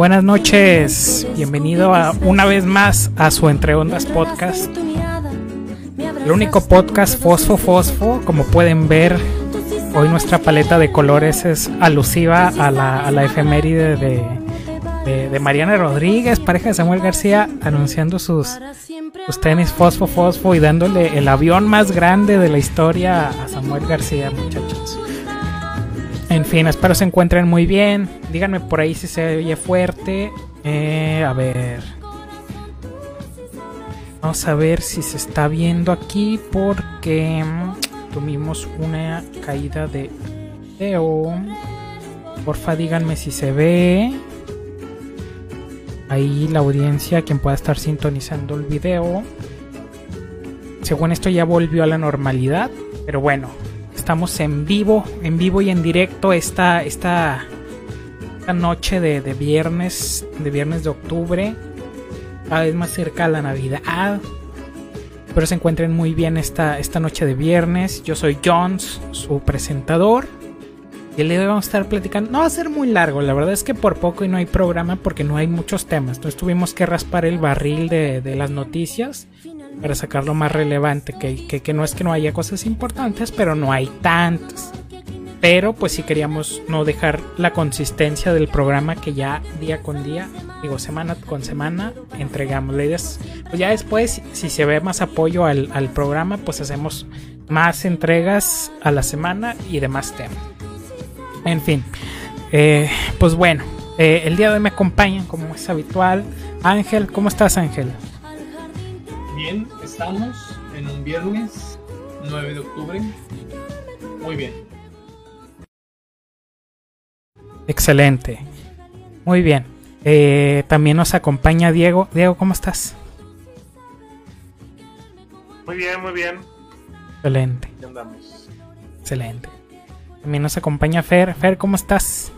Buenas noches, bienvenido a, una vez más a su Entre Ondas Podcast. El único podcast fosfo fosfo, como pueden ver, hoy nuestra paleta de colores es alusiva a la, a la efeméride de, de, Mariana Rodríguez, pareja de Samuel García, anunciando sus, sus tenis fosfo fosfo y dándole el avión más grande de la historia a Samuel García. En fin, espero se encuentren muy bien. Díganme por ahí si se oye fuerte. Eh, a ver. Vamos a ver si se está viendo aquí porque mm, tuvimos una caída de video. Porfa, díganme si se ve. Ahí la audiencia, quien pueda estar sintonizando el video. Según esto ya volvió a la normalidad. Pero bueno, Estamos en vivo, en vivo y en directo esta, esta, noche de, viernes, de viernes de octubre, cada vez más cerca a la Navidad. Espero se encuentren muy bien esta, esta noche de viernes. Yo soy Jones, su presentador. Y el día de hoy vamos a estar platicando. No va a ser muy largo, la verdad es que por poco y no hay programa porque no hay muchos temas. Entonces tuvimos que raspar el barril de, de las noticias para sacar lo más relevante, que, que, no es que no haya cosas importantes, pero no hay tantas. Pero pues si queríamos no dejar la consistencia del programa que ya día con día, digo semana con semana, entregamos. La pues ya después, si se ve más apoyo al, al programa, pues hacemos más entregas a la semana y demás temas. En fin, eh, pues bueno, eh, el día de hoy me acompañan como es habitual. Ángel, ¿cómo estás Ángel? Bien, estamos en un viernes 9 de octubre. Muy bien. Excelente. Muy bien. Eh, también nos acompaña Diego. Diego, ¿cómo estás? Muy bien, muy bien. Excelente. andamos? Excelente. También nos acompaña Fer. Fer, ¿cómo estás?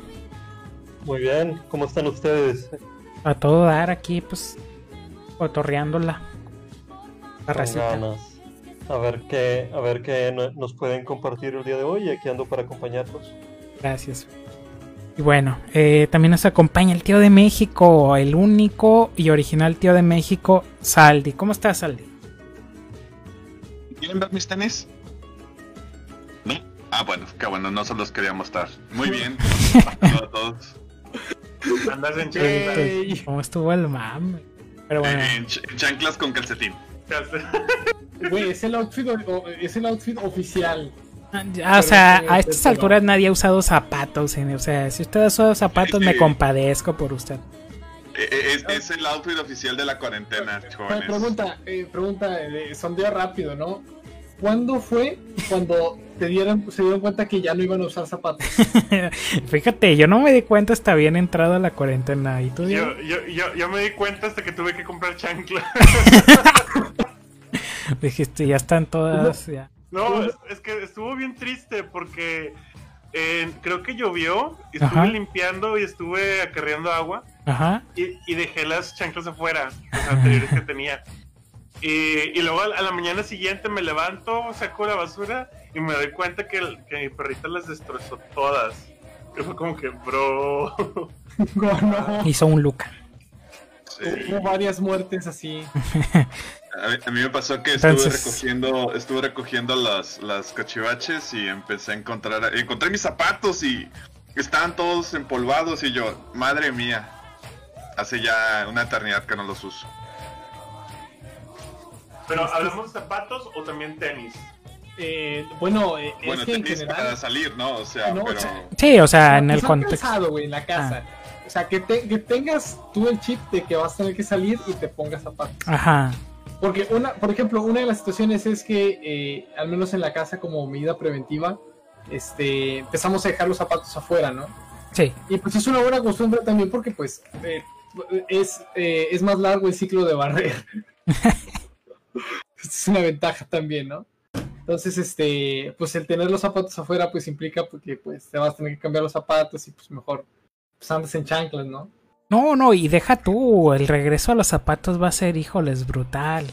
Muy bien, ¿cómo están ustedes? A todo dar aquí, pues, otorreándola. A ver qué, a ver qué nos pueden compartir el día de hoy y aquí ando para acompañarlos. Gracias. Y bueno, eh, también nos acompaña el tío de México, el único y original tío de México, Saldi. ¿Cómo estás, Saldi? ¿Quieren ver mis tenis? ¿No? Ah, bueno, qué bueno, no solo los quería mostrar. Muy bien. a todos. Andas en chanclas. ¿Cómo estuvo el mame? Pero bueno. en chanclas con calcetín. Güey, es el outfit, es el outfit oficial. Ah, o sea, a estas alturas nadie ha usado zapatos. O sea, si usted ha usado zapatos, me compadezco por usted. Eh, eh, es, el outfit oficial de la cuarentena, jóvenes. Pregunta, eh, pregunta, sondeo rápido, ¿no? ¿Cuándo fue cuando te dieron, se dieron cuenta que ya no iban a usar zapatos? Fíjate, yo no me di cuenta hasta bien entrada la cuarentena. ¿Y tú, yo, yo, yo, yo, me di cuenta hasta que tuve que comprar chancla. Dijiste, ya están todas. Ya. No, es, que estuvo bien triste porque eh, creo que llovió, y estuve limpiando y estuve acarreando agua. Ajá. Y, y, dejé las chanclas afuera, las anteriores que tenía. Y, luego a la mañana siguiente me levanto, saco la basura y me doy cuenta que, mi perrita las destrozó todas. Y fue como que, bro. Hizo un Luca. Hubo varias muertes así. a, mí, me pasó que estuve recogiendo, estuve recogiendo las, las cachivaches y empecé a encontrar, encontré mis zapatos y estaban todos empolvados y yo, madre mía, hace ya una eternidad que no los uso. Pero hablamos de zapatos o también tenis. Eh, bueno, eh, bueno, es que en general... para salir, ¿no? O sea, pero... Sí, o sea, en el contexto. güey, en la casa. Ah. O sea, que, que tengas tú el chip de que vas a tener que salir y te pongas zapatos. Ajá. Porque una, por ejemplo, una de las situaciones es que, eh, al menos en la casa como medida preventiva, este, empezamos a dejar los zapatos afuera, ¿no? Sí. Y pues es una buena costumbre también porque pues es, es más largo el ciclo de barrer. es una ventaja también, ¿no? Entonces, este, pues el tener los zapatos afuera, pues implica porque pues te vas a tener que cambiar los zapatos y pues mejor pues andas en chanclas, ¿no? No, no, y deja tú, el regreso a los zapatos va a ser, híjoles, brutal.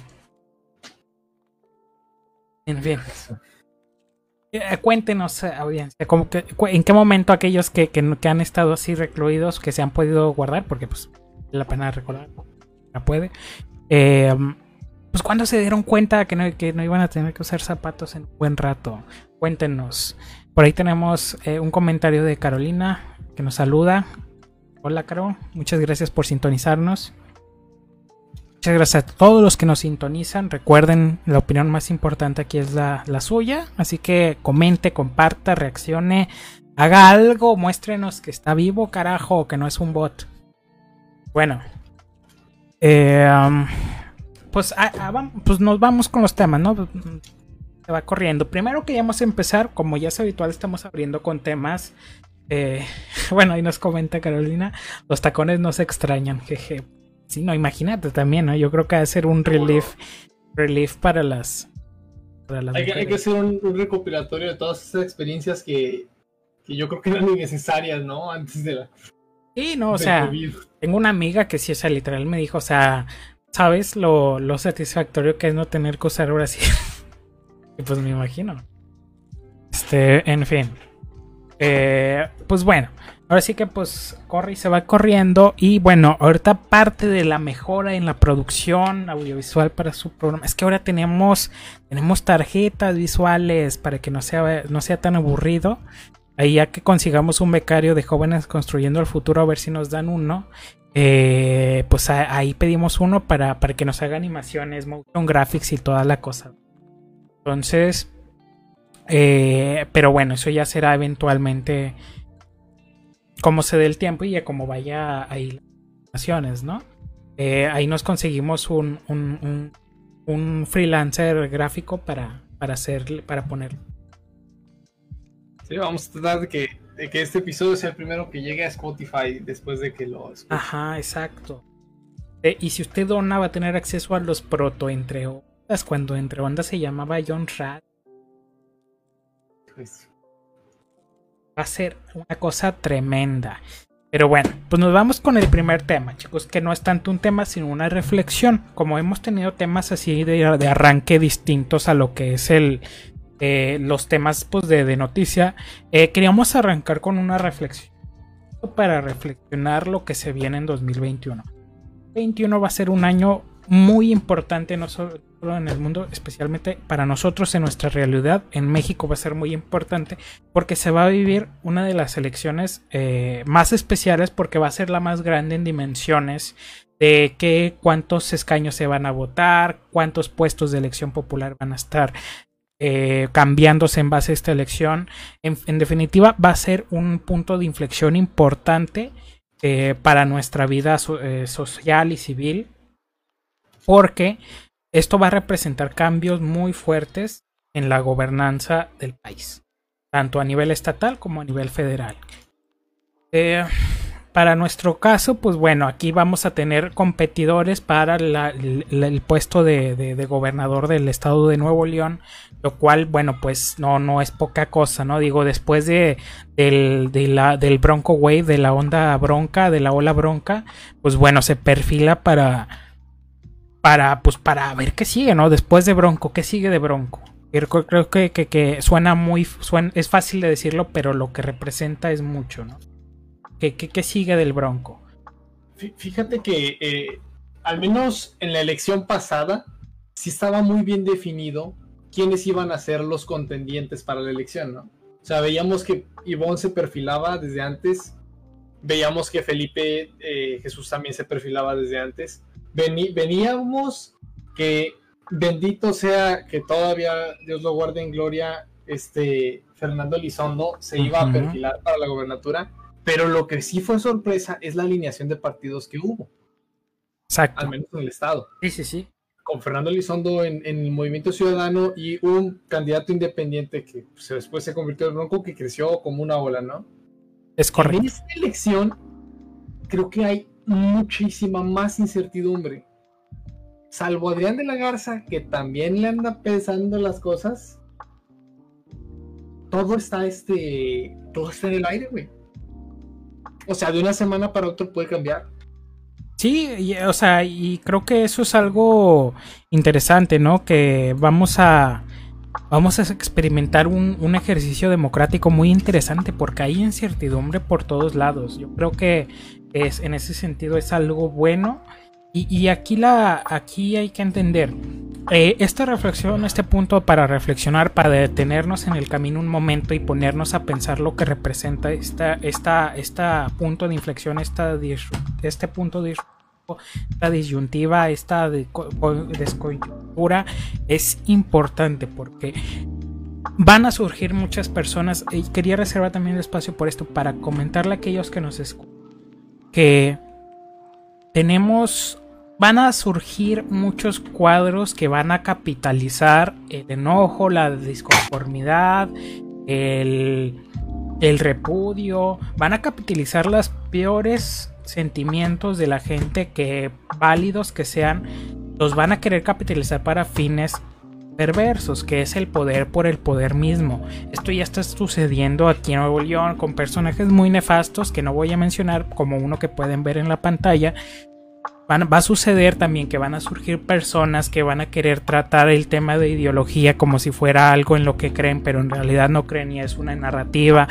En fin. Eh, cuéntenos, eh, audiencia, en qué momento aquellos que, que, han estado así recluidos, que se han podido guardar, porque pues la pena recordar, la puede. Eh, pues cuando se dieron cuenta que no, que no iban a tener que usar zapatos en un buen rato. Cuéntenos. Por ahí tenemos un comentario de Carolina que nos saluda. Hola, Caro. Muchas gracias por sintonizarnos. Muchas gracias a todos los que nos sintonizan. Recuerden, la opinión más importante aquí es la, suya. Así que comente, comparta, reaccione, haga algo, muéstrenos que está vivo, carajo, que no es un bot. Bueno. Um, pues, ah, ah, pues nos vamos con los temas, ¿no? Se va corriendo. Primero queríamos empezar, como ya es habitual, estamos abriendo con temas. Eh, bueno, ahí nos comenta Carolina, los tacones no se extrañan, jeje. Sí, no, imagínate también, ¿no? Yo creo que va a ser un relief, relief para las. hay, que, hacer un, recopilatorio de todas esas experiencias que, yo creo que eran innecesarias, ¿no? Antes de la. Sí, no, o sea, tengo una amiga que sí, o sea, literal me dijo, o sea, ¿sabes lo, lo satisfactorio que es no tener que usar Brasil? y pues me imagino. Este, en fin. Eh, pues bueno, Ahora sí que pues corre y se va corriendo. Y bueno, ahorita parte de la mejora en la producción audiovisual para su programa es que ahora tenemos, tenemos tarjetas visuales para que no sea, no sea tan aburrido. Ahí ya que consigamos un becario de jóvenes construyendo el futuro a ver si nos dan uno. Eh, pues ahí pedimos uno para, para que nos haga animaciones, motion graphics y toda la cosa. Entonces, eh, pero bueno, eso ya será eventualmente como se dé el tiempo y ya como vaya ahí las animaciones, ¿no? Eh, ahí nos conseguimos un, un, un, freelancer gráfico para, para hacer, para ponerlo. Sí, vamos a tratar de que, de que este episodio sea el primero que llegue a Spotify después de que lo escuche. Ajá, exacto. Eh, y si usted dona, va a tener acceso a los proto entre ondas, cuando entre ondas se llamaba John Rad. Pues, va a ser una cosa tremenda. Pero bueno, pues nos vamos con el primer tema, chicos, que no es tanto un tema, sino una reflexión. Como hemos tenido temas así de, arranque distintos a lo que es el eh, los temas pues, de, noticia, eh, queríamos arrancar con una reflexión para reflexionar lo que se viene en 2021. 2021 va a ser un año muy importante no solo en el mundo, especialmente para nosotros en nuestra realidad. En México va a ser muy importante porque se va a vivir una de las elecciones eh, más especiales porque va a ser la más grande en dimensiones de que cuántos escaños se van a votar, cuántos puestos de elección popular van a estar eh, cambiándose en base a esta elección. En, definitiva, va a ser un punto de inflexión importante eh, para nuestra vida social y civil porque esto va a representar cambios muy fuertes en la gobernanza del país, tanto a nivel estatal como a nivel federal. Eh, para nuestro caso, pues bueno, aquí vamos a tener competidores para el, puesto de, gobernador del estado de Nuevo León, lo cual, bueno, pues no, no es poca cosa, ¿no? Digo, después de, del, del Bronco Wave, de la onda bronca, de la ola bronca, pues bueno, se perfila para para, pues, para ver qué sigue, ¿no? Después de Bronco, ¿qué sigue de Bronco? Creo que, que, suena muy, es fácil de decirlo, pero lo que representa es mucho, ¿no? ¿Qué, qué, sigue del Bronco? Fíjate que, eh, al menos en la elección pasada, sí estaba muy bien definido quiénes iban a ser los contendientes para la elección, ¿no? O sea, veíamos que Ivonne se perfilaba desde antes, veíamos que Felipe eh, Jesús también se perfilaba desde antes veníamos que bendito sea que todavía Dios lo guarde en gloria, este Fernando Elizondo se iba a perfilar para la gobernatura, pero lo que sí fue sorpresa es la alineación de partidos que hubo. Exacto. Al menos en el estado. Sí, sí, sí. Con Fernando Elizondo en, el Movimiento Ciudadano y un candidato independiente que pues, después se convirtió en Bronco que creció como una ola, ¿no? Es correcto. En esta elección creo que hay muchísima más incertidumbre. Salvo Adrián de la Garza, que también le anda pensando las cosas. Todo está este. Todo está en el aire, güey. O sea, de una semana para otra puede cambiar. Sí, o sea, y creo que eso es algo interesante, ¿no? Que vamos a, vamos a experimentar un, ejercicio democrático muy interesante porque hay incertidumbre por todos lados. Yo creo que es, en ese sentido es algo bueno. Y, aquí, la, aquí hay que entender, eh, esta reflexión, este punto para reflexionar, para detenernos en el camino un momento y ponernos a pensar lo que representa esta, esta, esta punto de inflexión, esta, este punto de esta disyuntiva, esta descoyuntura es importante porque van a surgir muchas personas y quería reservar también el espacio por esto para comentarle a aquellos que nos escuchan que tenemos van a surgir muchos cuadros que van a capitalizar el enojo, la disconformidad, el, el repudio, van a capitalizar las peores sentimientos de la gente que válidos que sean, los van a querer capitalizar para fines perversos, que es el poder por el poder mismo. Esto ya está sucediendo aquí en Nuevo León con personajes muy nefastos que no voy a mencionar, como uno que pueden ver en la pantalla. va a suceder también que van a surgir personas que van a querer tratar el tema de ideología como si fuera algo en lo que creen, pero en realidad no creen y es una narrativa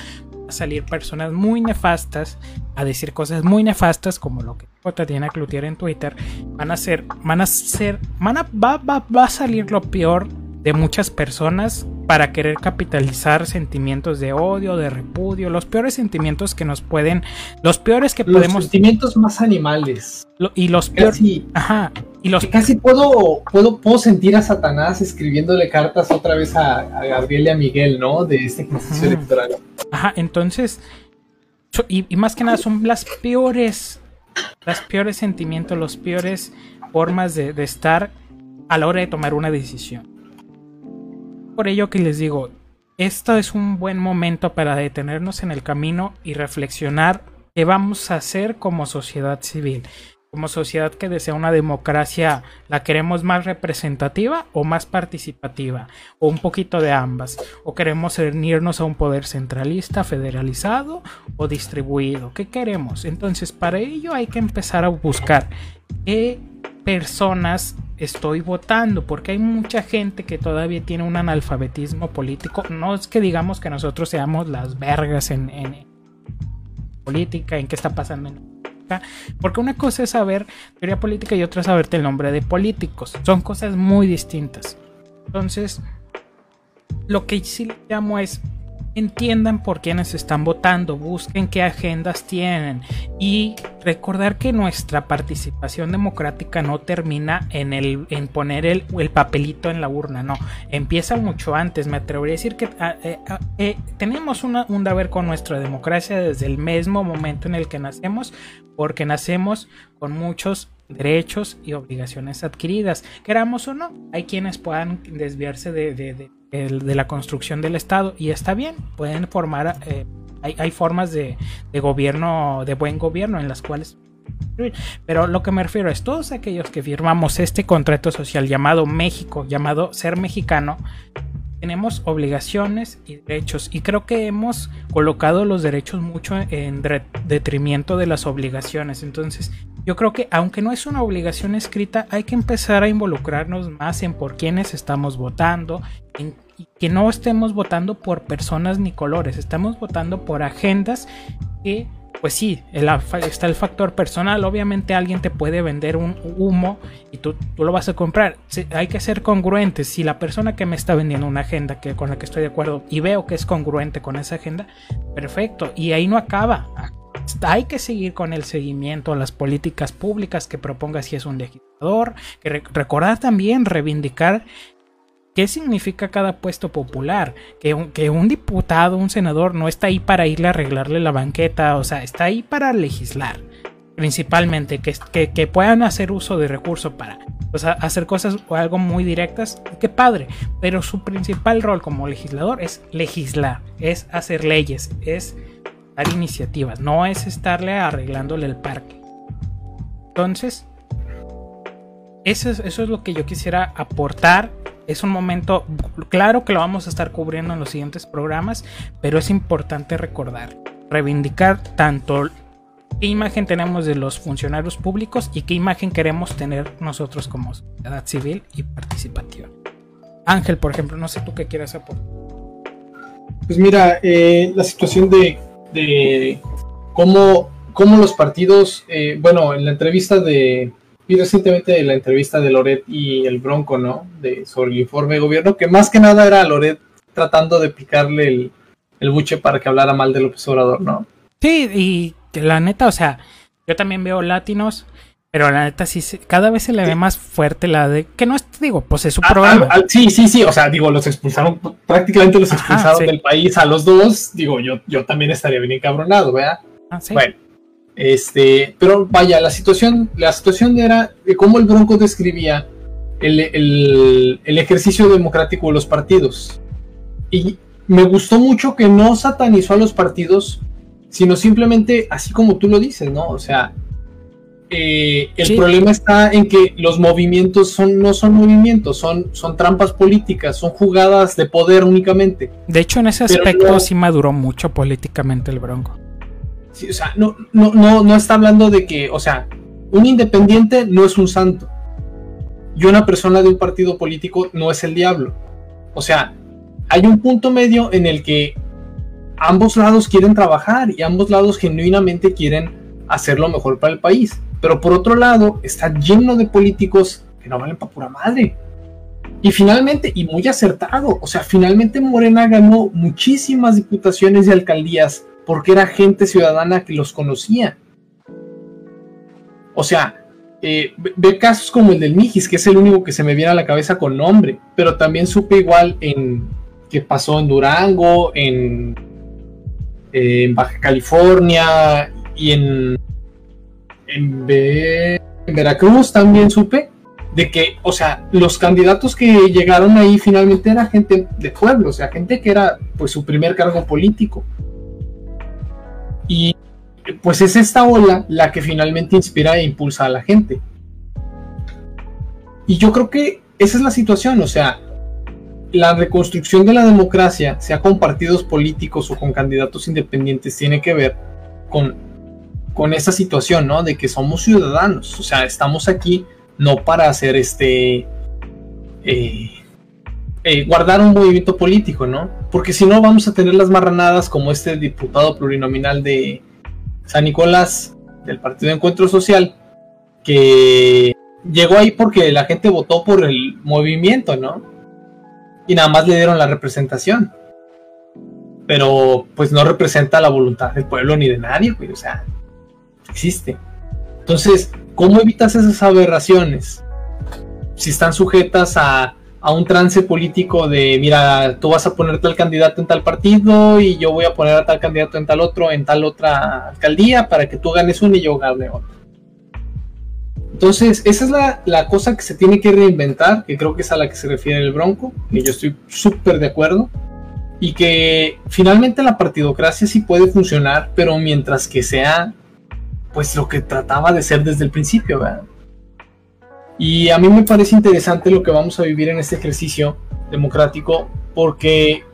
a salir personas muy nefastas a decir cosas muy nefastas como lo que Tatiana Cloutier en Twitter van a ser van a ser van a, va, va, va a salir lo peor de muchas personas para querer capitalizar sentimientos de odio, de repudio, los peores sentimientos que nos pueden, los peores que podemos... Los sentimientos más animales. y los peores... Ajá. Y los... Casi puedo, puedo, puedo sentir a Satanás escribiéndole cartas otra vez a, Gabriel y a Miguel, ¿no? De este ejercicio electoral. Ajá, entonces... Y, y más que nada son las peores, las peores sentimientos, las peores formas de, de estar a la hora de tomar una decisión por ello que les digo, esto es un buen momento para detenernos en el camino y reflexionar qué vamos a hacer como sociedad civil. Como sociedad que desea una democracia, ¿la queremos más representativa o más participativa? O un poquito de ambas. ¿O queremos unirnos a un poder centralista, federalizado o distribuido? ¿Qué queremos? Entonces, para ello hay que empezar a buscar qué personas estoy votando, porque hay mucha gente que todavía tiene un analfabetismo político. No es que digamos que nosotros seamos las vergas en, política, en qué está pasando en política, porque una cosa es saber teoría política y otra es saberte el nombre de políticos. Son cosas muy distintas. Entonces, lo que sí llamo es entiendan por quiénes están votando, busquen qué agendas tienen y recordar que nuestra participación democrática no termina en, el, en poner el, papelito en la urna, no, empieza mucho antes, me atrevería a decir que ah, eh, ah, eh, tenemos una, un deber con nuestra democracia desde el mismo momento en el que nacemos, porque nacemos con muchos derechos y obligaciones adquiridas, queramos o no, hay quienes puedan desviarse de de la construcción del Estado y está bien, pueden formar, eh, hay, formas de, gobierno, de buen gobierno en las cuales... Pero lo que me refiero es todos aquellos que firmamos este contrato social llamado México, llamado ser mexicano, tenemos obligaciones y derechos y creo que hemos colocado los derechos mucho en detrimento de las obligaciones. Entonces, yo creo que aunque no es una obligación escrita, hay que empezar a involucrarnos más en por quiénes estamos votando, en que no estemos votando por personas ni colores, estamos votando por agendas que pues sí, está el factor personal. Obviamente alguien te puede vender un humo y tú, tú lo vas a comprar. hay que ser congruentes. Si la persona que me está vendiendo una agenda que, con la que estoy de acuerdo y veo que es congruente con esa agenda, perfecto. Y ahí no acaba. Hay que seguir con el seguimiento a las políticas públicas que proponga si es un legislador. Recordar también reivindicar ¿Qué significa cada puesto popular? Que un, que un, diputado, un senador, no está ahí para irle a arreglarle la banqueta, o sea, está ahí para legislar. Principalmente, que, que, puedan hacer uso de recursos para hacer cosas o algo muy directas, qué padre. Pero su principal rol como legislador es legislar, es hacer leyes, es dar iniciativas, no es estarle arreglándole el parque. Entonces, eso es, eso es lo que yo quisiera aportar es un momento, claro que lo vamos a estar cubriendo en los siguientes programas, pero es importante recordar, reivindicar tanto qué imagen tenemos de los funcionarios públicos y qué imagen queremos tener nosotros como sociedad civil y participativa. Ángel, por ejemplo, no sé tú qué quieras aportar. Pues mira, eh, la situación de, cómo, cómo, los partidos, eh, bueno, en la entrevista de, y recientemente la entrevista de Loret y el Bronco, ¿no? De, sobre el informe de gobierno, que más que nada era Loret tratando de picarle el, el buche para que hablara mal de López Obrador, ¿no? Sí, y la neta, o sea, yo también veo latinos pero la neta sí, cada vez se le ve más fuerte la de que no es, digo, pues es su ah, programa. Ah, ah, sí, sí, sí, o sea, digo, los expulsaron, prácticamente los expulsaron del país a los dos. Digo, yo, yo también estaría bien encabronado, ¿verdad? Bueno, este, pero vaya, la situación, la situación era de cómo el Bronco describía el, el, el ejercicio democrático de los partidos. Y me gustó mucho que no satanizó a los partidos, sino simplemente, así como tú lo dices, ¿no? O sea, eh, el problema está en que los movimientos son, no son movimientos, son, son trampas políticas, son jugadas de poder únicamente. De hecho, en ese aspecto sí maduró mucho políticamente el Bronco. No, no, no, no está hablando de que, o sea, un independiente no es un santo. Y una persona de un partido político no es el diablo. O sea, hay un punto medio en el que ambos lados quieren trabajar y ambos lados genuinamente quieren hacer lo mejor para el país. Pero por otro lado, está lleno de políticos que no valen para pura madre. Y finalmente, y muy acertado, o sea, finalmente Morena ganó muchísimas diputaciones y alcaldías porque era gente ciudadana que los conocía. O sea, eh, ve casos como el del Mijis, que es el único que se me viene a la cabeza con nombre, pero también supe igual en que pasó en Durango, en, en Baja California y en en, Veracruz también supe de que, o sea, los candidatos que llegaron ahí finalmente era gente de pueblo, o sea, gente que era pues su primer cargo político. Y pues es esta ola la que finalmente inspira e impulsa a la gente. Y yo creo que esa es la situación, o sea, la reconstrucción de la democracia, sea con partidos políticos o con candidatos independientes, tiene que ver con con esa situación, ¿no? De que somos ciudadanos, o sea, estamos aquí no para hacer este... Eh, eh, guardar un movimiento político, ¿no? Porque si no vamos a tener las marranadas como este diputado plurinominal de San Nicolás del Partido de Encuentro Social, que llegó ahí porque la gente votó por el movimiento, ¿no? Y nada más le dieron la representación. Pero pues no representa la voluntad del pueblo ni de nadie, güey. O sea, existe. Entonces, ¿cómo evitas esas aberraciones? Si están sujetas a, un trance político de, mira, tú vas a poner tal candidato en tal partido y yo voy a poner a tal candidato en tal otro, en tal otra alcaldía para que tú ganes uno y yo gane otro. Entonces, esa es la, la, cosa que se tiene que reinventar, que creo que es a la que se refiere el Bronco, y yo estoy súper de acuerdo, y que finalmente la partidocracia sí puede funcionar, pero mientras que sea pues lo que trataba de ser desde el principio, ¿verdad? Y a mí me parece interesante lo que vamos a vivir en este ejercicio democrático porque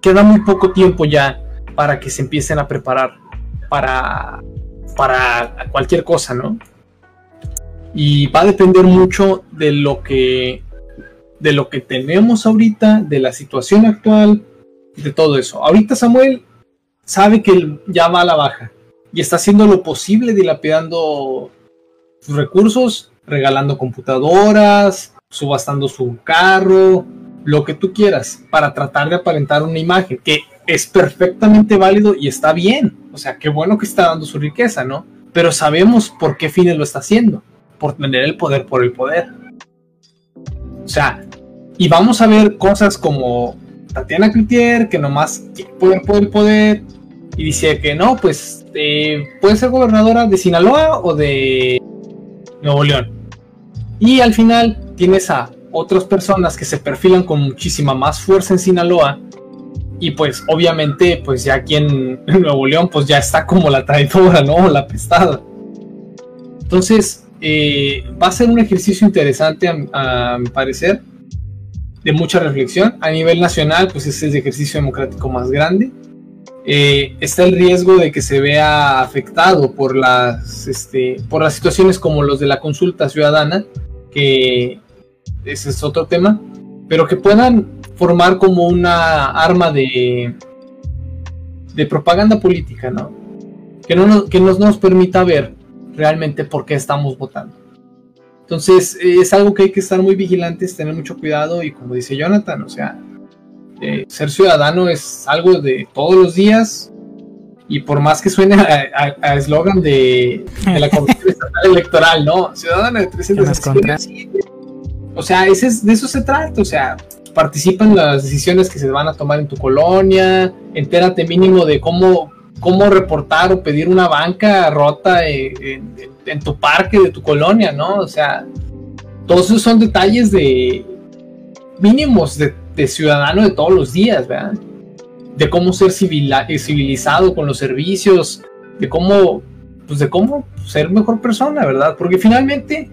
queda muy poco tiempo ya para que se empiecen a preparar para, para cualquier cosa, ¿no? Y va a depender mucho de lo que de lo que tenemos ahorita, de la situación actual, de todo eso. Ahorita Samuel sabe que ya va a la baja y está haciendo lo posible dilapidando sus recursos, regalando computadoras, subastando su carro, lo que tú quieras, para tratar de aparentar una imagen que es perfectamente válido y está bien. O sea, qué bueno que está dando su riqueza, ¿no? Pero sabemos por qué fines lo está haciendo. Por tener el poder por el poder. O sea, y vamos a ver cosas como Tatiana Cloutier, que nomás poder por el poder, y dice que no, pues eh, puede ser gobernadora de Sinaloa o de Nuevo León. Y al final tienes a otras personas que se perfilan con muchísima más fuerza en Sinaloa. Y pues obviamente, pues ya aquí en, Nuevo León, pues ya está como la traidora, ¿no? La pestada. Entonces, eh, va a ser un ejercicio interesante a, mi parecer, de mucha reflexión. A nivel nacional, pues es el ejercicio democrático más grande. Eh, está el riesgo de que se vea afectado por las, este, por las situaciones como los de la consulta ciudadana, que ese es otro tema, pero que puedan formar como una arma de, de propaganda política, ¿no? Que, no nos, que nos, nos permita ver realmente por qué estamos votando. Entonces, es algo que hay que estar muy vigilantes, tener mucho cuidado y como dice Jonathan, o sea, eh, ser ciudadano es algo de todos los días y por más que suene a eslogan de, de, la Comisión Estatal Electoral, ¿no? Ciudadano de 360. O sea, ese es, de eso se trata, o sea, participa en las decisiones que se van a tomar en tu colonia, entérate mínimo de cómo, cómo reportar o pedir una banca rota en, tu parque de tu colonia, ¿no? O sea, todos esos son detalles de mínimos de, ciudadano de todos los días, ¿verdad? De cómo ser eh, civilizado con los servicios, de cómo, pues de cómo ser mejor persona, ¿verdad? Porque finalmente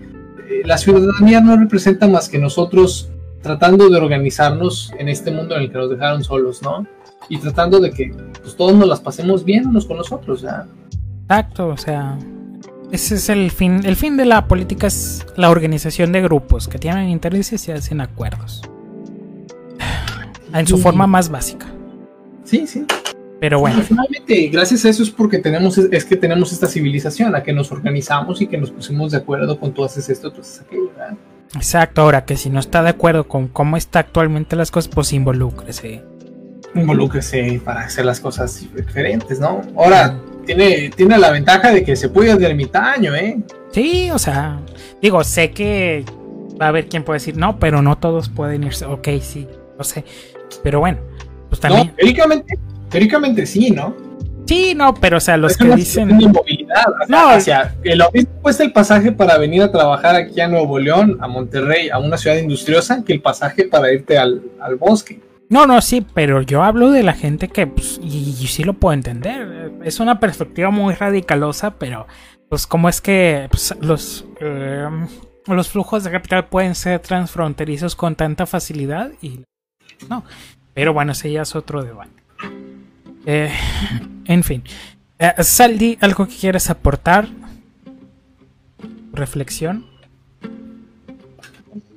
eh, la ciudadanía no representa más que nosotros tratando de organizarnos en este mundo en el que nos dejaron solos, ¿no? Y tratando de que pues, todos nos las pasemos bien unos con nosotros, ¿ya? Exacto, o sea, ese es el fin. El fin de la política es la organización de grupos que tienen intereses y hacen acuerdos. En su forma más básica. Sí, sí. Pero bueno. finalmente, gracias a eso es porque tenemos, es que tenemos esta civilización, a que nos organizamos y que nos pusimos de acuerdo con tú haces esto, tú haces aquello, ¿verdad? Exacto, ahora que si no está de acuerdo con cómo está actualmente las cosas, pues involúcrese. Involúcrese para hacer las cosas diferentes, ¿no? Ahora, tiene, tiene la ventaja de que se puede hacer ermitaño, ¿eh? Sí, o sea, digo, sé que va a haber quien puede decir, no, pero no todos pueden irse. Ok, sí, lo sé. Pero bueno, pues también. No, teóricamente, teóricamente sí, ¿no? Sí, no, pero o sea, los que dicen. movilidad. no, o sea, que lo mismo cuesta el pasaje para venir a trabajar aquí a Nuevo León, a Monterrey, a una ciudad industriosa, que el pasaje para irte al, bosque. No, no, sí, pero yo hablo de la gente que, pues, y, sí lo puedo entender. Es una perspectiva muy radicalosa, pero, pues, ¿cómo es que pues, los, eh, los flujos de capital pueden ser transfronterizos con tanta facilidad? Y no. Pero bueno, ese ya es otro debate. Eh, en fin. Eh, Saldi, ¿algo que quieres aportar? ¿Reflexión?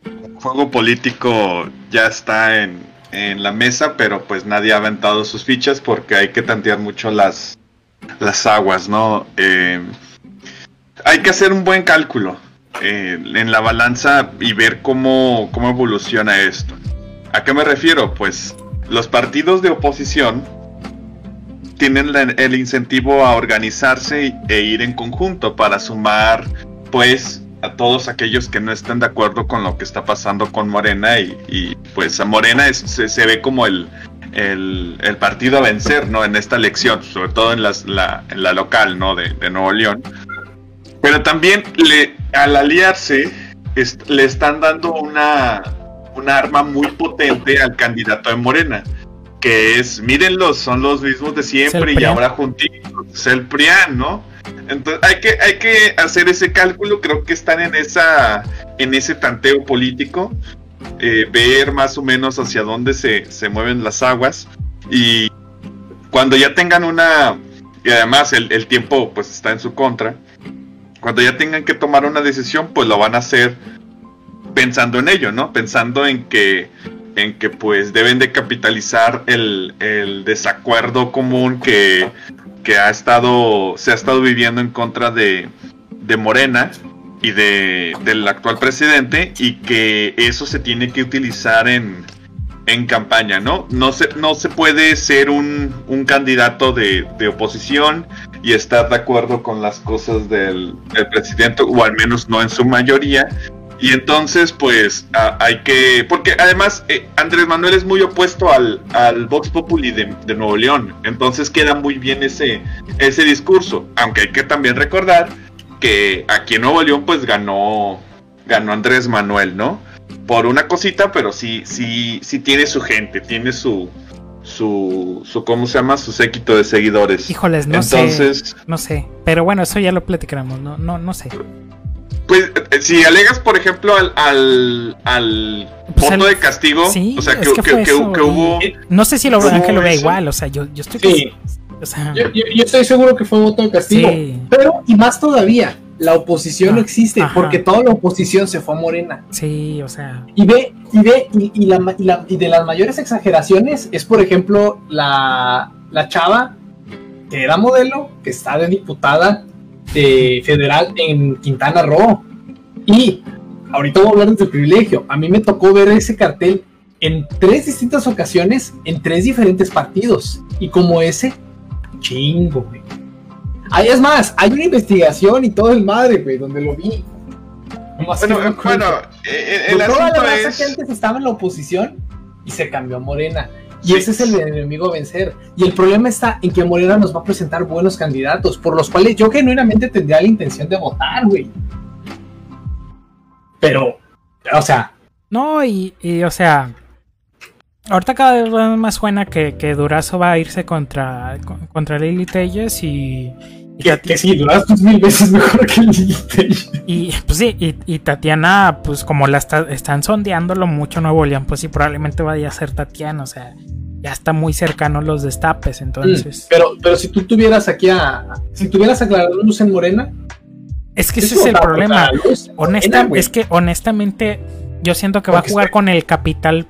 El juego político ya está en, la mesa, pero pues nadie ha aventado sus fichas porque hay que tantear mucho las, las aguas, ¿no? Eh, hay que hacer un buen cálculo en la balanza y ver cómo, cómo evoluciona esto. ¿A qué me refiero? Pues los partidos de oposición tienen el incentivo a organizarse e ir en conjunto para sumar, pues, a todos aquellos que no estén de acuerdo con lo que está pasando con Morena y, pues a Morena se, ve como el, partido a vencer, ¿no? En esta elección, sobre todo en, las, la, en la local, ¿no? De, Nuevo León. Pero también le, al aliarse le están dando una, una arma muy potente al candidato de Morena que es, mírenlos, son los mismos de siempre y ahora juntitos, es el PRIAN, ¿no? Entonces hay que, hay que hacer ese cálculo, creo que están en esa, en ese tanteo político, eh, ver más o menos hacia dónde se, se mueven las aguas y cuando ya tengan una, y además el, el tiempo pues está en su contra, cuando ya tengan que tomar una decisión, pues lo van a hacer pensando en ello, ¿no? Pensando en que en que pues deben de capitalizar el, desacuerdo común que, ha estado, se ha estado viviendo en contra de, de Morena y de, del actual presidente y que eso se tiene que utilizar en, en campaña, ¿no? No se, no se puede ser un, un candidato de, de, oposición y estar de acuerdo con las cosas del, del, presidente, o al menos no en su mayoría, y entonces, pues, hay que. Porque además, eh, Andrés Manuel es muy opuesto al, al Vox Populi de, Nuevo León. Entonces queda muy bien ese, ese discurso. Aunque hay que también recordar que aquí en Nuevo León, pues ganó. Ganó Andrés Manuel, ¿no? Por una cosita, pero sí, sí, sí tiene su gente, tiene su. Su, su ¿cómo se llama? Su séquito de seguidores. Híjoles, no Entonces, No sé. Pero bueno, eso ya lo platicaremos. No, no, no sé. Pues eh, si alegas, por ejemplo, al, al, al pues voto de castigo, o sea, que, que, hubo... No sé si lo, Ángel lo ve igual, o sea, yo, estoy... Sí. yo, estoy seguro que fue voto de castigo. Pero, y más todavía, la oposición no ah, existe, porque toda la oposición se fue a Morena. Sí, o sea. Y ve, y ve, y, la, y de las mayores exageraciones es, por ejemplo, la, la chava que era modelo, que está de diputada de federal en Quintana Roo. Y ahorita voy a hablar de privilegio. A mí me tocó ver ese cartel en tres distintas ocasiones en tres diferentes partidos. Y como ese, chingo, güey. Ahí es más, hay una investigación y todo el madre, güey, donde lo vi. bueno, bueno, eh, el, toda la es... que antes estaba en la oposición y se cambió a Morena. Y ese es el enemigo a vencer. Y el problema está en que Morena nos va a presentar buenos candidatos, por los cuales yo genuinamente tendría la intención de votar, güey. Pero, o sea. No, y, o sea. Ahorita cada vez más suena que, que Durazo va a irse contra, contra Lily Telles y. que, sí, Durazo es mil veces mejor que Lily Telles. Y pues sí, y, Tatiana, pues como la están sondeándolo mucho Nuevo León, pues sí, probablemente vaya a ser Tatiana, o sea ya está muy cercano los destapes, entonces. Mm, pero, pero si tú tuvieras aquí a. Si tuvieras a Clara Luz en Morena. Es que ese es el problema. Honesta, es que honestamente, yo siento que va a jugar con el capital.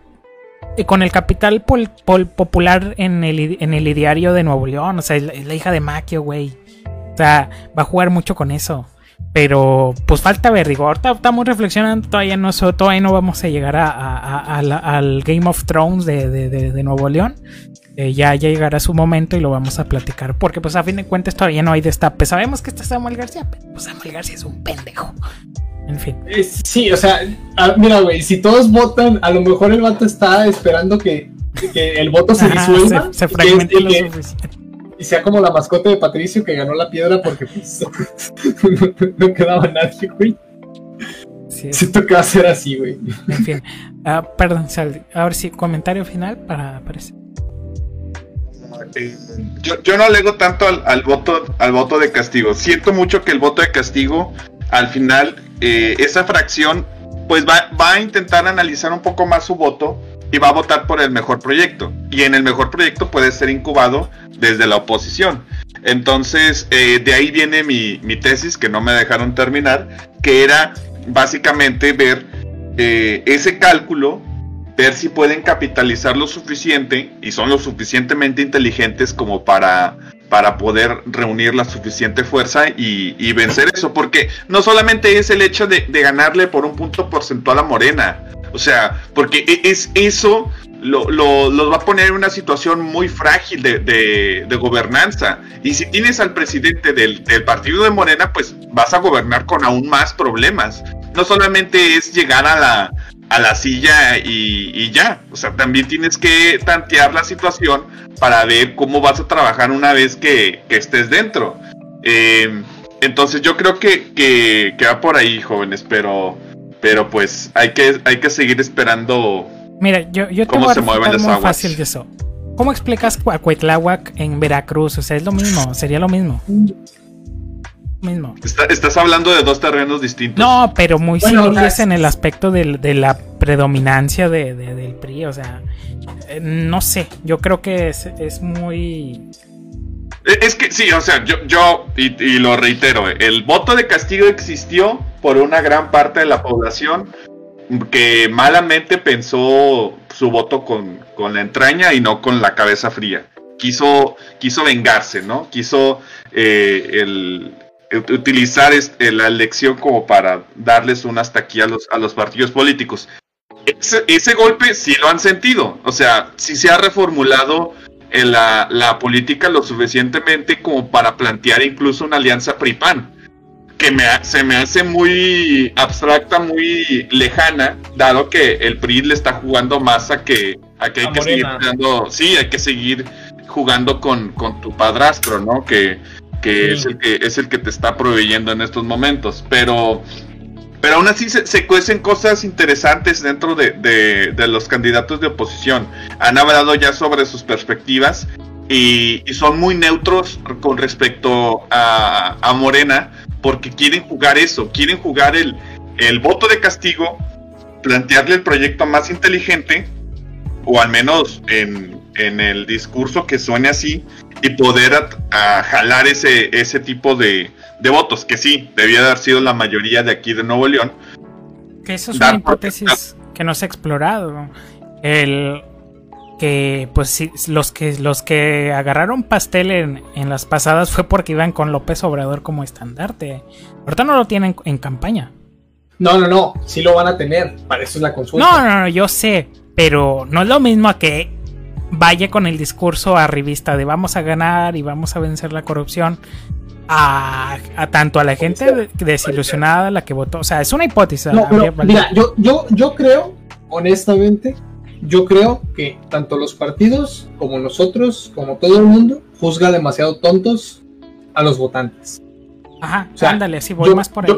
Eh, con el capital popular en el, en el ideario de Nuevo León. O sea, es la, hija de Maquio, güey. O sea, va a jugar mucho con eso. Pero pues falta ver, digo, ahorita estamos reflexionando, todavía no, todavía no vamos a llegar a, al Game of Thrones de, Nuevo León. Eh, ya, ya llegará su momento y lo vamos a platicar. Porque pues a fin de cuentas todavía no hay destape. Sabemos que está Samuel García, pero pues Samuel García es un pendejo. En fin. Eh, sí, o sea, ah, mira, güey, si todos votan, a lo mejor el vato está esperando que, el voto se disuelva. Se, fragmente lo suficiente y sea como la mascota de Patricio que ganó la piedra porque pues, no, quedaba nadie, güey. Sí, Siento que va a ser así, güey. En fin. Uh, perdón, a ver si comentario final para aparecer. Eh, yo, yo, no alego tanto al, voto al voto de castigo. Siento mucho que el voto de castigo, al final, eh, esa fracción, pues va, va a intentar analizar un poco más su voto y va a votar por el mejor proyecto. Y en el mejor proyecto puede ser incubado desde la oposición. Entonces, eh, de ahí viene mi, tesis, que no me dejaron terminar, que era básicamente ver eh, ese cálculo, ver si pueden capitalizar lo suficiente y son lo suficientemente inteligentes como para, para poder reunir la suficiente fuerza y, vencer eso, porque no solamente es el hecho de, de ganarle por un punto porcentual a Morena, o sea, porque e, es eso lo, los va a poner en una situación muy frágil de, gobernanza. Y si tienes al presidente del, partido de Morena, pues vas a gobernar con aún más problemas. No solamente es llegar a la, a la silla y, ya, o sea, también tienes que tantear la situación para ver cómo vas a trabajar una vez que, estés dentro. Eh, entonces yo creo que, que, que va por ahí, jóvenes, pero pero pues hay que, hay que seguir esperando. Mira, yo, yo te voy a se mueven las muy fácil de eso. ¿Cómo explicas Cuetláhuac en Veracruz? O sea, es lo mismo, sería lo mismo. Mismo. estás hablando de dos terrenos distintos. No, pero muy bueno, en el aspecto de la predominancia de, del PRI. O sea, eh, no sé, yo creo que es, es muy es que sí, o sea, yo, yo y, lo reitero, el voto de castigo existió por una gran parte de la población que malamente pensó su voto con, la entraña y no con la cabeza fría. Quiso, quiso vengarse, ¿no? Quiso eh, el, utilizar este, la elección como para darles un hasta aquí a los, a los partidos políticos. Ese, ese golpe sí lo han sentido, o sea, sí se ha reformulado la, la, política lo suficientemente como para plantear incluso una alianza PRI-PAN, que me, se me hace muy abstracta, muy lejana, dado que el PRI le está jugando más a que, a que hay que seguir jugando, sí, hay que seguir jugando con, con tu padrastro, ¿no? Que, que es el que es el que te está proveyendo en estos momentos. Pero pero aún así se, cuecen cosas interesantes dentro de, los candidatos de oposición. Han hablado ya sobre sus perspectivas y, son muy neutros con respecto a, Morena porque quieren jugar eso, quieren jugar el, el voto de castigo, plantearle el proyecto más inteligente, o al menos en, el discurso que suene así, y poder jalar ese, ese tipo de, de votos, que sí, debía haber sido la mayoría de aquí de Nuevo León. Que eso es una hipótesis que no se ha explorado. El que pues los que los que agarraron pastel en, en, las pasadas fue porque iban con López Obrador como estandarte. Ahorita no lo tienen en campaña. No, no, no, sí lo van a tener, para eso es la consulta. No, no, no, yo sé, pero no es lo mismo a que vaya con el discurso a revista de vamos a ganar y vamos a vencer la corrupción a, tanto a la gente desilusionada, la que votó. O sea, es una hipótesis. mira, yo, yo, yo creo, honestamente, yo creo que tanto los partidos como nosotros, como todo el mundo, juzga demasiado tontos a los votantes. Ajá, o sea, ándale, sí, voy más por ahí.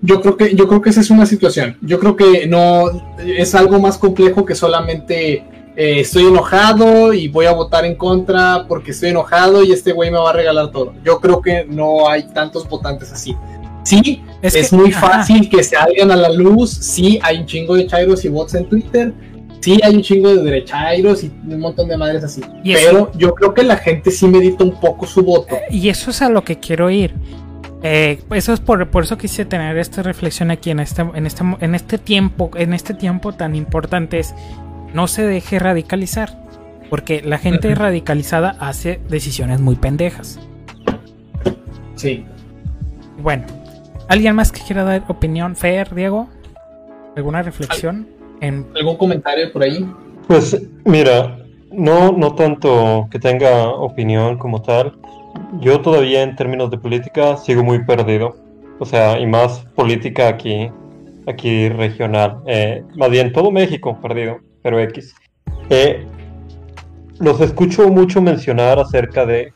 Yo, creo que, yo creo que esa es una situación. Yo creo que no es algo más complejo que solamente eh, estoy enojado y voy a votar en contra porque estoy enojado y este güey me va a regalar todo. Yo creo que no hay tantos votantes así. Sí, es, muy fácil que se salgan a la luz. Sí, hay un chingo de chairos y bots en Twitter. Sí, hay un chingo de derechairos y un montón de madres así. Pero yo creo que la gente sí medita un poco su voto. Y eso es a lo que quiero ir. Eh, eso es por, por eso quise tener esta reflexión aquí en este, en este, en este tiempo, en este tiempo tan importante es no se deje radicalizar. Porque la gente radicalizada hace decisiones muy pendejas. Sí. Bueno, ¿alguien más que quiera dar opinión? Fer, Diego, ¿alguna reflexión? En... ¿Algún comentario por ahí? Pues mira, no, no tanto que tenga opinión como tal. Yo todavía en términos de política sigo muy perdido. O sea, y más política aquí, aquí regional. Eh, más bien todo México perdido pero X. Eh, los escucho mucho mencionar acerca de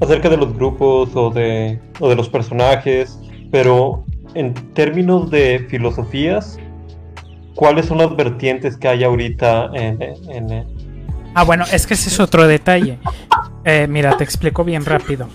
acerca de los grupos o de, o de los personajes, pero en términos de filosofías, ¿cuáles son las vertientes que hay ahorita en... ah, bueno, es que ese es otro detalle. Eh, mira, te explico bien rápido.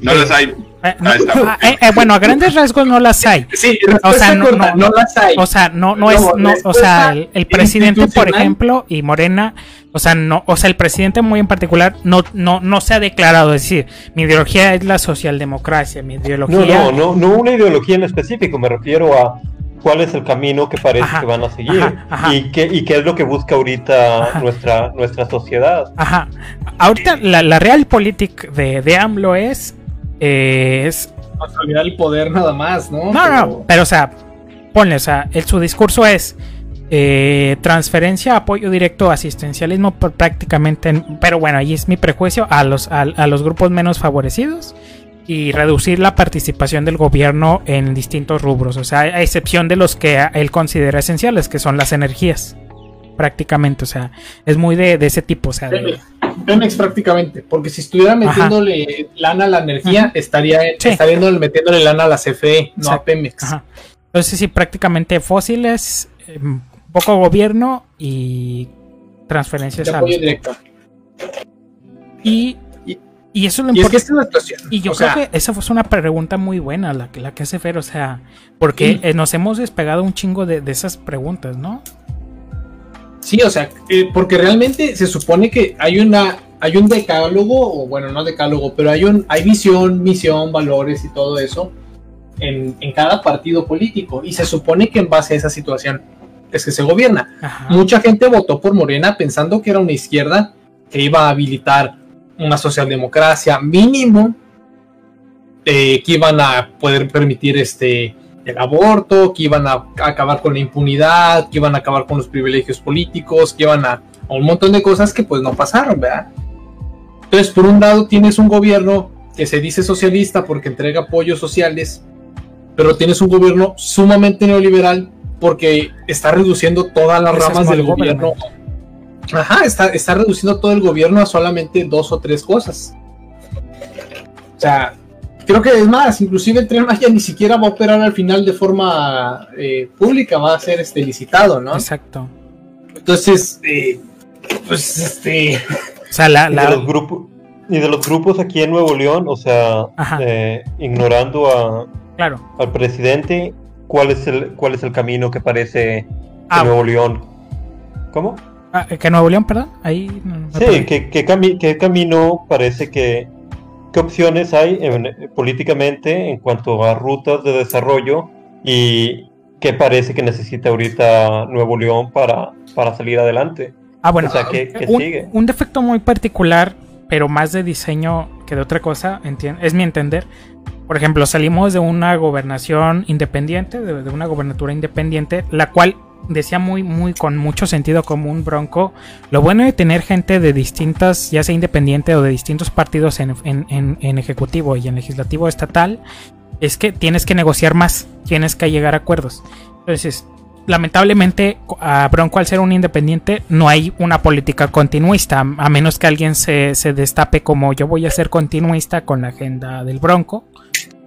No las hay. Eh, ah, eh, eh, bueno, a grandes rasgos no las hay. Sí, o sea, no, no, las hay. O sea, no, no, es, no, o sea, el, presidente, por ejemplo, y Morena, o sea, no, o sea, el presidente muy en particular no, no, no se ha declarado, es decir, mi ideología es la socialdemocracia, mi ideología. No, no, no, no una ideología en específico, me refiero a cuál es el camino que parece que van a seguir Y, qué, y qué es lo que busca ahorita nuestra, nuestra sociedad. Ajá. Ahorita la, la realpolitik de, de AMLO es es... Consolidar el poder nada más, ¿no? No, no, pero o sea, ponle, o sea, el, su discurso es eh, transferencia, apoyo directo, asistencialismo prácticamente, pero bueno, ahí es mi prejuicio a los, a, los grupos menos favorecidos y reducir la participación del gobierno en distintos rubros, o sea, a excepción de los que él considera esenciales, que son las energías, prácticamente, o sea, es muy de, ese tipo, o sea, de, Pemex prácticamente, porque si estuviera metiéndole lana a la energía, estaría, metiéndole lana a la CFE, no a Pemex. Entonces sí, prácticamente fósiles, em, poco gobierno y transferencias de apoyo directo. Y, y, eso es lo importante. Y, yo creo que esa fue una pregunta muy buena la, la que hace Fer, o sea, porque eh, nos hemos despegado un chingo de, de esas preguntas, ¿no? Sí, o sea, eh, porque realmente se supone que hay una hay un decálogo, o bueno, no decálogo, pero hay un hay visión, misión, valores y todo eso en, cada partido político. Y se supone que en base a esa situación es que se gobierna. Mucha gente votó por Morena pensando que era una izquierda que iba a habilitar una socialdemocracia mínimo, eh, que iban a poder permitir este el aborto, que iban a acabar con la impunidad, que iban a acabar con los privilegios políticos, que iban a, un montón de cosas que pues no pasaron, ¿verdad? Entonces, por un lado tienes un gobierno que se dice socialista porque entrega apoyos sociales, pero tienes un gobierno sumamente neoliberal porque está reduciendo todas las ramas del gobierno. Ajá, está, está reduciendo todo el gobierno a solamente dos o tres cosas. O sea, creo que es más, inclusive el tren Maya ni siquiera va a operar al final de forma eh, pública, va a ser este licitado, ¿no? Exacto. Entonces, eh, pues este. O sea, la, de los grupos y de los grupos aquí en Nuevo León, o sea, eh, ignorando a, claro. al presidente, ¿cuál es el cuál es el camino que parece ah, Nuevo León? ¿Cómo? Ah, que Nuevo León, perdón, ahí. sí, ¿qué, qué, camino parece que qué opciones hay políticamente en cuanto a rutas de desarrollo y qué parece que necesita ahorita Nuevo León para, para salir adelante. Ah, bueno, un, defecto muy particular, pero más de diseño que de otra cosa, es mi entender. Por ejemplo, salimos de una gobernación independiente, de, de una gobernatura independiente, la cual decía muy, muy con mucho sentido común Bronco. Lo bueno de tener gente de distintas, ya sea independiente o de distintos partidos en, en, ejecutivo y en legislativo estatal, es que tienes que negociar más, tienes que llegar a acuerdos. Entonces, lamentablemente, a Bronco al ser un independiente, no hay una política continuista, a menos que alguien se, se destape como yo voy a ser continuista con la agenda del Bronco.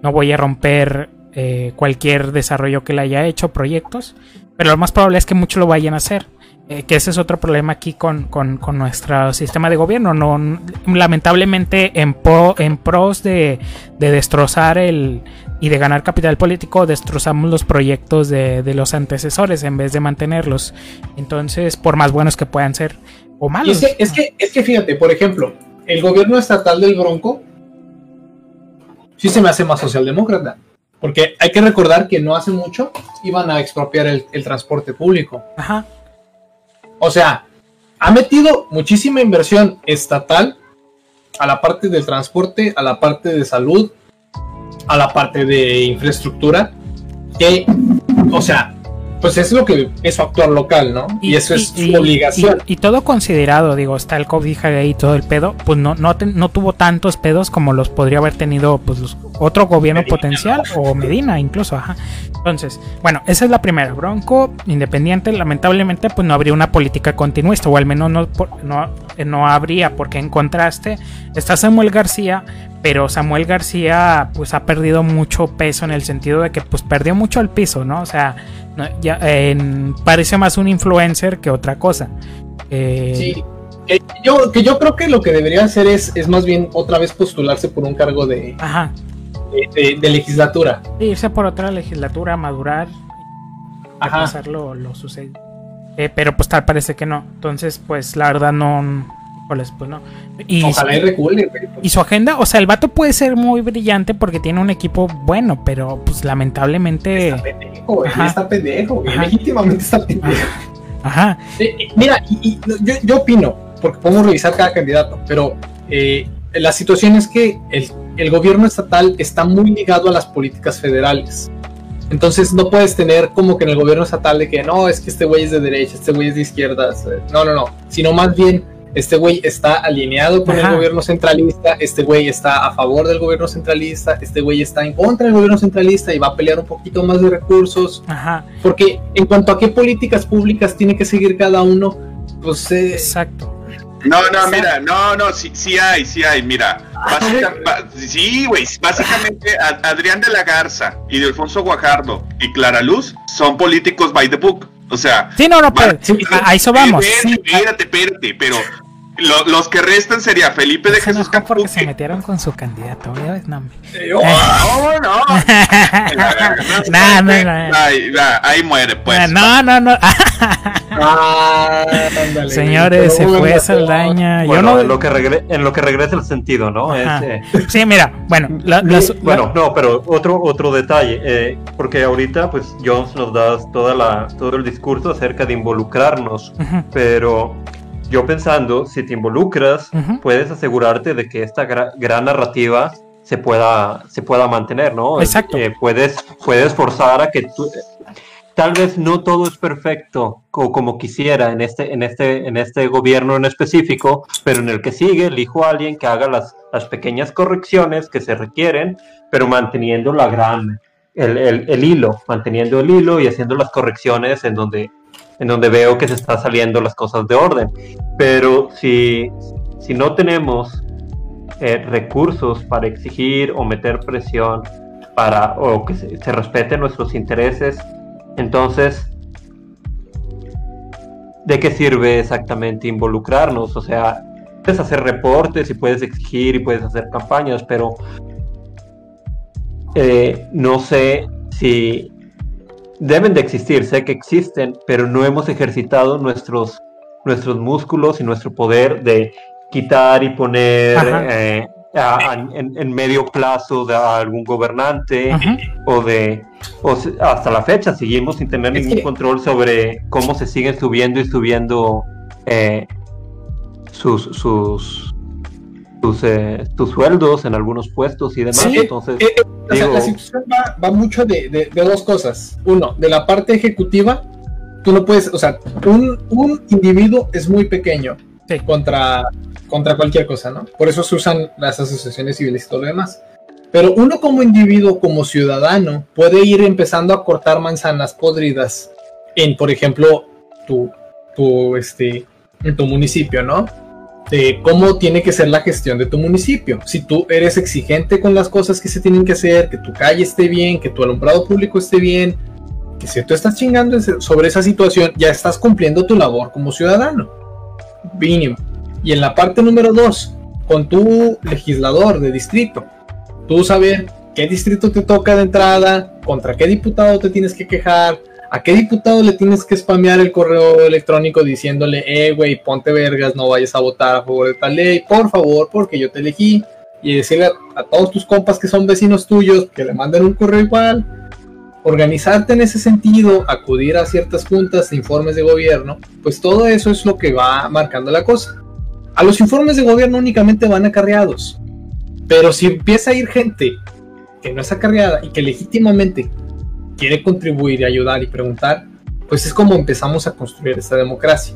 No voy a romper eh, cualquier desarrollo que le haya hecho, proyectos. Pero lo más probable es que muchos lo vayan a hacer. Eh, que ese es otro problema aquí con, nuestro sistema de gobierno. No, lamentablemente, en, en pros de, destrozar el y de ganar capital político, destrozamos los proyectos de, los antecesores en vez de mantenerlos. Entonces, por más buenos que puedan ser o malos. es, que, es, que, es que fíjate, por ejemplo, el gobierno estatal del Bronco sí se me hace más socialdemócrata. Porque hay que recordar que no hace mucho iban a expropiar el, transporte público. Ajá. O sea, ha metido muchísima inversión estatal a la parte del transporte, a la parte de salud, a la parte de infraestructura, que, o sea, pues es lo que es su actuar local, ¿no? Y, eso es su obligación. Y, todo considerado, digo, está el COVID y todo el pedo, pues no, no, no tuvo tantos pedos como los podría haber tenido pues otro gobierno potencial o Medina incluso, ajá. Entonces, bueno, esa es la primera. Bronco, independiente, lamentablemente, pues no habría una política continuista, o al menos no, no, no habría, porque en contraste está Samuel García, pero Samuel García pues ha perdido mucho peso en el sentido de que pues perdió mucho el piso, ¿no? O sea, ya, parece más un influencer que otra cosa. Eh, sí. yo, que yo creo que lo que debería hacer es, es más bien otra vez postularse por un cargo de, Ajá. de, legislatura. irse por otra legislatura, madurar, Ajá. pasarlo lo, sucede. Eh, pero pues tal parece que no. Entonces, pues la verdad no, pues no. Y Ojalá y recule, Y su agenda, o sea, el vato puede ser muy brillante porque tiene un equipo bueno, pero pues lamentablemente. Está pendejo, está pendejo, legítimamente está pendejo. Ajá. Eh, eh, mira, y, yo, yo, opino, porque podemos revisar cada candidato, pero eh, la situación es que el, el gobierno estatal está muy ligado a las políticas federales. Entonces no puedes tener como que en el gobierno estatal de que no, es que este güey es de derecha, este güey es de izquierda. No, no, no. Sino más bien este güey está alineado con el gobierno centralista, este güey está a favor del gobierno centralista, este güey está en contra del gobierno centralista y va a pelear un poquito más de recursos. Ajá. Porque en cuanto a qué políticas públicas tiene que seguir cada uno, pues... Eh, Exacto. No, no, mira, no, no, sí, sí hay, sí hay, mira. sí, güey, básicamente Adrián de la Garza y de Alfonso Guajardo y Clara Luz son políticos by the book. O sea, sí, no, no, pero, a eso vamos. Espérate, espérate, pero los que restan sería Felipe de Jesús Campos. porque se metieron con su candidato, No, no, no. no, no, no. Ahí, muere, pues. No, no, no. Señores, se fue Saldaña. Yo no... en, lo que en lo que regresa el sentido, ¿no? Ese... Sí, mira, bueno. bueno, no, pero otro, otro detalle. Eh, porque ahorita, pues, Jones nos da toda la, todo el discurso acerca de involucrarnos. Pero yo pensando, si te involucras, puedes asegurarte de que esta gran narrativa se pueda, se pueda mantener, ¿no? Exacto. Eh, puedes, puedes forzar a que tú... Tal vez no todo es perfecto como quisiera en este, en, este, en este gobierno en específico, pero en el que sigue elijo a alguien que haga las, las pequeñas correcciones que se requieren, pero manteniendo la gran, el, el, el hilo, manteniendo el hilo y haciendo las correcciones en donde en donde veo que se están saliendo las cosas de orden. Pero si, si no tenemos eh, recursos para exigir o meter presión para o que se, respeten nuestros intereses, entonces ¿de qué sirve exactamente involucrarnos? O sea, puedes hacer reportes y puedes exigir y puedes hacer campañas, pero eh, no sé si deben de existir, sé que existen, pero no hemos ejercitado nuestros, nuestros músculos y nuestro poder de quitar y poner eh, en, medio plazo de algún gobernante o de hasta la fecha seguimos sin tener ningún control sobre cómo se siguen subiendo y subiendo eh, sus, sus tus, eh, tus sueldos en algunos puestos y demás. Entonces, eh, la situación va, mucho de, dos cosas. Uno, de la parte ejecutiva, tú no puedes, o sea, un, un individuo es muy pequeño contra, contra cualquier cosa, ¿no? Por eso se usan las asociaciones civiles y todo lo demás. Pero uno como individuo, como ciudadano, puede ir empezando a cortar manzanas podridas en, por ejemplo, tu, tu, este, en tu municipio, ¿no? De cómo tiene que ser la gestión de tu municipio. Si tú eres exigente con las cosas que se tienen que hacer, que tu calle esté bien, que tu alumbrado público esté bien, que si tú estás chingando sobre esa situación, ya estás cumpliendo tu labor como ciudadano. Mínimo. Y en la parte número dos, con tu legislador de distrito, tú saber qué distrito te toca de entrada, contra qué diputado te tienes que quejar, a qué diputado le tienes que spamear el correo electrónico diciéndole, eh, güey, ponte vergas, no vayas a votar a favor de tal ley, por favor, porque yo te elegí. Y decirle a, todos tus compas que son vecinos tuyos que le manden un correo igual. Organizarte en ese sentido, acudir a ciertas juntas informes de gobierno, pues todo eso es lo que va marcando la cosa. A los informes de gobierno únicamente van acarreados. Pero si empieza a ir gente que no es acarreada y que legítimamente quiere contribuir y ayudar y preguntar, pues es como empezamos a construir esta democracia.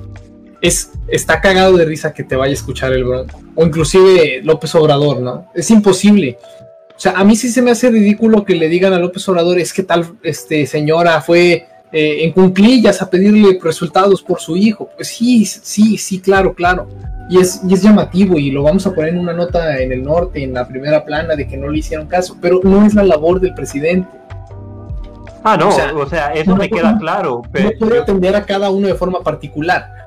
Es, está cagado de risa que te vaya a escuchar el Bronco, o inclusive López Obrador, ¿no? Es imposible. O sea, a mí sí se me hace ridículo que le digan a López Obrador, es que tal este, señora fue eh, en cunclillas a pedirle resultados por su hijo. Pues sí, sí, sí, claro, claro. Y es, y es llamativo y lo vamos a poner en una nota en el norte, en la primera plana, de que no le hicieron caso, pero no es la labor del presidente. Ah, no, o sea, eso me queda claro. Pero... No puede atender a cada uno de forma particular.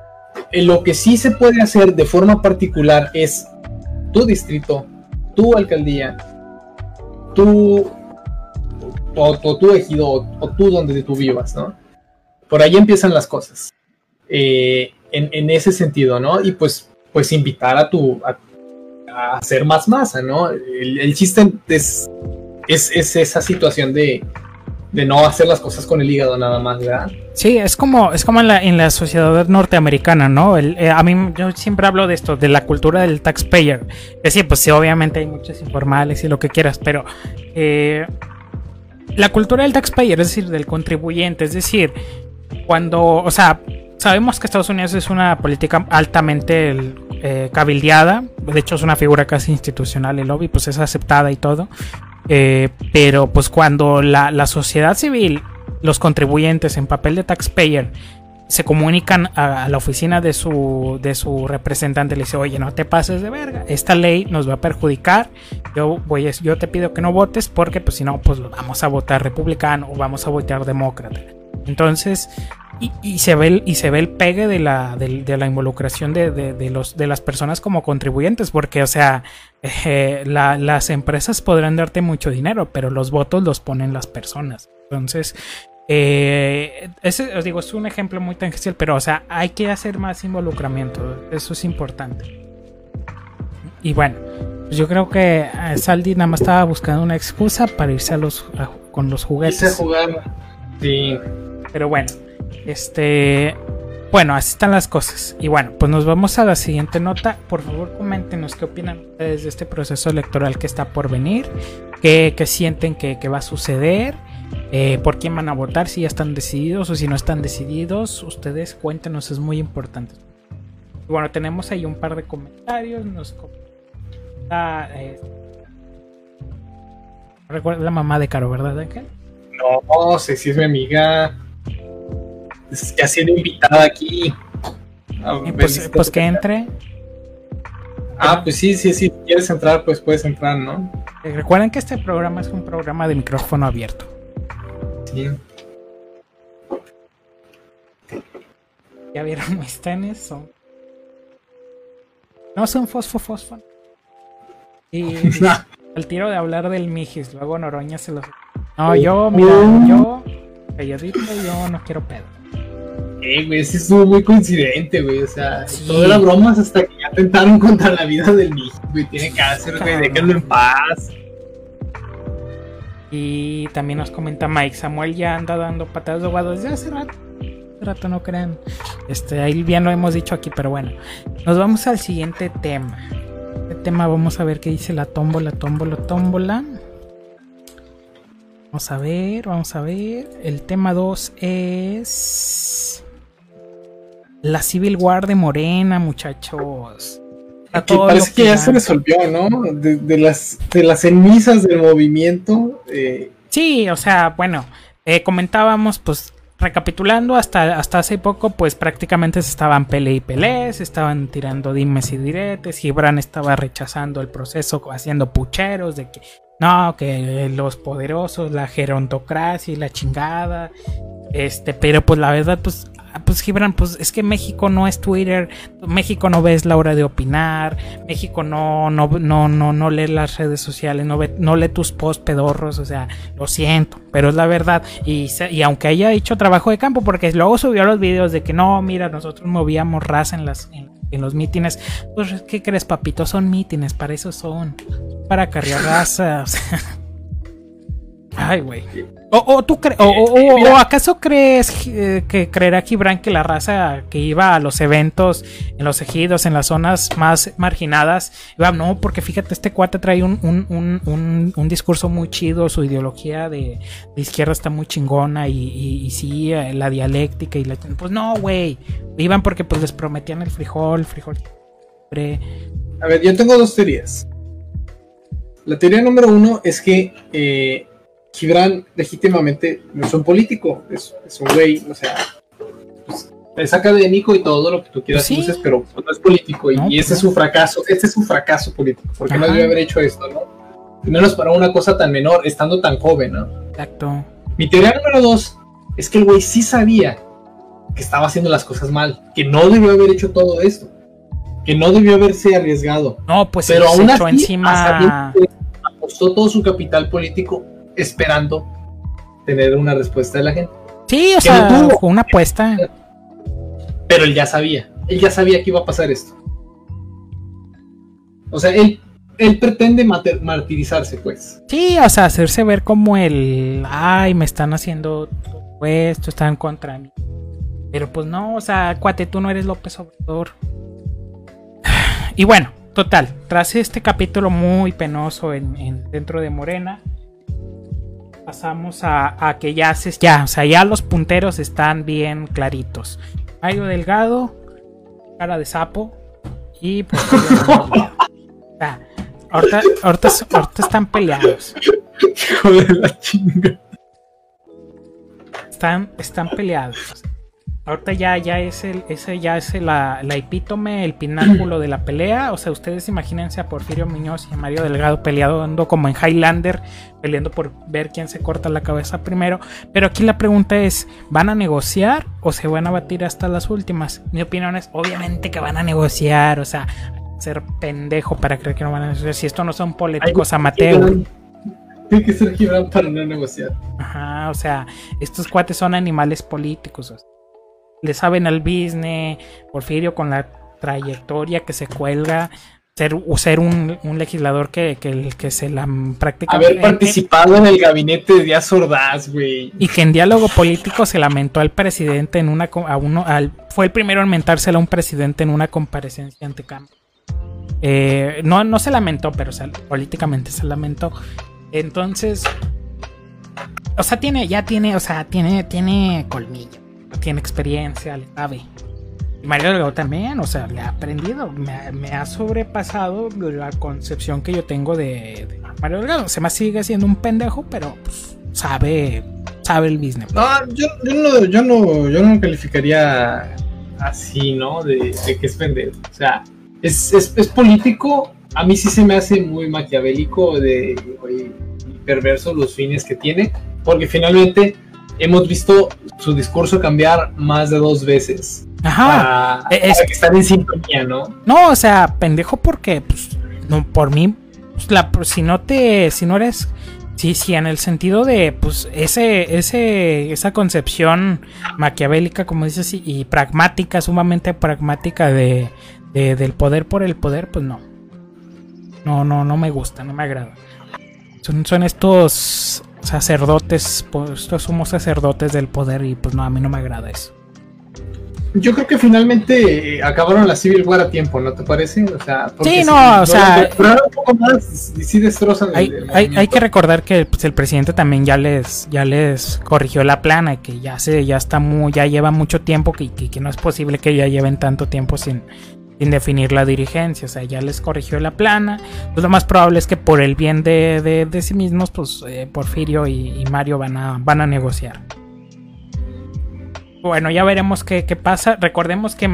Eh, lo que sí se puede hacer de forma particular es tu distrito, tu alcaldía, tu o, tu ejido o, tú donde tú vivas, ¿no? Por ahí empiezan las cosas. Eh, en, ese sentido, ¿no? Y pues, pues invitar a tu a, hacer más masa, ¿no? El, el chiste es, es esa situación de, de no hacer las cosas con el hígado nada más, ¿verdad? Sí, es como, es como en la, en la sociedad norteamericana, ¿no? Eh, a mí yo siempre hablo de esto, de la cultura del taxpayer. Es decir, pues sí, obviamente hay muchos informales y lo que quieras, pero eh, la cultura del taxpayer, es decir, del contribuyente, es decir, cuando, o sea, sabemos que Estados Unidos es una política altamente eh, cabildeada, de hecho es una figura casi institucional el lobby, pues es aceptada y todo. Eh, pero pues cuando la, sociedad civil, los contribuyentes en papel de taxpayer, se comunican a, la oficina de su, de su representante, le dice, oye, no te pases de verga, esta ley nos va a perjudicar, yo, voy, yo te pido que no votes porque pues si no, pues vamos a votar republicano o vamos a votar demócrata. Entonces, y, se ve el, y se ve el pegue de la, de, la involucración de, los, de las personas como contribuyentes, porque, o sea, eh, las empresas podrán darte mucho dinero, pero los votos los ponen las personas. Entonces, eh, ese, os digo, es un ejemplo muy tangencial, pero, o sea, hay que hacer más involucramiento, eso es importante. Y bueno, pues yo creo que eh, Saldi nada más estaba buscando una excusa para irse a los, con los juguetes. jugar, sí. Pero bueno. Este. Bueno, así están las cosas. Y bueno, pues nos vamos a la siguiente nota. Por favor, coméntenos qué opinan ustedes de este proceso electoral que está por venir. ¿Qué, sienten que, va a suceder? Eh, ¿Por quién van a votar? Si ya están decididos o si no están decididos. Ustedes cuéntenos, es muy importante. Y bueno, tenemos ahí un par de comentarios. Nos comenta. Eh, recuerda la mamá de Caro, ¿verdad, Ángel? No, sé si es mi amiga ha sido invitada aquí. Pues, pues, que entre. Ah, pues sí, sí, sí. Si quieres entrar, pues puedes entrar, ¿no? Eh, recuerden que este programa es un programa de micrófono abierto. Sí. ¿Ya vieron mis tenis? Son... No son fosfo fosfo. Y al tiro de hablar del Mijis, luego Noroña se los. No, yo, mira, yo, calladito, yo no quiero pedo. Güey, sí estuvo muy coincidente, güey. O sea, todo era bromas hasta que ya atentaron contra la vida del niño, güey. Tiene cáncer, güey. Déjenlo en paz. Y también nos comenta Mike, Samuel ya anda dando patadas de guado desde hace rato. Hace rato no crean. Este, ahí bien lo hemos dicho aquí, pero bueno. Nos vamos al siguiente tema. Este tema vamos a ver qué dice la tómbola, tómbola, tómbola. Vamos a ver, vamos a ver. El tema 2 es la Civil War de Morena, muchachos. Que parece que, ya se resolvió, ¿no? De, las, de las cenizas del movimiento. Eh. Sí, o sea, bueno, eh, comentábamos, pues, recapitulando, hasta, hasta hace poco, pues prácticamente se estaban pele y pele, se estaban tirando dimes y diretes. Gibran estaba rechazando el proceso, haciendo pucheros de que no, que los poderosos, la gerontocracia y la chingada. Este, pero pues la verdad, pues Ah, pues Gibran, pues es que México no es Twitter, México no ves la hora de opinar, México no, no, no, no, no lee las redes sociales, no, ve, no lee tus posts pedorros, o sea, lo siento, pero es la verdad. Y, y aunque haya hecho trabajo de campo, porque luego subió los videos de que no, mira, nosotros movíamos raza en las en, los mítines, pues ¿qué crees, papito? Son mítines, para eso son, para cargar raza, o sea. Ay, güey. O, tú o, acaso crees eh, que creerá Gibran que la raza que iba a los eventos en los ejidos, en las zonas más marginadas, iba, no, porque fíjate, este cuate trae un, un, discurso muy chido, su ideología de, izquierda está muy chingona y, y, sí, eh, la dialéctica y la... Pues no, güey, iban porque pues les prometían el frijol, el frijol. A ver, yo tengo dos teorías. La teoría número uno es que... Eh, Gibran legítimamente no es un político, es, un güey, o sea, pues, es académico y todo lo que tú quieras, pues pero no es político y, ese pues es su fracaso, este es su fracaso político, porque no debió haber hecho esto, ¿no? Menos para una cosa tan menor, estando tan joven, ¿no? Exacto. Mi teoría número dos es que el güey sí sabía que estaba haciendo las cosas mal, que no debió haber hecho todo esto, que no debió haberse arriesgado. No, pues pero aún así, encima... apostó todo su capital político esperando tener una respuesta de la gente. Sí, o sea, una apuesta. Pero él ya sabía, él ya sabía que iba a pasar esto. O sea, él, él pretende martirizarse, pues. Sí, o sea, hacerse ver como el, ay, me están haciendo esto, están contra mí. Pero pues no, o sea, cuate, tú no eres López Obrador. Y bueno, total, tras este capítulo muy penoso en dentro de Morena, pasamos a, que ya haces ya, o sea, ya los punteros están bien claritos. Mario Delgado, cara de sapo y pues, ahorita, ahorita, están peleados. Joder la chinga. Están, están peleados. Ahorita ya, ya es el, ese ya es la, la, epítome, el pináculo de la pelea. O sea, ustedes imagínense a Porfirio Muñoz y a Mario Delgado peleando como en Highlander, peleando por ver quién se corta la cabeza primero. Pero aquí la pregunta es, ¿van a negociar o se van a batir hasta las últimas? Mi opinión es, obviamente que van a negociar, o sea, ser pendejo para creer que no van a negociar. Si esto no son políticos amateur. Tiene que ser Gibran para no negociar. Ajá, o sea, estos cuates son animales políticos. O sea le saben al business, Porfirio con la trayectoria que se cuelga, ser, ser un, legislador que, que, que se la práctica. Haber participado en el gabinete de Díaz Ordaz, güey. Y que en diálogo político se lamentó al presidente en una. A uno, al, fue el primero en mentárselo a un presidente en una comparecencia ante Cámara. Eh, no, no se lamentó, pero políticamente se lamentó. Entonces. O sea, tiene, ya tiene, o sea, tiene, tiene colmillo tiene experiencia, le sabe. Y Mario Delgado también, o sea, le ha aprendido, me, ha sobrepasado la concepción que yo tengo de, Mario Delgado. Se me sigue siendo un pendejo, pero pues, sabe, sabe el business. No, yo, no, yo no, yo no calificaría así, ¿no? De, que es pendejo. O sea, es, es, político. A mí sí se me hace muy maquiavélico de, de perverso los fines que tiene, porque finalmente hemos visto su discurso cambiar más de dos veces. Ajá. E-, es, que están en sintonía, ¿no? No, o sea, pendejo porque, pues, no, por mí, pues, la, si no te, si no eres, sí, sí, en el sentido de, pues, ese, ese, esa concepción maquiavélica, como dices, y, pragmática, sumamente pragmática de, del poder por el poder, pues no. No, no, no me gusta, no me agrada. Son, son estos sacerdotes, pues, estos somos sacerdotes del poder y pues no, a mí no me agrada eso yo creo que finalmente eh, acabaron la Civil War a tiempo, ¿no te parece? O sea, sí, no, o sea, un poco más sí destrozan. Hay, hay, hay, que recordar que pues, el presidente también ya les ya les corrigió la plana, que ya se ya está muy ya lleva mucho tiempo que, que, no es posible que ya lleven tanto tiempo sin sin definir la dirigencia, o sea, ya les corrigió la plana. Pues lo más probable es que por el bien de, de, sí mismos, pues eh, Porfirio y, Mario van a van a negociar. Bueno, ya veremos qué, pasa. Recordemos que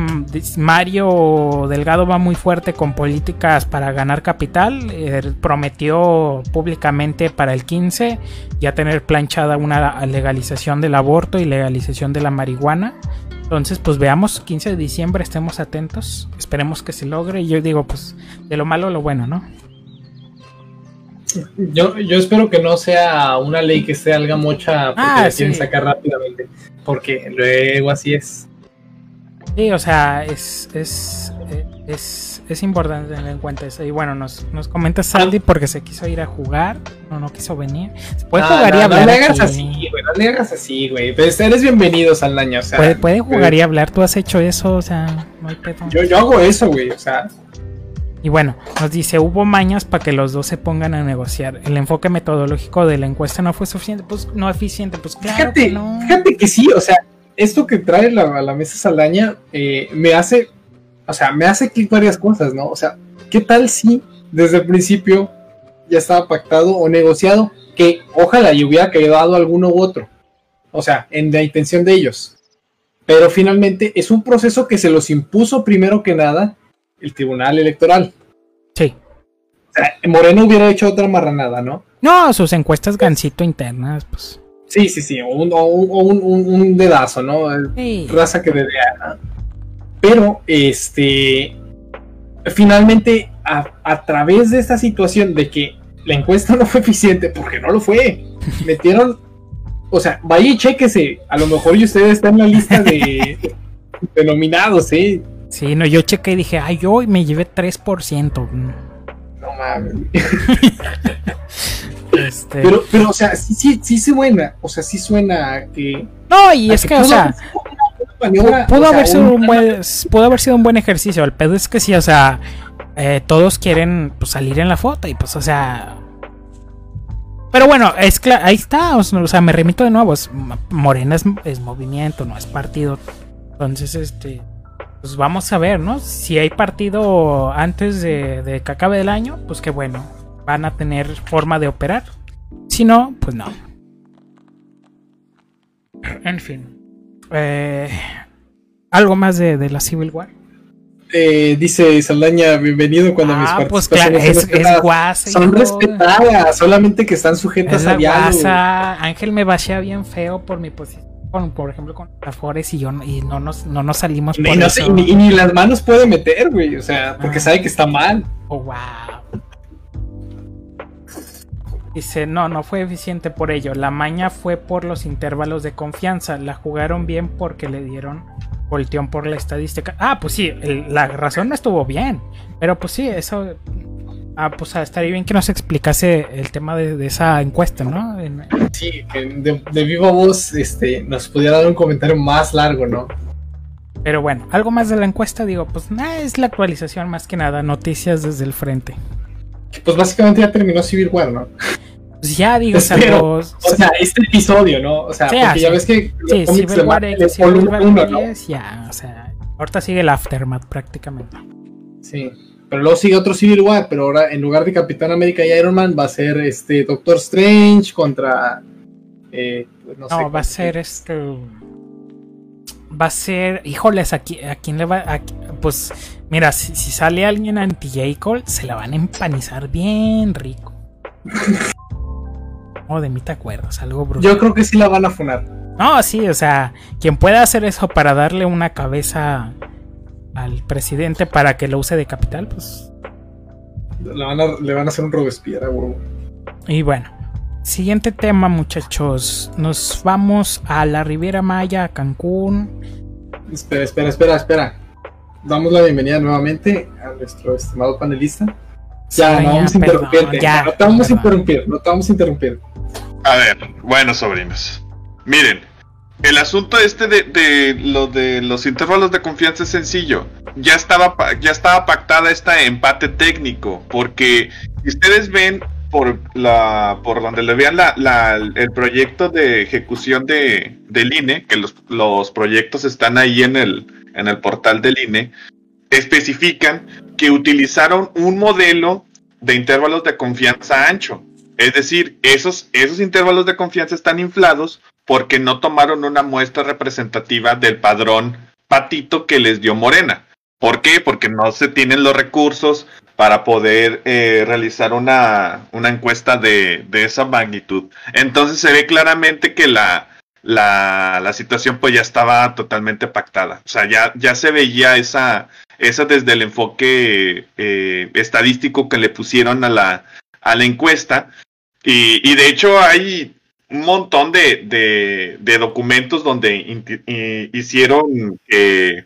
Mario Delgado va muy fuerte con políticas para ganar capital. prometió públicamente para el 15 ya tener planchada una legalización del aborto y legalización de la marihuana. Entonces, pues veamos, 15 de diciembre, estemos atentos. Esperemos que se logre. Y yo digo, pues, de lo malo lo bueno, ¿no? Yo, yo espero que no sea una ley que se haga mocha porque ah, la quieren sacar rápidamente. Porque luego así es. Sí, o sea, es, es, es, es importante tener en cuenta eso. Y bueno, nos, nos comenta Saldi porque se quiso ir a jugar. No, no quiso venir. puede jugar y hablar. No le hagas así, güey. No le hagas así, güey. Pues eres bienvenido, Saldaña. O sea, puede, puede jugar y hablar. Tú has hecho eso, o sea, no hay pedo. Yo, yo hago eso, güey. O sea, y bueno, nos dice, hubo mañas para que los dos se pongan a negociar. El enfoque metodológico de la encuesta no fue suficiente, pues no eficiente, pues claro fíjate, que no. Fíjate que sí, o sea, esto que trae la, a la mesa Saldaña eh, me hace, o sea, me hace clic varias cosas, ¿no? O sea, ¿qué tal si desde el principio ya estaba pactado o negociado que ojalá y hubiera quedado alguno u otro? O sea, en la intención de ellos. Pero finalmente es un proceso que se los impuso primero que nada el Tribunal Electoral. Sí. O sea, Moreno hubiera hecho otra marranada, ¿no? No, sus encuestas gancito internas, pues. Sí, sí, sí, o un, un, dedazo, ¿no? Raza que dedea, ¿no? Pero, este, finalmente, a, a, través de esta situación de que la encuesta no fue eficiente, porque no lo fue, metieron, o sea, vaya y chequese, a lo mejor y ustedes están en la lista de, de nominados, ¿eh? Sí, no, yo chequé y dije, ay, yo me llevé 3%. No mames. este... Pero, pero, o sea, sí, sí, sí suena, o sea, sí suena que... No, y es que, o sea, pudo, haber sido un buen, pudo haber sido un buen ejercicio. El pedo es que sí, o sea, eh, todos quieren pues, salir en la foto y pues, o sea... Pero bueno, es ahí está, o sea, me remito de nuevo, Morena es, es movimiento, no es partido. Entonces, este pues vamos a ver, ¿no? Si hay partido antes de, que acabe el año, pues qué bueno, van a tener forma de operar. Si no, pues no. En fin. Eh, ¿Algo más de, la Civil War? Eh, dice Saldaña, bienvenido cuando mis ah, pues claro, es, guasa son respetadas, solamente que están sujetas a guasa. Ángel me vacía bien feo por mi posición por ejemplo, con Afores y yo y no nos, no nos salimos por y, eso. y, ni las manos puede meter, güey. O sea, porque ah. sabe que está mal. Oh, wow. Dice, no, no fue eficiente por ello. La maña fue por los intervalos de confianza. La jugaron bien porque le dieron volteón por la estadística. Ah, pues sí, la razón no estuvo bien. Pero pues sí, eso Ah, pues ah, estaría bien que nos explicase el tema de, esa encuesta, ¿no? Sí, que de, viva voz este, nos pudiera dar un comentario más largo, ¿no? Pero bueno, algo más de la encuesta, digo, pues nada, es la actualización más que nada, noticias desde el frente. Pues básicamente ya terminó Civil War, ¿no? Pues ya digo, o sea, este episodio, ¿no? O sea, porque ya ves que sí, Civil War, Civil War 1, ya, o sea, ahorita sigue el aftermath prácticamente. Sí. Pero luego sigue otro Civil War, pero ahora en lugar de Capitán América y Iron Man va a ser este Doctor Strange contra... Eh, pues no, va a ser este... Va a ser... Híjoles, ¿a, quién, a quién le va...? pues mira, si, sale alguien anti-J. se la van a empanizar bien rico. oh, de mí te acuerdas, algo brutal. Yo creo que sí la van a funar. No, sí, o sea, quien pueda hacer eso para darle una cabeza al presidente para que lo use de capital, pues. Le van a, le van a hacer un Robespierre, huevo. Y bueno, siguiente tema, muchachos. Nos vamos a la Riviera Maya, a Cancún. Espera, espera, espera, espera. damos la bienvenida nuevamente a nuestro estimado panelista. Ya, no vamos a interrumpir. no te vamos a interrumpir, no te vamos a interrumpir. A ver, bueno, sobrinos. Miren, el asunto este de, lo de los intervalos de confianza es sencillo. Ya estaba, ya estaba pactada esta empate técnico, porque si ustedes ven por la por donde le vean la, el proyecto de ejecución de, del INE, que los, los proyectos están ahí en el, en el portal del INE, especifican que utilizaron un modelo de intervalos de confianza ancho. Es decir, esos, esos intervalos de confianza están inflados porque no tomaron una muestra representativa del padrón patito que les dio Morena. ¿Por qué? Porque no se tienen los recursos para poder eh, realizar una, una encuesta de, de, esa magnitud. Entonces se ve claramente que la, la, la, situación pues ya estaba totalmente pactada. O sea, ya, ya se veía esa, esa desde el enfoque eh, estadístico que le pusieron a la, a la encuesta. Y, y de hecho hay un montón de, de, documentos donde hicieron, eh,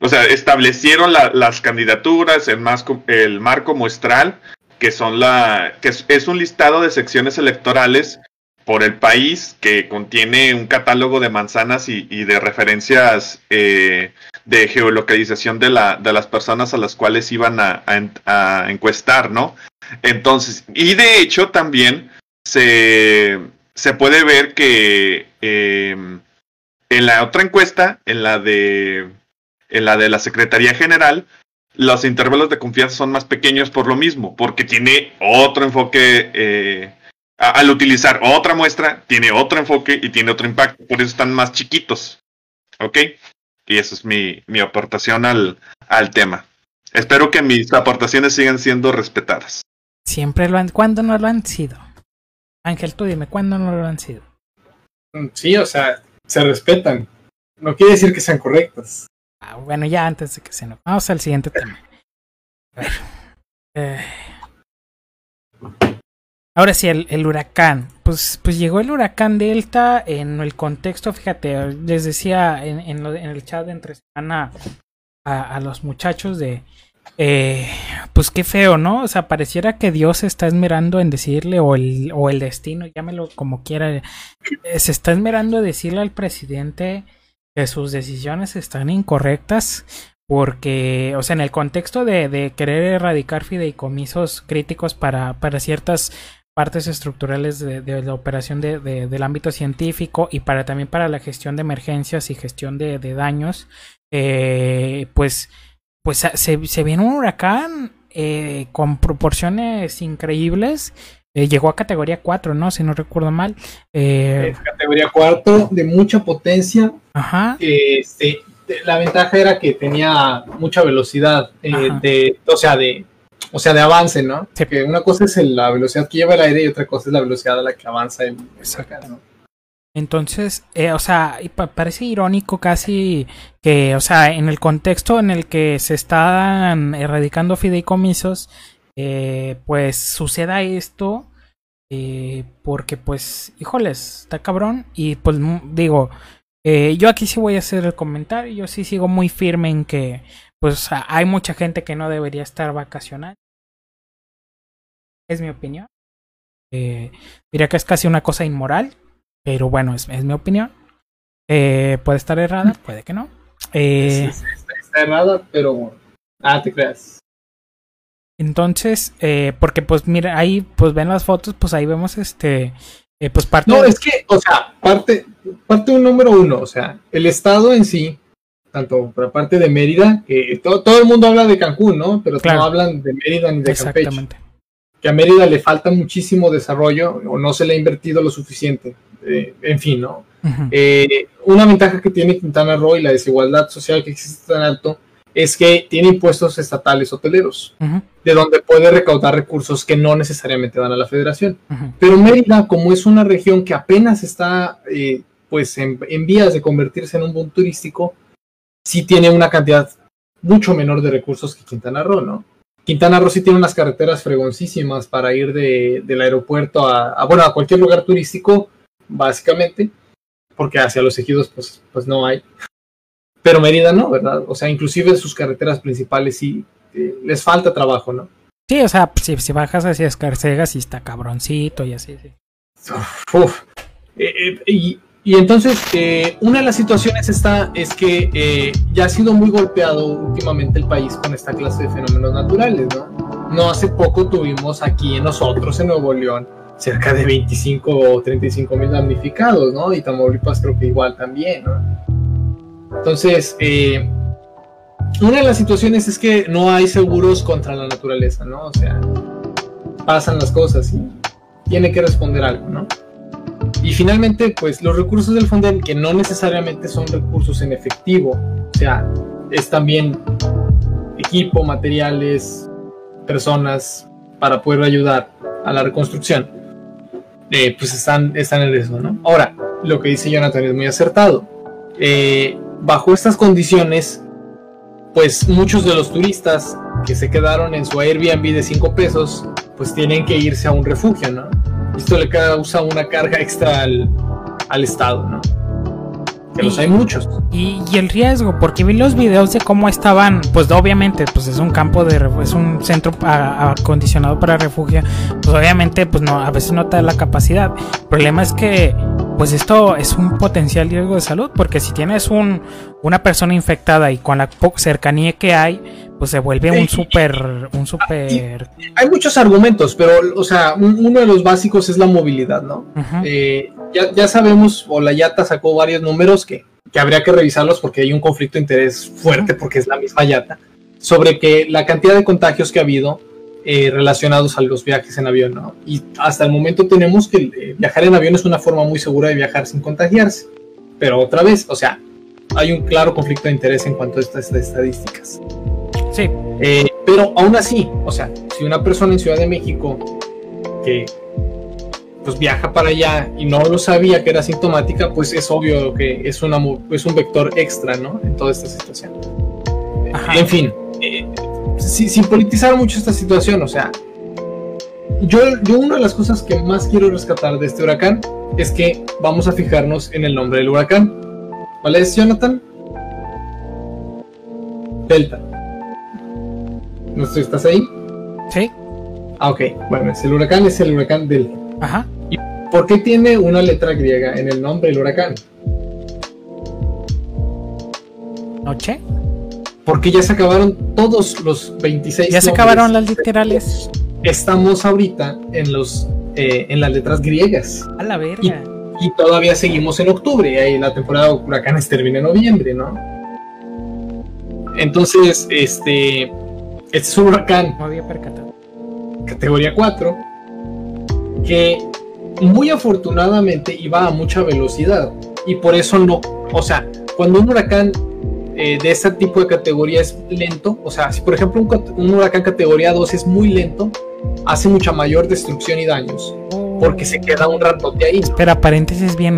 o sea, establecieron las candidaturas, el, el marco muestral, que son la, que es, un listado de secciones electorales por el país que contiene un catálogo de manzanas y, de referencias eh, de geolocalización de, la, de las personas a las cuales iban a, encuestar, ¿no? Entonces, y de hecho también se, se puede ver que em, en la otra encuesta, en la de en la de la Secretaría General, los intervalos de confianza son más pequeños por lo mismo, porque tiene otro enfoque, eh, al utilizar otra muestra, tiene otro enfoque y tiene otro impacto, por eso están más chiquitos. ¿Ok? Y esa es mi, mi aportación al, al tema. Espero que mis aportaciones sigan siendo respetadas. Siempre lo han, ¿cuándo no lo han sido? Ángel, tú dime, ¿cuándo no lo han sido? Mm, sí, o sea, se respetan. No quiere decir que sean correctas. Ah, bueno, ya antes de que se nos... Vamos al siguiente tema. Eh, ahora sí, el, huracán. Pues, pues llegó el huracán Delta en el contexto, fíjate, les decía en, en, el chat de entre semana a los muchachos de eh, pues qué feo, ¿no? O sea, pareciera que Dios está esmerando en decirle, o el, o el destino, llámelo como quiera, eh, se está esmerando en decirle al presidente que sus decisiones están incorrectas, porque, o sea, en el contexto de, de querer erradicar fideicomisos críticos para, para ciertas partes estructurales de, de la operación de, del ámbito científico y para también para la gestión de emergencias y gestión de, daños, eh, pues pues se, se viene un huracán eh, con proporciones increíbles. Eh, llegó a categoría 4, ¿no? Si no recuerdo mal. Eh, categoría 4 de mucha potencia. Ajá. Este, la ventaja era que tenía mucha velocidad de, o sea, de, o sea, de avance, ¿no? Que una cosa es la velocidad que lleva el aire y otra cosa es la velocidad a la que avanza el, Exacto. ¿no? Entonces, eh, o sea, parece irónico casi que, o sea, en el contexto en el que se están erradicando fideicomisos, eh, pues suceda esto, eh, porque pues, híjoles, está cabrón. Y pues digo, yo aquí sí voy a hacer el comentario, yo sí sigo muy firme en que, pues, hay mucha gente que no debería estar vacacionando. Es mi opinión. diría que es casi una cosa inmoral pero bueno, es, mi opinión. Eh, puede estar errada, puede que no. Eh, está, errada, pero. Ah, te creas. Entonces, eh, porque pues mira, ahí pues ven las fotos, pues ahí vemos este. Eh, pues parte. No, es que, o sea, parte, parte un número uno, o sea, el estado en sí, tanto por parte de Mérida, que todo, todo el mundo habla de Cancún, ¿no? Pero no hablan de Mérida ni de Exactamente. Que a Mérida le falta muchísimo desarrollo o no se le ha invertido lo suficiente. Eh, en fin, ¿no? Eh, una ventaja que tiene Quintana Roo y la desigualdad social que existe tan alto es que tiene impuestos estatales hoteleros, de donde puede recaudar recursos que no necesariamente van a la federación. Pero Mérida, como es una región que apenas está eh, pues en, vías de convertirse en un boom turístico, sí tiene una cantidad mucho menor de recursos que Quintana Roo, ¿no? Quintana Roo sí tiene unas carreteras fregoncísimas para ir del aeropuerto a, bueno, a cualquier lugar turístico básicamente, porque hacia los ejidos pues, pues no hay. Pero Mérida no, ¿verdad? O sea, inclusive sus carreteras principales sí eh, les falta trabajo, ¿no? Sí, o sea, si, si bajas hacia Escarcega, sí está cabroncito y así, sí. Uf. Eh, y, y, entonces, una de las situaciones está, es que ya ha sido muy golpeado últimamente el país con esta clase de fenómenos naturales, ¿no? No hace poco tuvimos aquí en nosotros, en Nuevo León, cerca de 25 o 35 mil damnificados, ¿no? Y Tamaulipas creo que igual también, ¿no? Entonces, eh, una de las situaciones es que no hay seguros contra la naturaleza, ¿no? O sea, pasan las cosas y tiene que responder algo, ¿no? Y finalmente, pues los recursos del Fonden, que no necesariamente son recursos en efectivo, o sea, es también equipo, materiales, personas para poder ayudar a la reconstrucción eh, pues están, están en riesgo, ¿no? Ahora, lo que dice Jonathan es muy acertado. Eh, bajo estas condiciones, pues muchos de los turistas que se quedaron en su Airbnb de 5 pesos, pues tienen que irse a un refugio, ¿no? Esto le causa una carga extra al, al Estado, ¿no? Que los hay muchos. Y, el riesgo, porque vi los videos de cómo estaban, pues obviamente, pues es un campo de es un centro acondicionado para refugio, pues obviamente, pues no, a veces no te da la capacidad. El problema es que, pues esto es un potencial riesgo de salud, porque si tienes un, una persona infectada y con la cercanía que hay, pues se vuelve un súper, un súper... Hay muchos argumentos, pero, o sea, uno de los básicos es la movilidad, ¿no? Eh, ya, ya, sabemos, o la YATA sacó varios números que, que, habría que revisarlos porque hay un conflicto de interés fuerte, porque es la misma YATA, sobre que la cantidad de contagios que ha habido eh, relacionados a los viajes en avión, ¿no? Y hasta el momento tenemos que eh, viajar en avión es una forma muy segura de viajar sin contagiarse. Pero otra vez, o sea, hay un claro conflicto de interés en cuanto a estas estadísticas. Sí. Eh, pero aún así, o sea, si una persona en Ciudad de México que pues viaja para allá y no lo sabía que era sintomática, pues es obvio que es, una, es un vector extra, ¿no? En toda esta situación. En fin, eh, sin politizar mucho esta situación, o sea, yo, yo una de las cosas que más quiero rescatar de este huracán es que vamos a fijarnos en el nombre del huracán. ¿Cuál es, Jonathan? Delta. ¿No estás ahí? Sí. Ah, ok. Bueno, es el huracán es el huracán del. Ajá. ¿Y por qué tiene una letra griega en el nombre del huracán? ¿Noche? Porque ya se acabaron todos los 26. Ya se acabaron las literales. Estamos ahorita en los eh, en las letras griegas. A la verga. Y, todavía seguimos en octubre. Y la temporada de huracanes termina en noviembre, ¿no? Entonces, este este es un huracán. Categoría 4. Que muy afortunadamente iba a mucha velocidad. Y por eso no. O sea, cuando un huracán eh, de este tipo de categoría es lento, o sea, si por ejemplo un, huracán categoría 2 es muy lento, hace mucha mayor destrucción y daños. Porque se queda un ratote ahí. Espera, paréntesis bien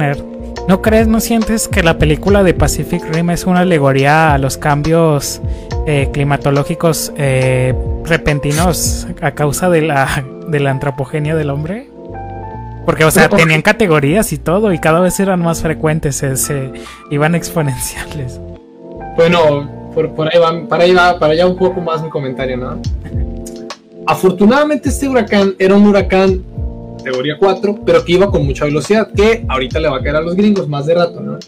¿No crees, no sientes que la película de Pacific Rim es una alegoría a los cambios eh, climatológicos eh, repentinos a causa de la, de la antropogenia del hombre? Porque, o sea, tenían categorías y todo, y cada vez eran más frecuentes, se, iban exponenciales. Bueno, por, ahí va, para ahí va, para allá un poco más mi comentario, ¿no? Afortunadamente este huracán era un huracán categoría 4, pero que iba con mucha velocidad, que ahorita le va a caer a los gringos más de rato, ¿no?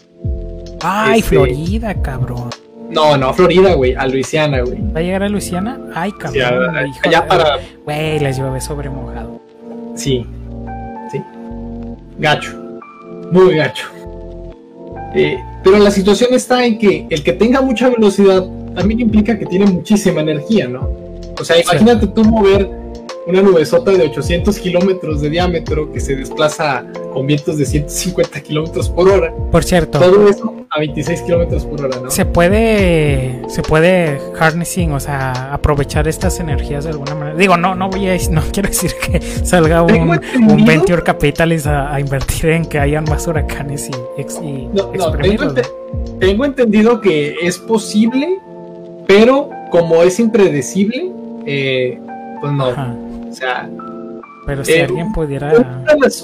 Ay, este, Florida, cabrón. No, no, a Florida, güey, a Luisiana, güey. ¿Va a llegar a Luisiana? Ay, cabrón. ya para. Güey, les llueve sobre mojado. Sí, sí. Gacho. Muy gacho. Eh, pero la situación está en que el que tenga mucha velocidad también implica que tiene muchísima energía, ¿no? O sea, imagínate tú mover una nubesota de 800 kilómetros de diámetro que se desplaza con vientos de 150 kilómetros por hora. Por cierto. Todo eso a 26 kilómetros por hora, ¿no? Se puede, se puede harnessing, o sea, aprovechar estas energías de alguna manera. Digo, no, no voy a, no quiero decir que salga un, un Venture Capitalist a, invertir en que hayan más huracanes y, y no, no, tengo, tengo entendido que es posible, pero como es impredecible, eh, pues no. O sea. Pero si eh, alguien pudiera.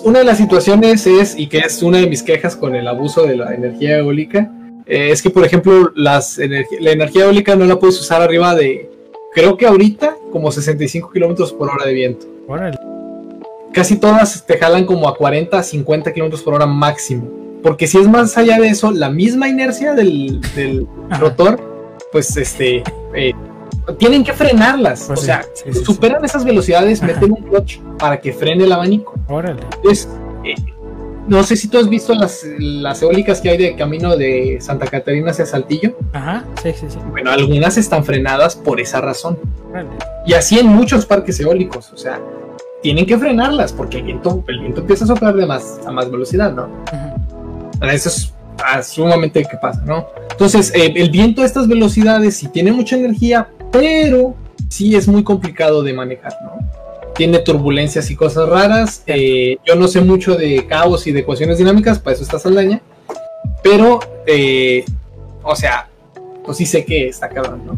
Una de, las, situaciones es, y que es una de mis quejas con el abuso de la energía eólica, eh, es que, por ejemplo, las la energía eólica no la puedes usar arriba de, creo que ahorita, como 65 kilómetros por hora de viento. Casi todas te jalan como a 40, 50 kilómetros por hora máximo. Porque si es más allá de eso, la misma inercia del, rotor, pues este, eh, tienen que frenarlas. Pues o sea, superan esas velocidades, meten un clutch para que frene el abanico. Órale. Entonces, eh, no sé si tú has visto las, las eólicas que hay de camino de Santa Catarina hacia Saltillo. Ajá, sí, sí, sí. Bueno, algunas están frenadas por esa razón. Y así en muchos parques eólicos, o sea, tienen que frenarlas porque el viento, el viento empieza a soplar de más, a más velocidad, ¿no? Eso es ah, sumamente que pasa, ¿no? Entonces, eh, el viento a estas velocidades sí tiene mucha energía, pero sí es muy complicado de manejar, ¿no? tiene turbulencias y cosas raras. Eh, yo no sé mucho de caos y de ecuaciones dinámicas, para eso está Saldaña. Pero, eh, o sea, pues sí sé que está cabrón, ¿no?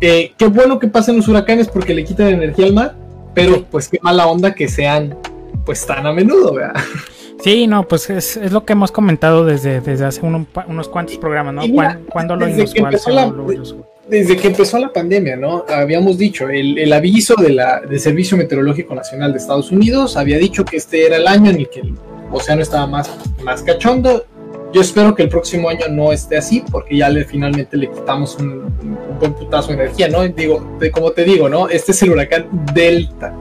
Eh, qué bueno que pasen los huracanes porque le quitan energía al mar, pero pues qué mala onda que sean pues tan a menudo, ¿verdad? Sí, no, pues es, lo que hemos comentado desde, desde hace unos cuantos programas, ¿no? ¿Cuándo, lo inusual desde que empezó la pandemia, ¿no? Habíamos dicho, el, aviso de la, del Servicio Meteorológico Nacional de Estados Unidos había dicho que este era el año en el que el océano estaba más, más cachondo. Yo espero que el próximo año no esté así, porque ya le, finalmente le quitamos un, buen putazo de energía, ¿no? Digo, como te digo, ¿no? Este es el huracán Delta.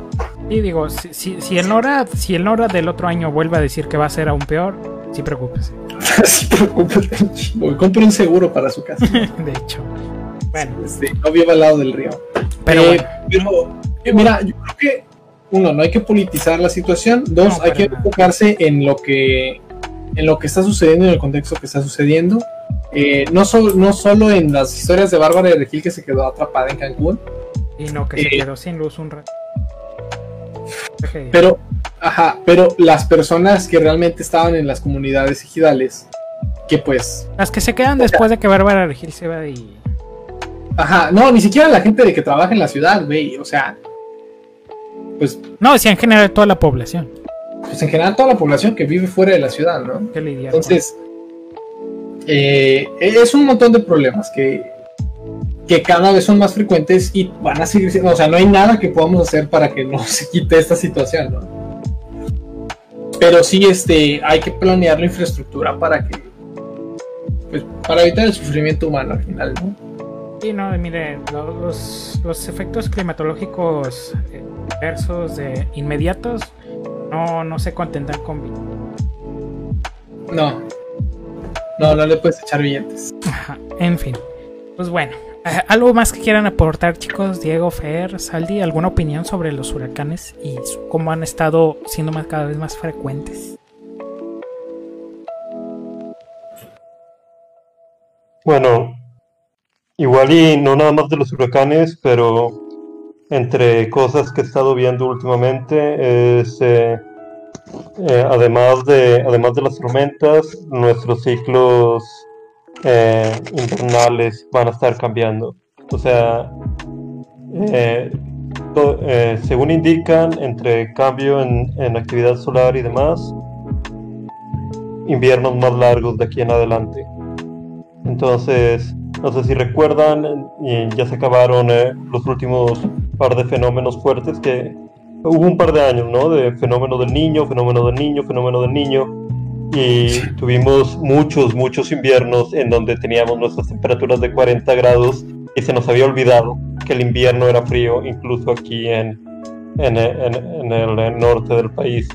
Y digo, si, si, el Nora, si el Nora del otro año vuelve a decir que va a ser aún peor, sí preocúpese. sí preocúpese. Compre un seguro para su casa. de hecho. Bueno, este, no vivo al lado del río. Pero, eh, eh, mira, yo creo que uno, no hay que politizar la situación. Dos, hay que enfocarse en lo que en lo que está sucediendo, en el contexto que está sucediendo. Eh, no, no solo en las historias de Bárbara de Regil que se quedó atrapada en Cancún. Y no, que se quedó sin luz un rato. Pero, ajá, pero las personas que realmente estaban en las comunidades ejidales, que pues... Las que se quedan después de que Bárbara Regil se va y Ajá, no, ni siquiera la gente de que trabaja en la ciudad, güey, o sea, pues... No, si en general toda la población. Pues en general toda la población que vive fuera de la ciudad, ¿no? Qué Entonces, eh, es un montón de problemas que, que cada vez son más frecuentes y van a seguir siendo, o sea, no hay nada que podamos hacer para que no se quite esta situación, ¿no? Pero sí, este, hay que planear la infraestructura para que, pues, para evitar el sufrimiento humano al final, ¿no? Sí, no, mire, los, los efectos climatológicos eh, versos de inmediatos no, no se contentan con No. No, no le puedes echar billetes. en fin. Pues bueno, eh, ¿algo más que quieran aportar, chicos? Diego, Fer, Saldi, ¿alguna opinión sobre los huracanes y cómo han estado siendo más, cada vez más frecuentes? Bueno, Igual y no nada más de los huracanes, pero entre cosas que he estado viendo últimamente es, eh, eh, además, de, además de las tormentas, nuestros ciclos eh, invernales van a estar cambiando. O sea, según indican, entre cambio en, en actividad solar y demás, inviernos más largos de aquí en adelante. Entonces, no sé si recuerdan, ya se acabaron eh, los últimos par de fenómenos fuertes que hubo un par de años, ¿no? De fenómeno del niño, fenómeno del niño, fenómeno del niño. Y tuvimos muchos, muchos inviernos en donde teníamos nuestras temperaturas de 40 grados y se nos había olvidado que el invierno era frío, incluso aquí en, en, en, el norte del país.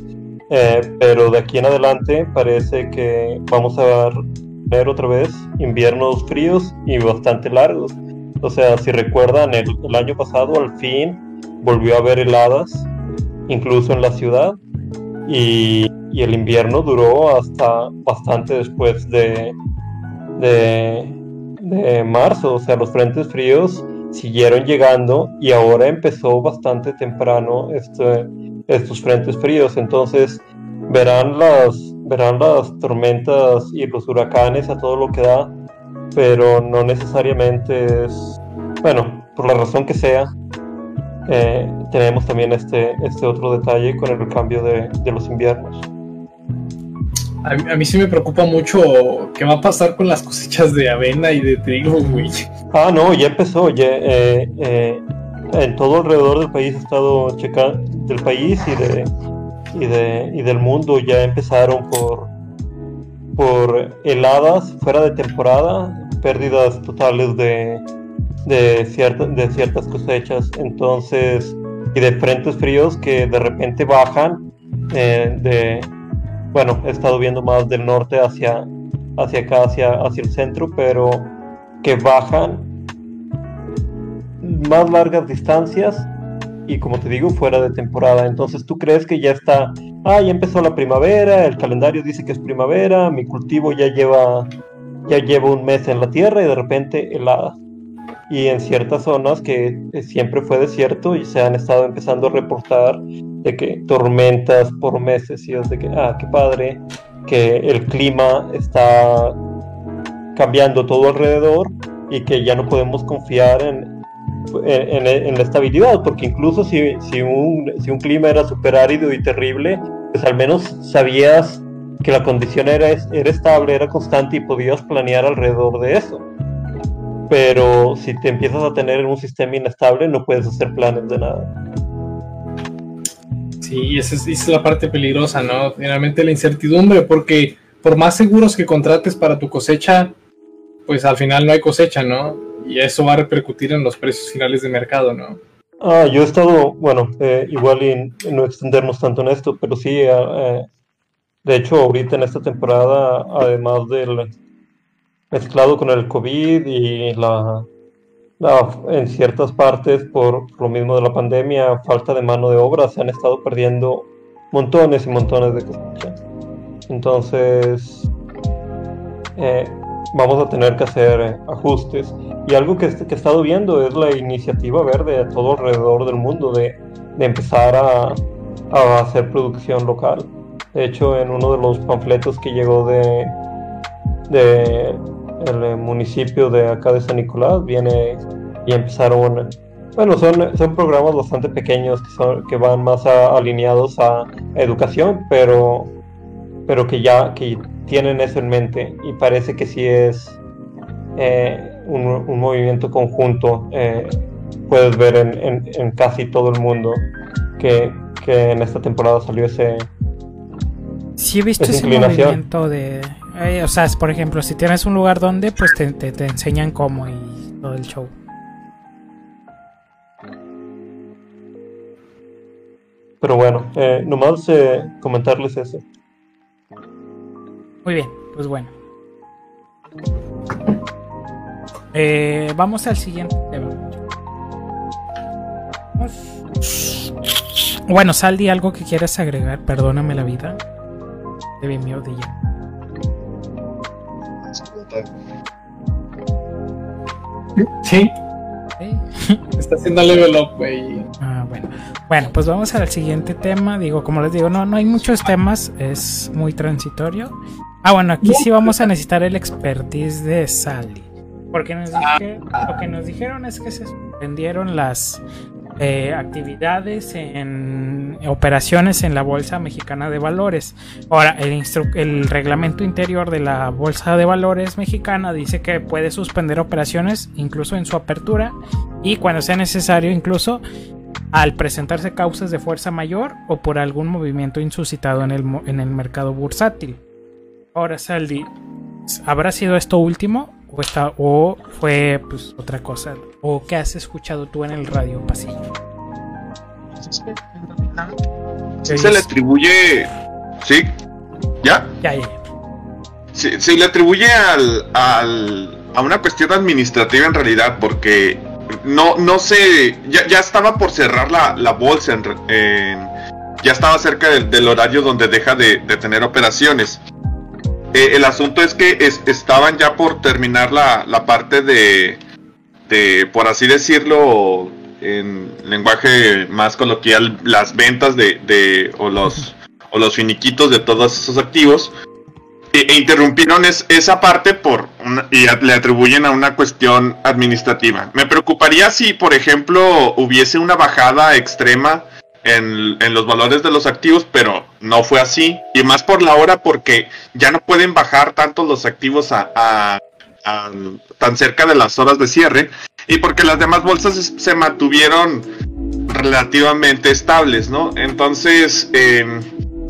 Eh, pero de aquí en adelante parece que vamos a otra vez inviernos fríos y bastante largos. O sea, si recuerdan, el, año pasado al fin volvió a haber heladas, incluso en la ciudad, y, el invierno duró hasta bastante después de, de, marzo. O sea, los frentes fríos siguieron llegando y ahora empezó bastante temprano este, estos frentes fríos. Entonces, verán las verán las tormentas y los huracanes a todo lo que da, pero no necesariamente es, bueno, por la razón que sea, eh, tenemos también este, este otro detalle con el cambio de, los inviernos. A mí, sí me preocupa mucho qué va a pasar con las cosechas de avena y de trigo, güey. Ah, no, ya empezó. Ya, eh, eh, en todo alrededor del país, he estado checando, del país y de, y de y del mundo, ya empezaron por, por heladas fuera de temporada, pérdidas totales de, de, de ciertas cosechas. Entonces, y de frentes fríos que de repente bajan eh, de bueno he estado viendo más del norte hacia hacia acá hacia hacia el centro pero que bajan más largas distancias y como te digo fuera de temporada. Entonces tú crees que ya está ah ya empezó la primavera el calendario dice que es primavera mi cultivo ya lleva ya lleva un mes en la tierra y de repente helada y en ciertas zonas que siempre fue desierto y se han estado empezando a reportar de que tormentas por meses y es de que, ah, qué padre, que el clima está cambiando todo alrededor y que ya no podemos confiar en, en, la estabilidad, porque incluso si, si, un, si un clima era súper árido y terrible, pues al menos sabías que la condición era, era estable, era constante y podías planear alrededor de eso pero si te empiezas a tener un sistema inestable no puedes hacer planes de nada. Sí, esa es, la parte peligrosa, ¿no? Finalmente la incertidumbre, porque por más seguros que contrates para tu cosecha, pues al final no hay cosecha, ¿no? Y eso va a repercutir en los precios finales de mercado, ¿no? Ah, yo he estado, bueno, eh, igual y no extendernos tanto en esto, pero sí, eh, eh, de hecho ahorita en esta temporada, además del, mezclado con el COVID y la, en ciertas partes por lo mismo de la pandemia, falta de mano de obra, se han estado perdiendo montones y montones de cosechas. Entonces, eh, vamos a tener que hacer eh, ajustes. Y algo que, que, he estado viendo es la iniciativa verde a todo alrededor del mundo de, empezar a, hacer producción local. De hecho, en uno de los panfletos que llegó de, el eh, municipio de acá de San Nicolás viene y empezaron bueno son, son programas bastante pequeños que son que van más alineados a educación pero pero que ya que tienen eso en mente y parece que sí es eh, un, movimiento conjunto eh, puedes ver en, en, casi todo el mundo que, que en esta temporada salió ese sí he visto ese movimiento de eh, o sea, por ejemplo, si tienes un lugar donde, pues te, te, enseñan cómo y todo el show. Pero bueno, eh, nomás eh, comentarles eso. Muy bien, pues bueno. Eh, vamos al siguiente tema. Bueno, Saldi, algo que quieras agregar, perdóname la vida. De mi ya. Sí. Está haciendo level up, güey. Ah, bueno. Bueno, pues vamos al siguiente tema. Digo, como les digo, no, no hay muchos temas. Es muy transitorio. Ah, bueno, aquí sí vamos a necesitar el expertise de Sally. Porque nos lo que nos dijeron es que se suspendieron las eh, actividades en operaciones en la Bolsa Mexicana de Valores. Ahora, el, el reglamento interior de la Bolsa de Valores mexicana dice que puede suspender operaciones incluso en su apertura y cuando sea necesario incluso al presentarse causas de fuerza mayor o por algún movimiento insuscitado en el, en el mercado bursátil. Ahora, Saldi, ¿habrá sido esto último o, o fue pues, otra cosa? ¿O qué has escuchado tú en el radio pasillo? se le atribuye. ¿Sí? ¿Ya? Ya, ya. Se, le atribuye al, al, a una cuestión administrativa en realidad, porque no, no sé. Ya, ya estaba por cerrar la, la bolsa, en, ya estaba cerca del, horario donde deja de, de tener operaciones. Eh, el asunto es que estaban ya por terminar la, la parte de, de, por así decirlo, en lenguaje más coloquial, las ventas de, de o los o los finiquitos de todos esos activos e, e interrumpieron esa parte por y le atribuyen a una cuestión administrativa. Me preocuparía si, por ejemplo, hubiese una bajada extrema en, los valores de los activos, pero no fue así. Y más por la hora porque ya no pueden bajar tanto los activos a, tan cerca de las horas de cierre y porque las demás bolsas se mantuvieron relativamente estables, ¿no? Entonces, eh,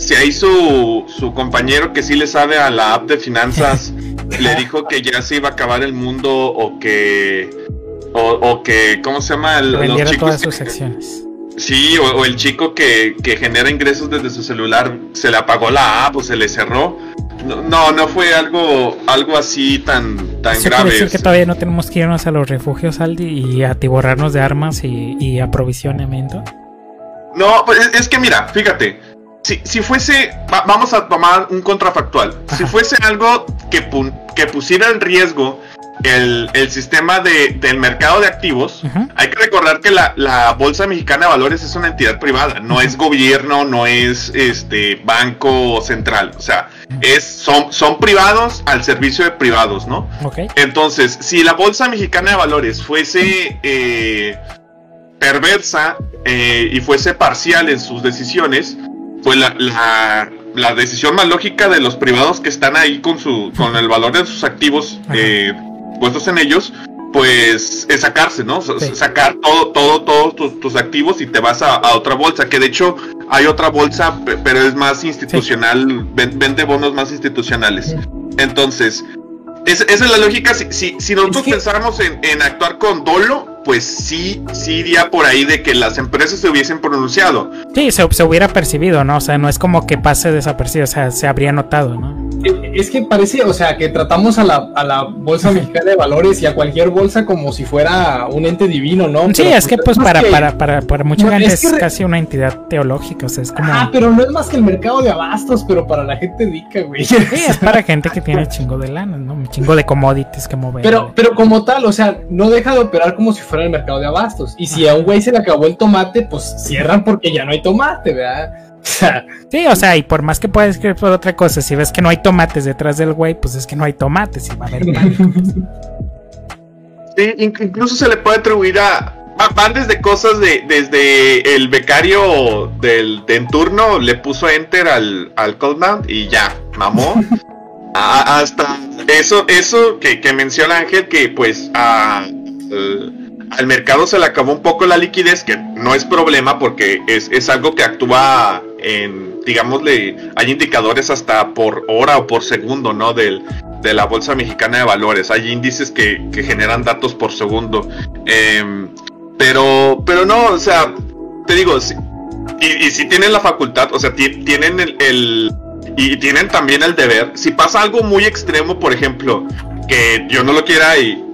si ahí su, su compañero que sí le sabe a la app de finanzas le dijo que ya se iba a acabar el mundo o que o, que cómo se llama el, los todas sus acciones Sí, o, el chico que, genera ingresos desde su celular se le apagó la app o se le cerró. No, no, fue algo algo así tan, tan ¿Eso grave. Decir que todavía no tenemos que irnos a los refugios, Aldi, y atiborrarnos de armas y, aprovisionamiento. No, pues es que mira, fíjate, si, si fuese, vamos a tomar un contrafactual, si fuese algo que, que pusiera en riesgo el, sistema del mercado de activos, hay que recordar que la, Bolsa Mexicana de Valores es una entidad privada, no es gobierno, no es este banco central, o sea, es, son, son privados al servicio de privados, ¿no? Entonces, si la Bolsa Mexicana de Valores fuese eh, perversa eh, y fuese parcial en sus decisiones, pues la, la, decisión más lógica de los privados que están ahí con su con el valor de sus activos eh, puestos en ellos, pues es sacarse, ¿no? Sacar todo, todo, todos tus, activos y te vas a, otra bolsa, que de hecho hay otra bolsa, pero es más institucional, vende bonos más institucionales. Entonces, esa es la lógica. Si, si, nosotros pensáramos en, en, actuar con dolo, pues sí, sí iría por ahí de que las empresas se hubiesen pronunciado. Sí, se, se hubiera percibido, ¿no? O sea, no es como que pase desapercibido, o sea, se habría notado, ¿no? Es que parece, o sea, que tratamos a la, a la Bolsa Mexicana de Valores y a cualquier bolsa como si fuera un ente divino, ¿no? Sí, es que pues para, para, para, para mucha gente es, casi una entidad teológica, o sea, es como... Ah, pero no es más que el mercado de abastos, pero para la gente rica, güey. Sí, es para gente que tiene chingo de lana, ¿no? Un chingo de commodities que mover. Pero, pero como tal, o sea, no deja de operar como si fuera el mercado de abastos. Y si a un güey se le acabó el tomate, pues cierran porque ya no hay tomate, ¿verdad? sí, o sea, y por más que puedas escribir por otra cosa, si ves que no hay tomates detrás del güey, pues es que no hay tomates y va a haber Sí, incluso se le puede atribuir a. Van desde cosas de. Desde el becario del de en turno le puso enter al, al coldmount y ya, mamó. hasta eso, eso que, menciona Ángel, que pues a, al mercado se le acabó un poco la liquidez, que no es problema porque es, es algo que actúa en, digámosle, hay indicadores hasta por hora o por segundo, ¿no? Del, de la Bolsa Mexicana de Valores. Hay índices que, que generan datos por segundo. Em, pero, pero no, o sea, te digo, y, y, si tienen la facultad, o sea, tienen el, el, y tienen también el deber. Si pasa algo muy extremo, por ejemplo, que yo no lo quiera y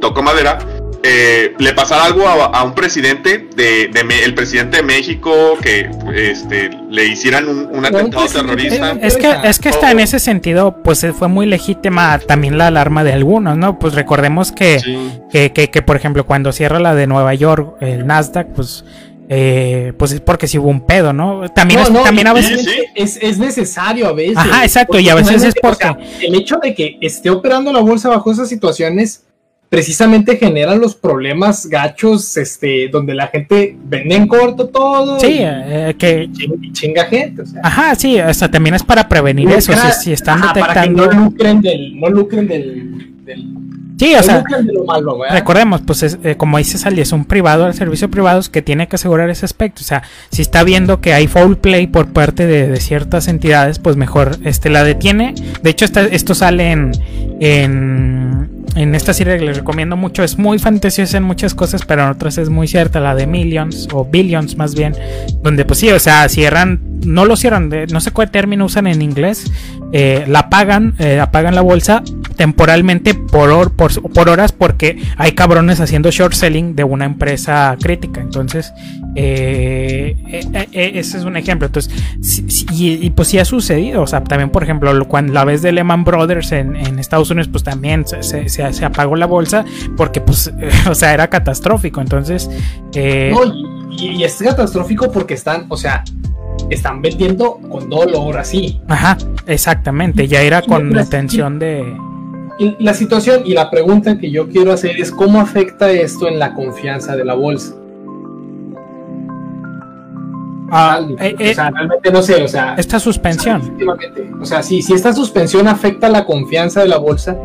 toco madera, eh, le pasara algo a, un presidente de, el presidente de México que este le hicieran un, atentado terrorista es que es que está en ese sentido pues fue muy legítima también la alarma de algunos no pues recordemos que, que, que, por ejemplo cuando cierra la de Nueva York el Nasdaq pues eh, pues es porque si hubo un pedo, ¿no? También, es, también a veces Es, es, necesario a veces. Ajá, exacto, y a veces es porque el hecho de que esté operando la bolsa bajo esas situaciones precisamente generan los problemas gachos, este, donde la gente vende en corto todo. Sí, eh, que chinga, gente. Ajá, sí, o sea, también es para prevenir eso, si, están detectando. no lucren del, no lucren del, Sí, o sea, recordemos, pues eh, como dice Sally, es un privado, el servicio privado que tiene que asegurar ese aspecto. O sea, si está viendo que hay foul play por parte de, ciertas entidades, pues mejor este la detiene. De hecho, esto sale en, en en esta serie que les recomiendo mucho. Es muy fantasiosa en muchas cosas, pero en otras es muy cierta, la de Millions o Billions más bien, donde pues sí, o sea, cierran, no lo cierran, no sé cuál término usan en inglés, eh, la apagan, eh, apagan la bolsa temporalmente por, por, por, horas porque hay cabrones haciendo short selling de una empresa crítica. Entonces, eh, ese es un ejemplo. Entonces, y, pues sí ha sucedido, o sea, también por ejemplo, cuando la vez de Lehman Brothers en, Estados Unidos, pues también se se, apagó la bolsa porque, pues, o sea, era catastrófico. Entonces. Eh, no, y, es catastrófico porque están, o sea, están vendiendo con dolor así. Ajá, exactamente. Ya era con la intención de. La situación y la pregunta que yo quiero hacer es: ¿cómo afecta esto en la confianza de la bolsa? Ah, eh, o sea, realmente no sé, o sea. Esta suspensión. O sea, sí, si esta suspensión afecta la confianza de la bolsa,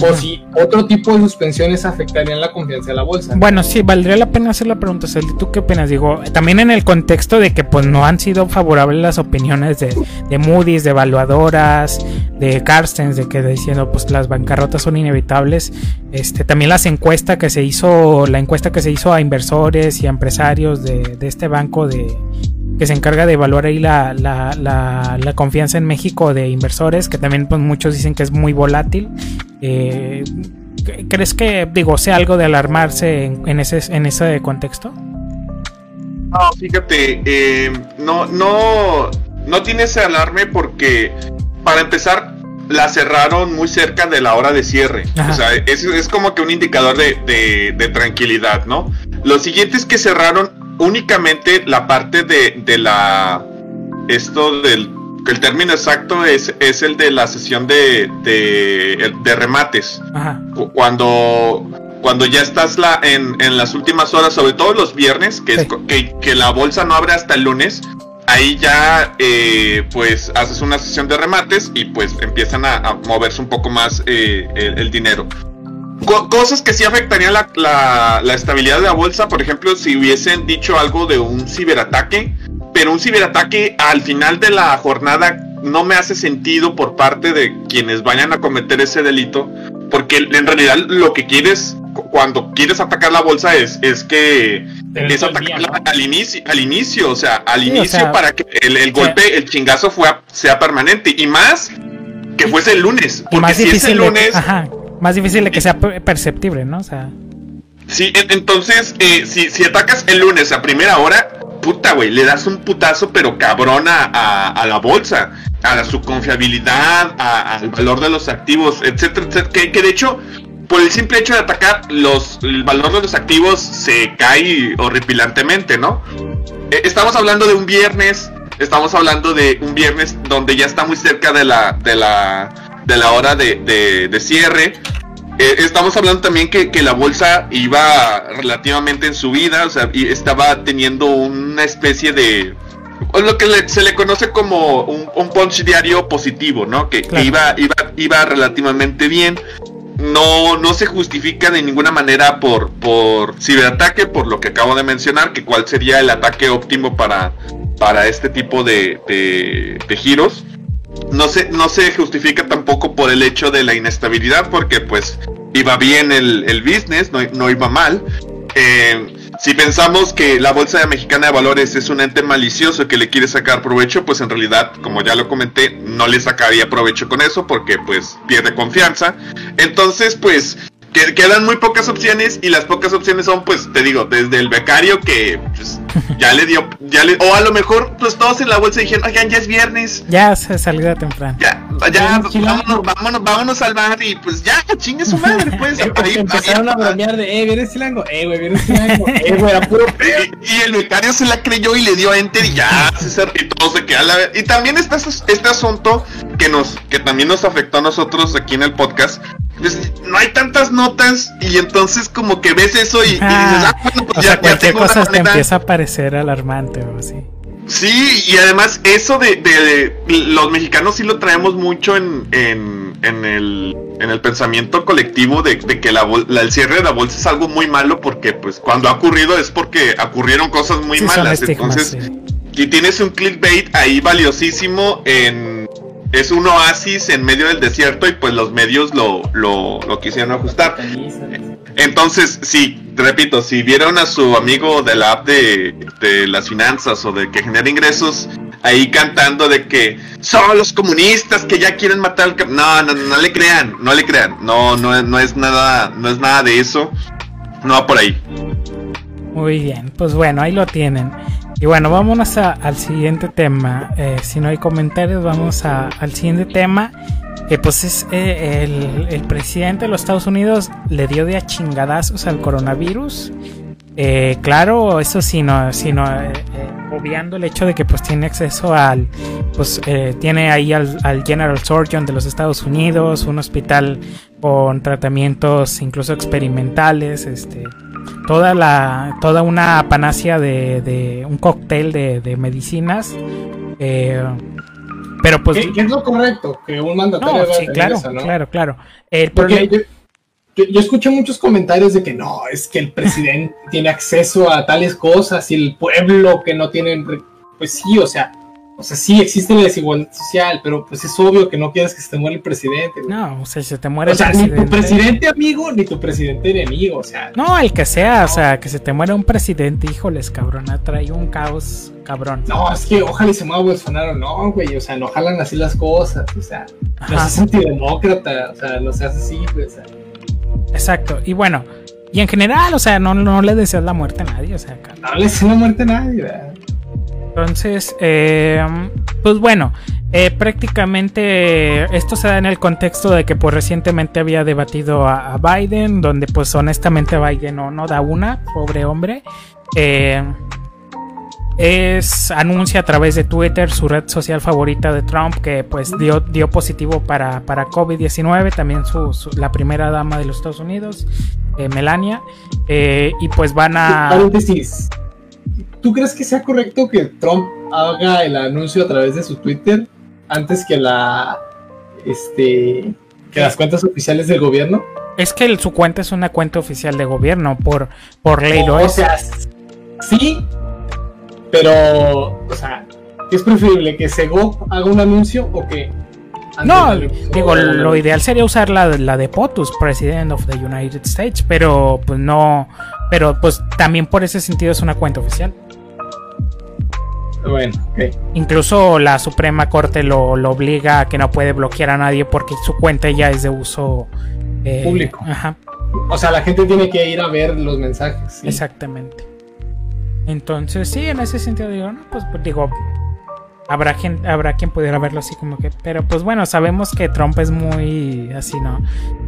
o si otro tipo de suspensiones afectarían la confianza de la bolsa. Bueno, sí, valdría la pena hacer la pregunta, Celdi. ¿Tú qué opinas? Digo, también en el contexto de que pues no han sido favorables las opiniones de, de Moody's, de evaluadoras, de Carstens, de que diciendo pues las bancarrotas son inevitables. Este, también las encuestas que se hizo, la encuesta que se hizo a inversores y a empresarios de, de este banco de que se encarga de evaluar ahí la, la, la, confianza en México de inversores, que también pues, muchos dicen que es muy volátil. Eh, ¿Crees que, digo, sea algo de alarmarse en, ese, en ese contexto? No, fíjate, eh, no, no, no tiene ese alarme porque, para empezar, la cerraron muy cerca de la hora de cierre. O sea, es, es, como que un indicador de, de, de tranquilidad, ¿no? Lo siguiente es que cerraron únicamente la parte de, de la. Esto del. El término exacto es, es el de la sesión de, de, de remates. Cuando, cuando ya estás la, en, en, las últimas horas, sobre todo los viernes, que, es, que, que, la bolsa no abre hasta el lunes, ahí ya eh, pues haces una sesión de remates y pues empiezan a, moverse un poco más eh, el, dinero cosas que sí afectarían la, estabilidad de la bolsa, por ejemplo, si hubiesen dicho algo de un ciberataque, pero un ciberataque al final de la jornada no me hace sentido por parte de quienes vayan a cometer ese delito, porque en realidad lo que quieres cuando quieres atacar la bolsa es, es que es atacarla al inicio, al inicio, o sea, al inicio para que el, golpe, el chingazo fue, sea permanente y más que fuese el lunes, porque si es el lunes, más difícil de que sea perceptible, ¿no? O sea. Sí, entonces, eh, si, si atacas el lunes a primera hora, puta, güey, le das un putazo, pero cabrón a, la bolsa, a su confiabilidad, al valor de los activos, etcétera, etcétera. Que, que, de hecho, por el simple hecho de atacar, los, el valor de los activos se cae horripilantemente, ¿no? Eh, estamos hablando de un viernes, estamos hablando de un viernes donde ya está muy cerca de la, de la de la hora de, de, cierre. Eh, estamos hablando también que, que, la bolsa iba relativamente en subida, o sea, y estaba teniendo una especie de lo que se le conoce como un, un punch diario positivo, ¿no? Que, iba, iba, iba relativamente bien. No, no se justifica de ninguna manera por, por ciberataque, por lo que acabo de mencionar, que cuál sería el ataque óptimo para, para este tipo de, de, de giros no se, no se justifica tampoco por el hecho de la inestabilidad, porque pues iba bien el, el business, no, no, iba mal. Eh, si pensamos que la Bolsa Mexicana de Valores es un ente malicioso que le quiere sacar provecho, pues en realidad, como ya lo comenté, no le sacaría provecho con eso porque pues pierde confianza. Entonces, pues que quedan muy pocas opciones y las pocas opciones son, pues, te digo, desde el becario que pues, ya le dio, ya le, o a lo mejor, pues todos en la bolsa dijeron, oigan, ya es viernes. Ya se salió temprano. Ya, ya, vámonos, vámonos, vámonos al bar y pues ya, chingue su madre, pues. ahí, empezaron a bromear de, eh, ¿vienes chilango? Eh, güey, ¿vienes chilango? Eh, güey, a puro y, y, el becario se la creyó y le dio enter y ya, se y todo se queda la Y también está este asunto que nos, que también nos afectó a nosotros aquí en el podcast, pues, no hay tantas notas y entonces como que ves eso y, dices, ah, bueno, pues ya, cualquier cosa te empieza a parecer alarmante o así. Sí, y además eso de, los mexicanos sí lo traemos mucho en, en, en, el, en el pensamiento colectivo de, que la, el cierre de la bolsa es algo muy malo porque pues cuando ha ocurrido es porque ocurrieron cosas muy malas. entonces, y tienes un clickbait ahí valiosísimo en es un oasis en medio del desierto y pues los medios lo, lo, quisieron ajustar. Entonces, sí, repito, si vieron a su amigo de la app de, de las finanzas o de que genera ingresos ahí cantando de que son los comunistas que ya quieren matar al no, no, no le crean, no le crean, no, no, no es nada, no es nada de eso, no va por ahí. Muy bien, pues bueno, ahí lo tienen. Y bueno, vámonos al siguiente tema. Eh, si no hay comentarios, vamos al siguiente tema. Que pues es eh, el, presidente de los Estados Unidos le dio de a chingadazos al coronavirus. Eh, claro, eso sí, no, sino obviando el hecho de que pues tiene acceso al, pues tiene ahí al, al, General Surgeon de los Estados Unidos, un hospital con tratamientos incluso experimentales, este, toda la toda una panacia de, un cóctel de, medicinas eh, pero pues ¿Qué, es lo correcto que un mandatario sí, claro, claro claro. El yo, escucho muchos comentarios de que no, es que el presidente tiene acceso a tales cosas y el pueblo que no tiene, pues sí, o sea, o sea, sí existe la desigualdad social, pero pues es obvio que no quieres que se te muera el presidente. No, o sea, se te muere o sea, ni tu presidente amigo ni tu presidente enemigo, o sea. No, el que sea, o sea, que se te muera un presidente, híjoles, cabrón, trae un caos cabrón. No, es que ojalá y se mueva Bolsonaro, no, güey, o sea, no jalan así las cosas, o sea, no seas antidemócrata, o sea, no seas así, güey, o sea. Exacto. Y bueno, y en general, o sea, no, no le deseas la muerte a nadie, o sea, no le deseas la muerte a nadie, ¿verdad? Entonces, eh, pues bueno, eh, prácticamente esto se da en el contexto de que pues recientemente había debatido a, Biden, donde pues honestamente Biden no, no da una, pobre hombre. Eh, es anuncia a través de Twitter su red social favorita de Trump que pues dio, dio positivo para, para COVID-19 también su, la primera dama de los Estados Unidos eh, Melania eh, y pues van a paréntesis ¿tú crees que sea correcto que Trump haga el anuncio a través de su Twitter antes que la este que las cuentas oficiales del gobierno? Es que su cuenta es una cuenta oficial de gobierno por por ley lo o sea sí pero, o sea, ¿qué es preferible? ¿Que Sego haga un anuncio o que... No, digo, lo ideal sería usar la, la de POTUS, President of the United States, pero pues no, pero pues también por ese sentido es una cuenta oficial. Bueno, ok. Incluso la Suprema Corte lo, obliga a que no puede bloquear a nadie porque su cuenta ya es de uso eh, público. Ajá. O sea, la gente tiene que ir a ver los mensajes. Exactamente. Entonces, sí, en ese sentido digo, no, pues, pues digo, habrá quien, habrá quien pudiera verlo así como que, pero pues bueno, sabemos que Trump es muy así, ¿no?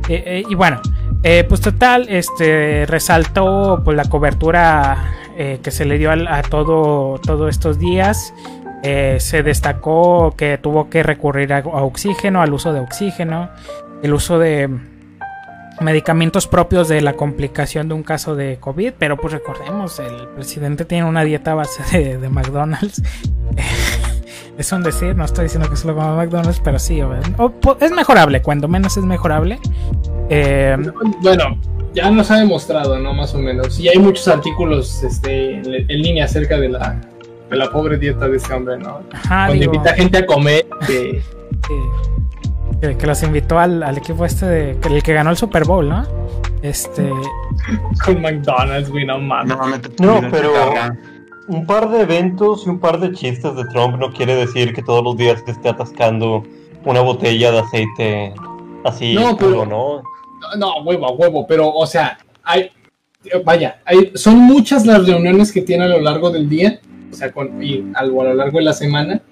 Eh, eh, y bueno, eh, pues total, este resaltó pues la cobertura que se le dio a, todo, todos estos días. se destacó que tuvo que recurrir a oxígeno, al uso de oxígeno, el uso de medicamentos propios de la complicación de un caso de COVID, pero pues recordemos, el presidente tiene una dieta base de, McDonald's. es un decir, no estoy diciendo que solo coma McDonald's, pero sí, es mejorable, cuando menos es mejorable. Eh, bueno, ya nos ha demostrado, ¿no? Más o menos. Y hay muchos artículos este, en, línea acerca de la, de la pobre dieta de ese hombre, ¿no? Cuando invita gente a comer. Que, que, los invitó al, equipo este de el que ganó el Super Bowl, ¿no? Este. Con McDonald's, güey, no mames. No, pero un par de eventos y un par de chistes de Trump no quiere decir que todos los días te esté atascando una botella de aceite así, no, pero, ¿no? No, huevo, huevo, pero, o sea, hay. Vaya, hay, son muchas las reuniones que tiene a lo largo del día, o sea, con, y algo a lo largo de la semana,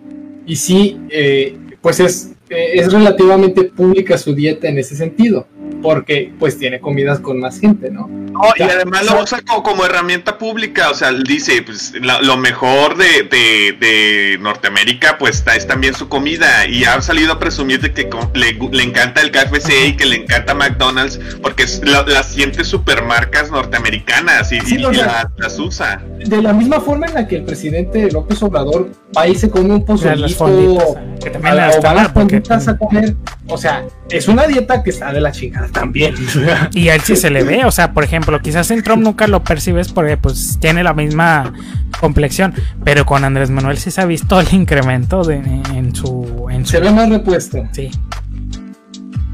y sí, eh, pues es es relativamente pública su dieta en ese sentido, porque pues tiene comidas con más gente, ¿no? y además lo usa como, herramienta pública, o sea, dice, pues lo mejor de, Norteamérica pues es también su comida y ha salido a presumir de que le, encanta el KFC y que le encanta McDonald's porque las siente supermarcas norteamericanas y, las, usa. De la misma forma en la que el presidente López Obrador va y se come un pozolito, que también a, a comer, o sea, es una dieta que está de la chingada también. Y a él sí se le ve, o sea, por ejemplo, quizás en Trump nunca lo percibes porque pues tiene la misma complexión, pero con Andrés Manuel sí se ha visto el incremento de, en su... En se ve más repuesto. Sí.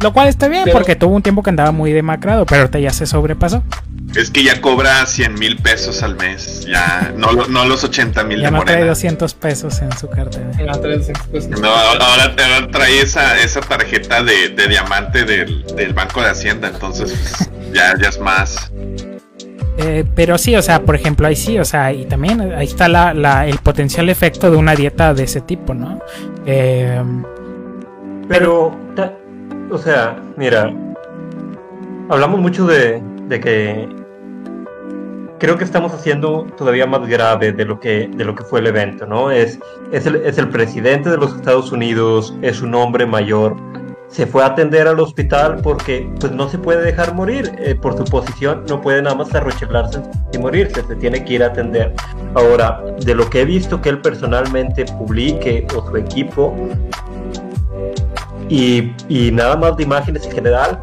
Lo cual está bien porque tuvo un tiempo que andaba muy demacrado, pero ahorita ya se sobrepasó. Es que ya cobra 100 mil pesos al mes, ya no, no los 80 mil de no trae 200 pesos en su cartera. No, ahora, trae esa, esa tarjeta de, diamante del, Banco de Hacienda, entonces pues, ya, ya es más. Eh, pero sí, o sea, por ejemplo, ahí sí, o sea, y también ahí está la, el potencial efecto de una dieta de ese tipo, ¿no? Eh, pero, o sea, mira, hablamos mucho de, de que creo que estamos haciendo todavía más grave de lo que, de lo que fue el evento, ¿no? Es, es, el, es el presidente de los Estados Unidos, es un hombre mayor, se fue a atender al hospital porque pues no se puede dejar morir. Eh, por su posición no puede nada más arrochelarse y morirse se tiene que ir a atender. Ahora de lo que he visto que él personalmente publique o su equipo y, y nada más de imágenes en general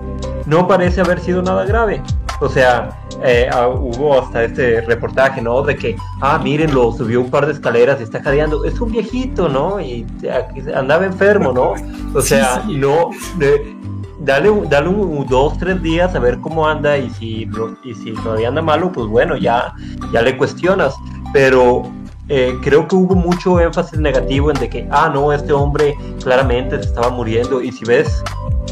no parece haber sido nada grave o sea, eh, ah, hubo hasta este reportaje, ¿no? De que, ah, miren, lo subió un par de escaleras y está jadeando. Es un viejito, ¿no? Y andaba enfermo, ¿no? O sea, no. dale, dale un, dos, tres días a ver cómo anda y si, y si todavía anda malo, pues bueno, ya, ya le cuestionas. Pero eh, creo que hubo mucho énfasis negativo en de que, ah, no, este hombre claramente se estaba muriendo. Y si ves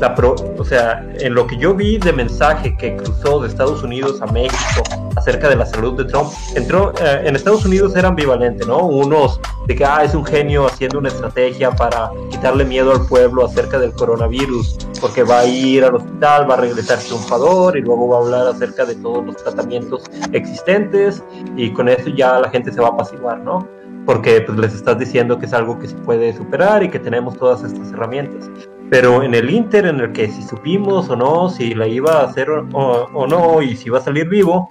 la o sea, en lo que yo vi de mensaje que cruzó de Estados Unidos a México acerca de la salud de Trump, entró, eh, en Estados Unidos era ambivalente, ¿no? Unos de que, ah, es un genio haciendo una estrategia para quitarle miedo al pueblo acerca del coronavirus, porque va a ir al hospital, va a regresar triunfador y luego va a hablar acerca de todos los tratamientos existentes y con eso ya la gente se va a apaciguar, ¿no? porque pues, les estás diciendo que es algo que se puede superar y que tenemos todas estas herramientas. Pero en el Inter, en el que si supimos o no, si la iba a hacer o, no, y si iba a salir vivo,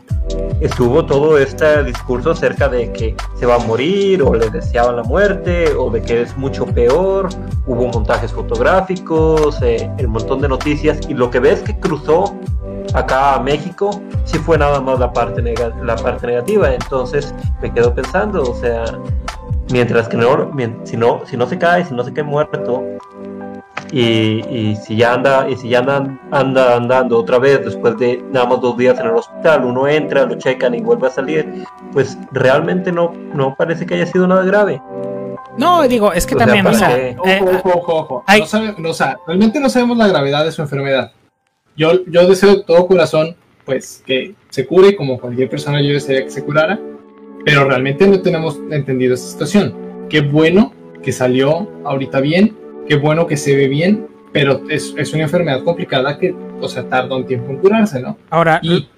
estuvo todo este discurso acerca de que se va a morir, o le deseaban la muerte, o de que es mucho peor. Hubo montajes fotográficos, eh, el montón de noticias, y lo que ves que cruzó acá a México, sí fue nada más la parte, la parte negativa. Entonces me quedo pensando, o sea, mientras que no, si no, si no se cae, si no se cae muerto, y, si ya anda y si ya anda, anda andando otra vez después de nada más dos días en el hospital uno entra lo checan y vuelve a salir pues realmente no no parece que haya sido nada grave. No digo es que también o sea, ojo, ojo, ojo, No o sea, realmente no sabemos la gravedad de su enfermedad. Yo yo deseo de todo corazón pues que se cure como cualquier persona yo desearía que se curara pero realmente no tenemos entendido esta situación. Qué bueno que salió ahorita bien qué bueno que se ve bien, pero es, es, una enfermedad complicada que, o sea, tarda un tiempo en curarse, ¿no? Ahora, y,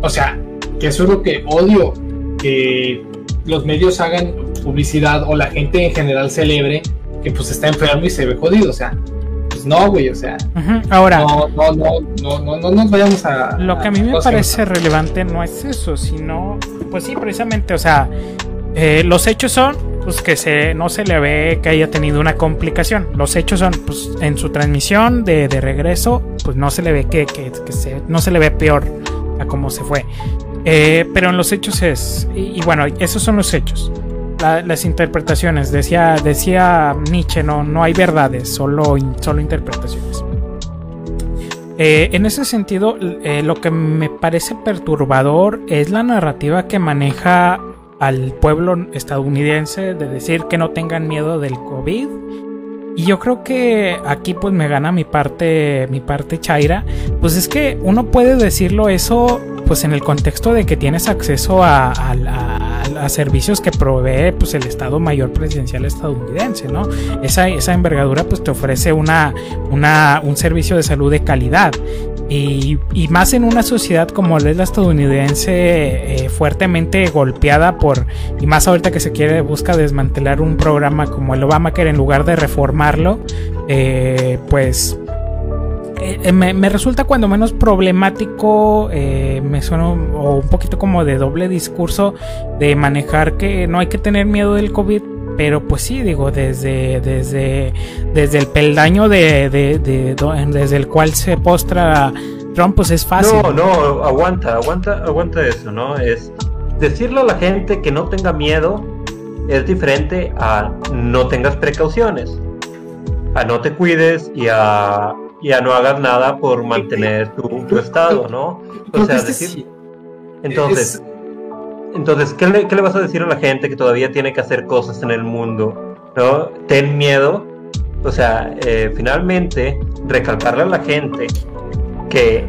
o sea, que eso es lo que odio, que los medios hagan publicidad o la gente en general celebre que pues está enfermo y se ve jodido, o sea, pues no, güey, o sea, ahora, no, no, no, no, no, no nos vayamos a... Lo que a mí me parece relevante no es eso, sino, pues sí, precisamente, o sea, eh, los hechos son pues que se, no se le ve que haya tenido una complicación. Los hechos son, pues en su transmisión de, regreso, pues no se le ve que, que, se, no se le ve peor a cómo se fue. Eh, pero en los hechos es, y, bueno, esos son los hechos. las interpretaciones, decía, decía Nietzsche, no, no hay verdades, solo, solo interpretaciones. Eh, en ese sentido, eh, lo que me parece perturbador es la narrativa que maneja al pueblo estadounidense de decir que no tengan miedo del COVID. Y yo creo que aquí pues me gana mi parte, mi parte chaira. Pues es que uno puede decirlo eso pues en el contexto de que tienes acceso a, servicios que provee pues el Estado Mayor Presidencial estadounidense, ¿no? Esa, esa envergadura pues te ofrece una, una, un servicio de salud de calidad. Y, más en una sociedad como la estadounidense, eh, fuertemente golpeada por, y más ahorita que se quiere, busca desmantelar un programa como el Obamacare en lugar de reformarlo, eh, pues eh, me, resulta cuando menos problemático, me suena o un poquito como de doble discurso de manejar que no hay que tener miedo del COVID, pero pues sí, digo, desde, desde, desde el peldaño de, desde el cual se postra Trump, pues es fácil. No, no, aguanta, aguanta, aguanta eso, ¿no? Es decirle a la gente que no tenga miedo es diferente a no tengas precauciones, a no te cuides y a, y a no hagas nada por mantener tu, estado, ¿no? O sea, decir... Entonces... Entonces, ¿qué le, vas a decir a la gente que todavía tiene que hacer cosas en el mundo? ¿No? Ten miedo. O sea, eh, finalmente, recalcarle a la gente que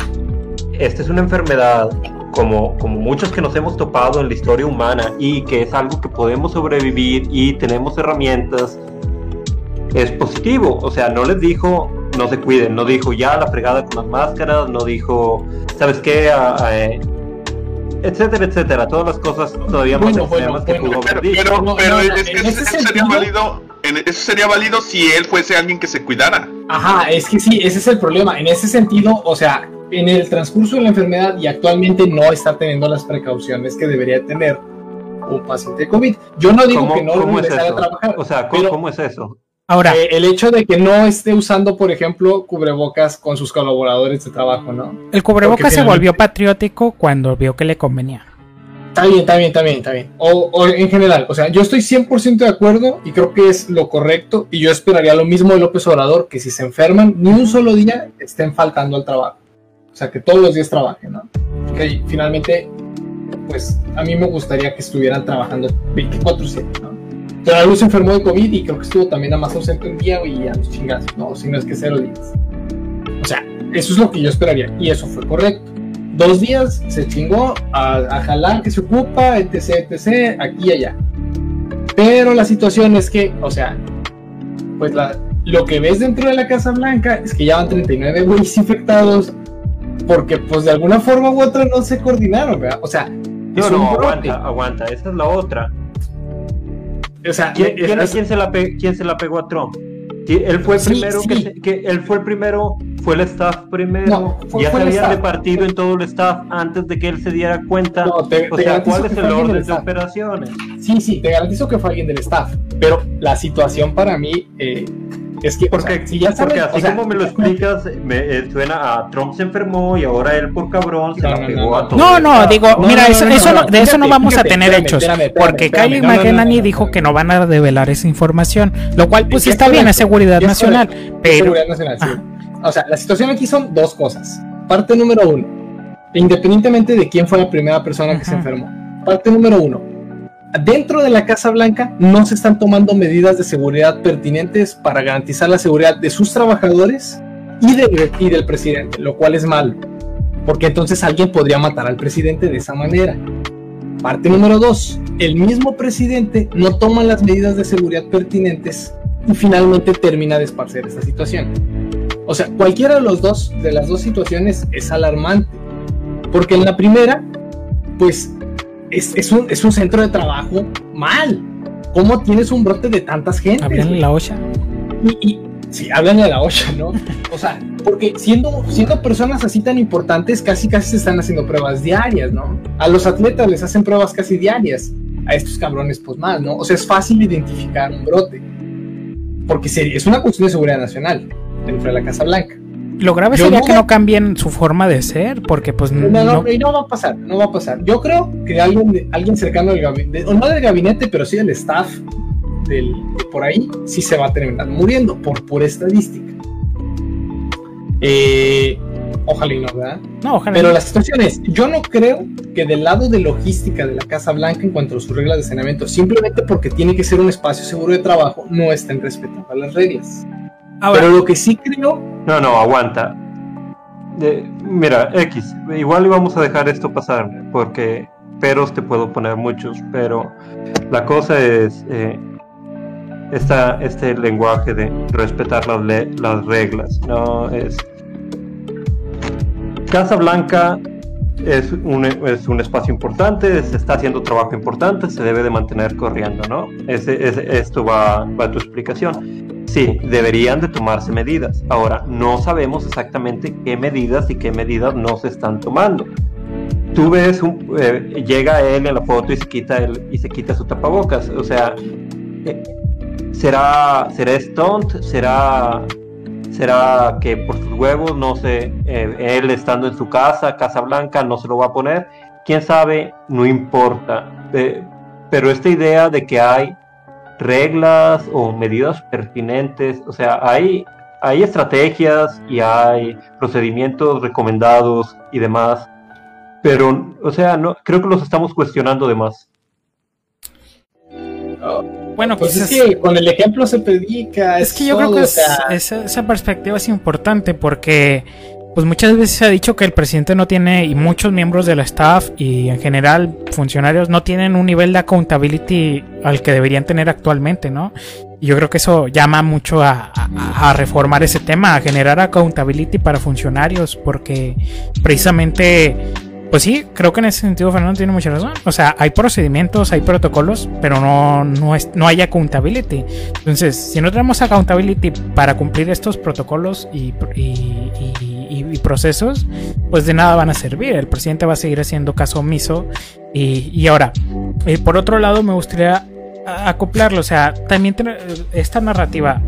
esta es una enfermedad como, como muchos que nos hemos topado en la historia humana y que es algo que podemos sobrevivir y tenemos herramientas, es positivo. O sea, no les dijo no se cuiden, no dijo ya la fregada con las máscaras, no dijo, ¿sabes qué? Eh, etcétera, etcétera. Todas las cosas todavía más bueno, bueno, que pudo haber dicho. Pero, pero, es que sería válido eso sería válido si él fuese alguien que se cuidara. Ajá, es que sí, ese es el problema. En ese sentido, o sea, en el transcurso de la enfermedad y actualmente no está teniendo las precauciones que debería tener un paciente de COVID. Yo no digo que no ¿cómo es a trabajar. O sea, ¿cómo, es eso? Ahora, eh, el hecho de que no esté usando, por ejemplo, cubrebocas con sus colaboradores de trabajo, ¿no? El cubrebocas se volvió patriótico cuando vio que le convenía. Está bien, está bien, está bien, está bien. O, en general, o sea, yo estoy 100% de acuerdo y creo que es lo correcto y yo esperaría lo mismo de López Obrador, que si se enferman, ni un solo día estén faltando al trabajo. O sea, que todos los días trabajen, ¿no? Que finalmente, pues a mí me gustaría que estuvieran trabajando 24/7, ¿no? Pero la luz se enfermó de COVID y creo que estuvo también a más ausente un día y a los chingas, ¿no? Si no es que cero días. O sea, eso es lo que yo esperaría y eso fue correcto dos días se chingó a, jalar que se ocupa, etc, etc, aquí y allá. Pero la situación es que, o sea, pues la, lo que ves dentro de la Casa Blanca es que ya van 39 güeyes infectados porque pues de alguna forma u otra no se coordinaron, ¿verdad? O sea, no, no, aguanta, aguanta, esa es la otra. O sea, ¿Quién, se la ¿quién se la pegó a Trump? Él fue primero Que, él fue el primero, fue el staff primero. ya se habían repartido en todo el staff antes de que él se diera cuenta. o sea, ¿cuál es el orden de operaciones? Sí, sí, te garantizo que fue alguien del staff. Pero la situación para mí eh, es que, porque, si ya porque así como me lo explicas, me eh, suena a Trump se enfermó y ahora él por cabrón se la pegó a todo. No, no, digo, mira, eso, de eso no vamos a tener hechos. porque Kylie McEnany dijo que no van a develar esa información, lo cual pues sí está bien, es seguridad nacional. Pero... Seguridad nacional, sí. O sea, la situación aquí son dos cosas. Parte número uno, independientemente de quién fue la primera persona que se enfermó. Parte número uno, dentro de la Casa Blanca no se están tomando medidas de seguridad pertinentes para garantizar la seguridad de sus trabajadores y, del presidente, lo cual es malo, porque entonces alguien podría matar al presidente de esa manera. Parte número dos, el mismo presidente no toma las medidas de seguridad pertinentes y finalmente termina de esparcer esta situación. O sea, cualquiera de los dos de las dos situaciones es alarmante, porque en la primera, pues es, un, es un centro de trabajo mal. ¿Cómo tienes un brote de tantas gente? Hablan la OSHA. Y, y, sí, hablan de la OSHA, ¿no? O sea, porque siendo, siendo personas así tan importantes, casi casi se están haciendo pruebas diarias, ¿no? A los atletas les hacen pruebas casi diarias. A estos cabrones, pues más, ¿no? O sea, es fácil identificar un brote. Porque es una cuestión de seguridad nacional dentro de la Casa Blanca. Lo grave sería que no cambien su forma de ser, porque pues no, no, Y no va a pasar, no va a pasar. Yo creo que alguien, alguien cercano al gabinete, o no del gabinete, pero sí del staff del, por ahí, sí se va a terminar muriendo por pura estadística. Eh, ojalá y no, ¿verdad? No, ojalá. Pero la situación es, yo no creo que del lado de logística de la Casa Blanca en cuanto a sus reglas de saneamiento, simplemente porque tiene que ser un espacio seguro de trabajo, no estén respetando las reglas. Pero lo que sí creo. No, no, aguanta. mira, X, igual íbamos a dejar esto pasar, porque peros te puedo poner muchos, pero la cosa es eh, esta, este lenguaje de respetar las, las reglas, ¿no? Es. Casa Blanca es un, es un espacio importante, se está haciendo trabajo importante, se debe de mantener corriendo, ¿no? Ese, esto va, va a tu explicación. Sí, deberían de tomarse medidas. Ahora, no sabemos exactamente qué medidas y qué medidas no se están tomando. Tú ves, eh, llega él en la foto y se quita, el, y se quita su tapabocas. O sea, eh, ¿será, será stunt? ¿Será, ¿Será que por sus huevos, no sé, eh, él estando en su casa, Casa Blanca, no se lo va a poner? ¿Quién sabe? No importa. pero esta idea de que hay reglas o medidas pertinentes, o sea, hay, hay estrategias y hay procedimientos recomendados y demás, pero, o sea, no, creo que los estamos cuestionando de más. Bueno, pues, pues es, que con el ejemplo se predica. Es, que yo creo que esa perspectiva es importante porque pues muchas veces se ha dicho que el presidente no tiene, y muchos miembros del staff y en general funcionarios no tienen un nivel de accountability al que deberían tener actualmente, ¿no? Y yo creo que eso llama mucho a, reformar ese tema, a generar accountability para funcionarios, porque precisamente Pues sí, creo que en ese sentido Fernando tiene mucha razón. O sea, hay procedimientos, hay protocolos, pero no, no, es, no hay accountability. Entonces, si no tenemos accountability para cumplir estos protocolos y, procesos, pues de nada van a servir. El presidente va a seguir haciendo caso omiso. Y, ahora, eh, por otro lado, me gustaría acoplarlo. O sea, también esta narrativa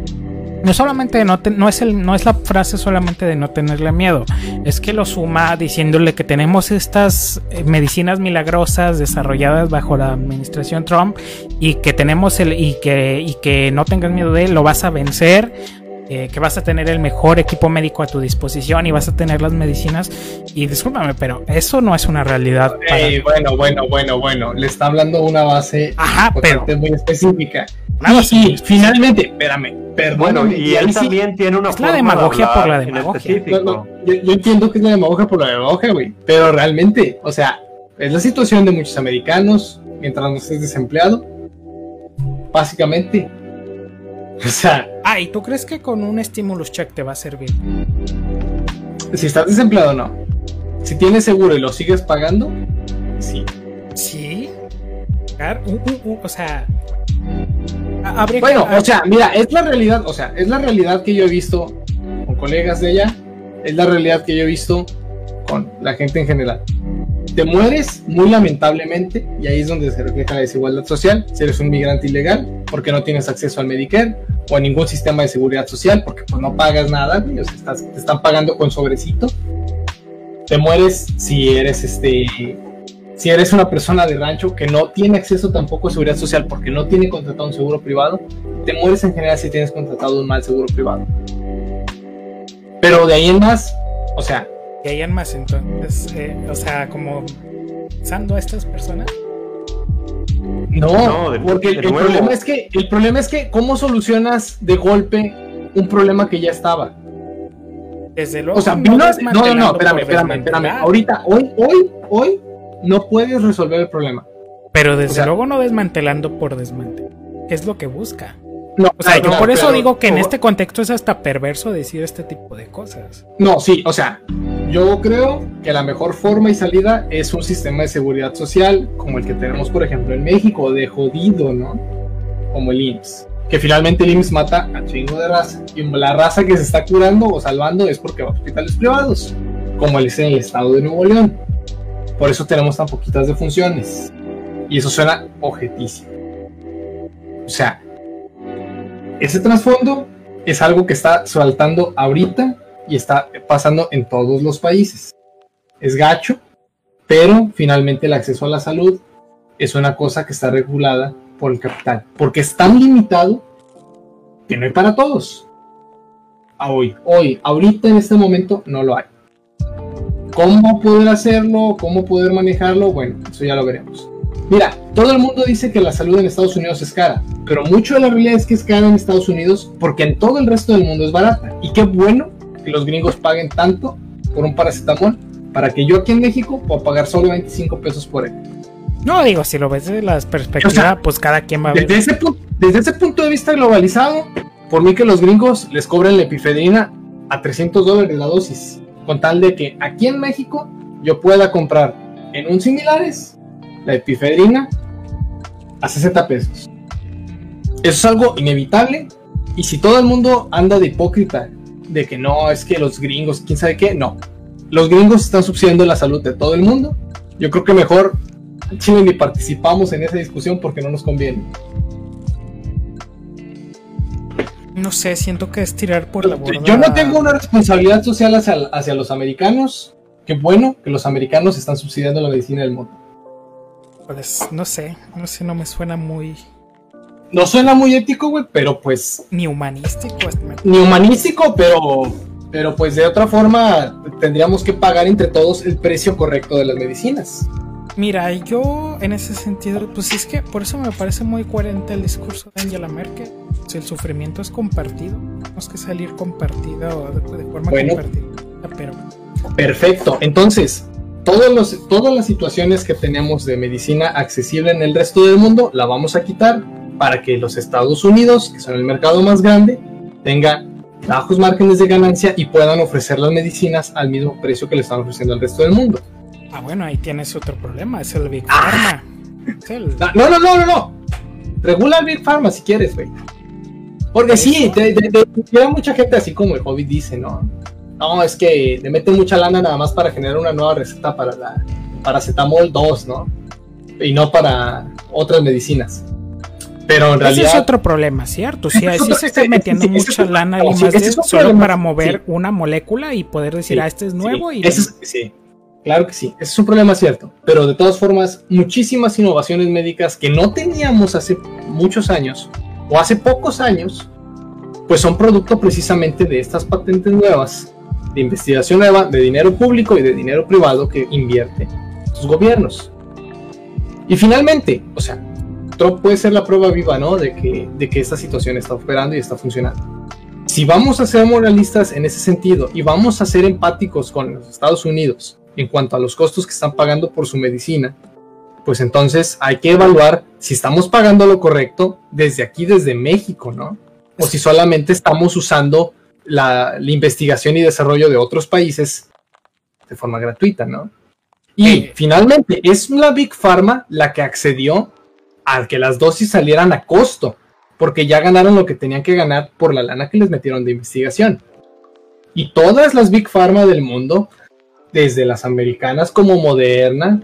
no solamente no, no, es el, no es la frase solamente de no tenerle miedo, es que lo suma diciéndole que tenemos estas eh, medicinas milagrosas desarrolladas bajo la administración Trump y que tenemos el y que y que no tengas miedo de él, lo vas a vencer. Eh, que vas a tener el mejor equipo médico a tu disposición y vas a tener las medicinas. Y discúlpame, pero eso no es una realidad. Bueno, bueno, bueno, bueno. Le está hablando una base Ajá, pero, muy específica. y, finalmente, espérame, bueno, y, él también tiene una es la demagogia por la demagogia. yo, entiendo que es la demagogia por la demagogia, güey. Pero realmente, o sea, es la situación de muchos americanos mientras no estés desempleado. Básicamente. O sea. Ah, ¿y tú crees que con un stimulus check te va a servir? Si estás desempleado, no. Si tienes seguro y lo sigues pagando, sí. Sí. o sea, bueno, o sea, mira, es la realidad, o sea, es la realidad que yo he visto con colegas de ella, es la realidad que yo he visto con la gente en general. Te mueres muy lamentablemente, y ahí es donde se refleja la desigualdad social, si eres un migrante ilegal, porque no tienes acceso al Medicare o a ningún sistema de seguridad social, porque pues no pagas nada, te están pagando con sobrecito. Te mueres si eres este si eres una persona de rancho que no tiene acceso tampoco a seguridad social porque no tiene contratado un seguro privado, te mueres en general si tienes contratado un mal seguro privado. Pero de ahí en más, o sea... Ahí en más, entonces, eh, o sea, como pensando a estas personas. No, porque el, problema es que el problema es que cómo solucionas de golpe un problema que ya estaba. Desde luego. O sea, no, no, no, no, espérame, espérame, espérame. Ahorita, hoy, hoy, hoy, no puedes resolver el problema. Pero desde luego no desmantelando por desmantelar. Es lo que busca. No, o sea, yo por eso digo que en este contexto es hasta perverso decir este tipo de cosas. No, sí, o sea, yo creo que la mejor forma y salida es un sistema de seguridad social como el que tenemos, por ejemplo, en México, de jodido, ¿no? Como el IMSS. Que finalmente el IMSS mata a chingo de raza. Y la raza que se está curando o salvando es porque va a hospitales privados, como el es en el estado de Nuevo León. Por eso tenemos tan poquitas defunciones. Y eso suena objetísimo. O sea, ese trasfondo es algo que está saltando ahorita y está pasando en todos los países. Es gacho, pero finalmente el acceso a la salud es una cosa que está regulada por el capital, porque es tan limitado que no hay para todos. A hoy, hoy, ahorita en este momento no lo hay. ¿Cómo poder hacerlo? ¿Cómo poder manejarlo? Bueno, eso ya lo veremos. Mira, todo el mundo dice que la salud en Estados Unidos es cara, pero mucho de la realidad es que es cara en Estados Unidos porque en todo el resto del mundo es barata. Y qué bueno que los gringos paguen tanto por un paracetamol para que yo aquí en México pueda pagar solo 25 pesos por él. No, digo, si lo ves desde la perspectiva, pues cada quien va a ver. Desde ese, desde ese punto de vista globalizado, por mí que los gringos les cobren la epifedrina a 300 dólares la dosis con tal de que aquí en México yo pueda comprar en un similares la epifedrina a 60 pesos. Eso es algo inevitable y si todo el mundo anda de hipócrita de que no, es que los gringos, quién sabe qué, no. Los gringos están subsidiando la salud de todo el mundo. Yo creo que mejor Chile ni participamos en esa discusión porque no nos conviene. No sé, siento que es tirar por la borda. Yo no tengo una responsabilidad social hacia, los americanos. Qué bueno que los americanos están subsidiando la medicina del mundo. Pues no sé, no sé, no me suena muy. No suena muy ético, güey, pero pues. Ni humanístico. Ni humanístico, pero. Pero pues de otra forma tendríamos que pagar entre todos el precio correcto de las medicinas. Mira, yo en ese sentido, pues es que por eso me parece muy coherente el discurso de Angela Merkel. Si el sufrimiento es compartido, tenemos que salir compartido de, forma compartida. Pero... Perfecto. Entonces, todos los, todas las situaciones que tenemos de medicina accesible en el resto del mundo, la vamos a quitar para que los Estados Unidos, que son el mercado más grande, tengan bajos márgenes de ganancia y puedan ofrecer las medicinas al mismo precio que le están ofreciendo al resto del mundo. Ah, bueno, ahí tienes otro problema, es el Big ah. Pharma. No, no, no, no, no. Regula el Big Pharma si quieres, güey. Porque sí, te, te, mucha gente así como el Hobbit dice, ¿no? No, es que le meten mucha lana nada más para generar una nueva receta para la paracetamol 2, ¿no? Y no para otras medicinas. Pero en realidad. Ese es otro problema, ¿cierto? Sí, sí se está metiendo mucha lana y más de solo para mover una molécula y poder decir, ah, este es nuevo. y sí, claro que sí. Ese es un problema cierto. Pero de todas formas, muchísimas innovaciones médicas que no teníamos hace muchos años o hace pocos años, pues son producto precisamente de estas patentes nuevas, de investigación nueva, de dinero público y de dinero privado que invierte sus gobiernos. Y finalmente, o sea, Trump puede ser la prueba viva, ¿no? De que, de que esta situación está operando y está funcionando. Si vamos a ser moralistas en ese sentido y vamos a ser empáticos con los Estados Unidos en cuanto a los costos que están pagando por su medicina, pues entonces hay que evaluar si estamos pagando lo correcto desde aquí, desde México, ¿no? O si solamente estamos usando la, la investigación y desarrollo de otros países de forma gratuita, ¿no? Y finalmente es la Big Pharma la que accedió al que las dosis salieran a costo, porque ya ganaron lo que tenían que ganar por la lana que les metieron de investigación. Y todas las Big Pharma del mundo, desde las americanas como Moderna,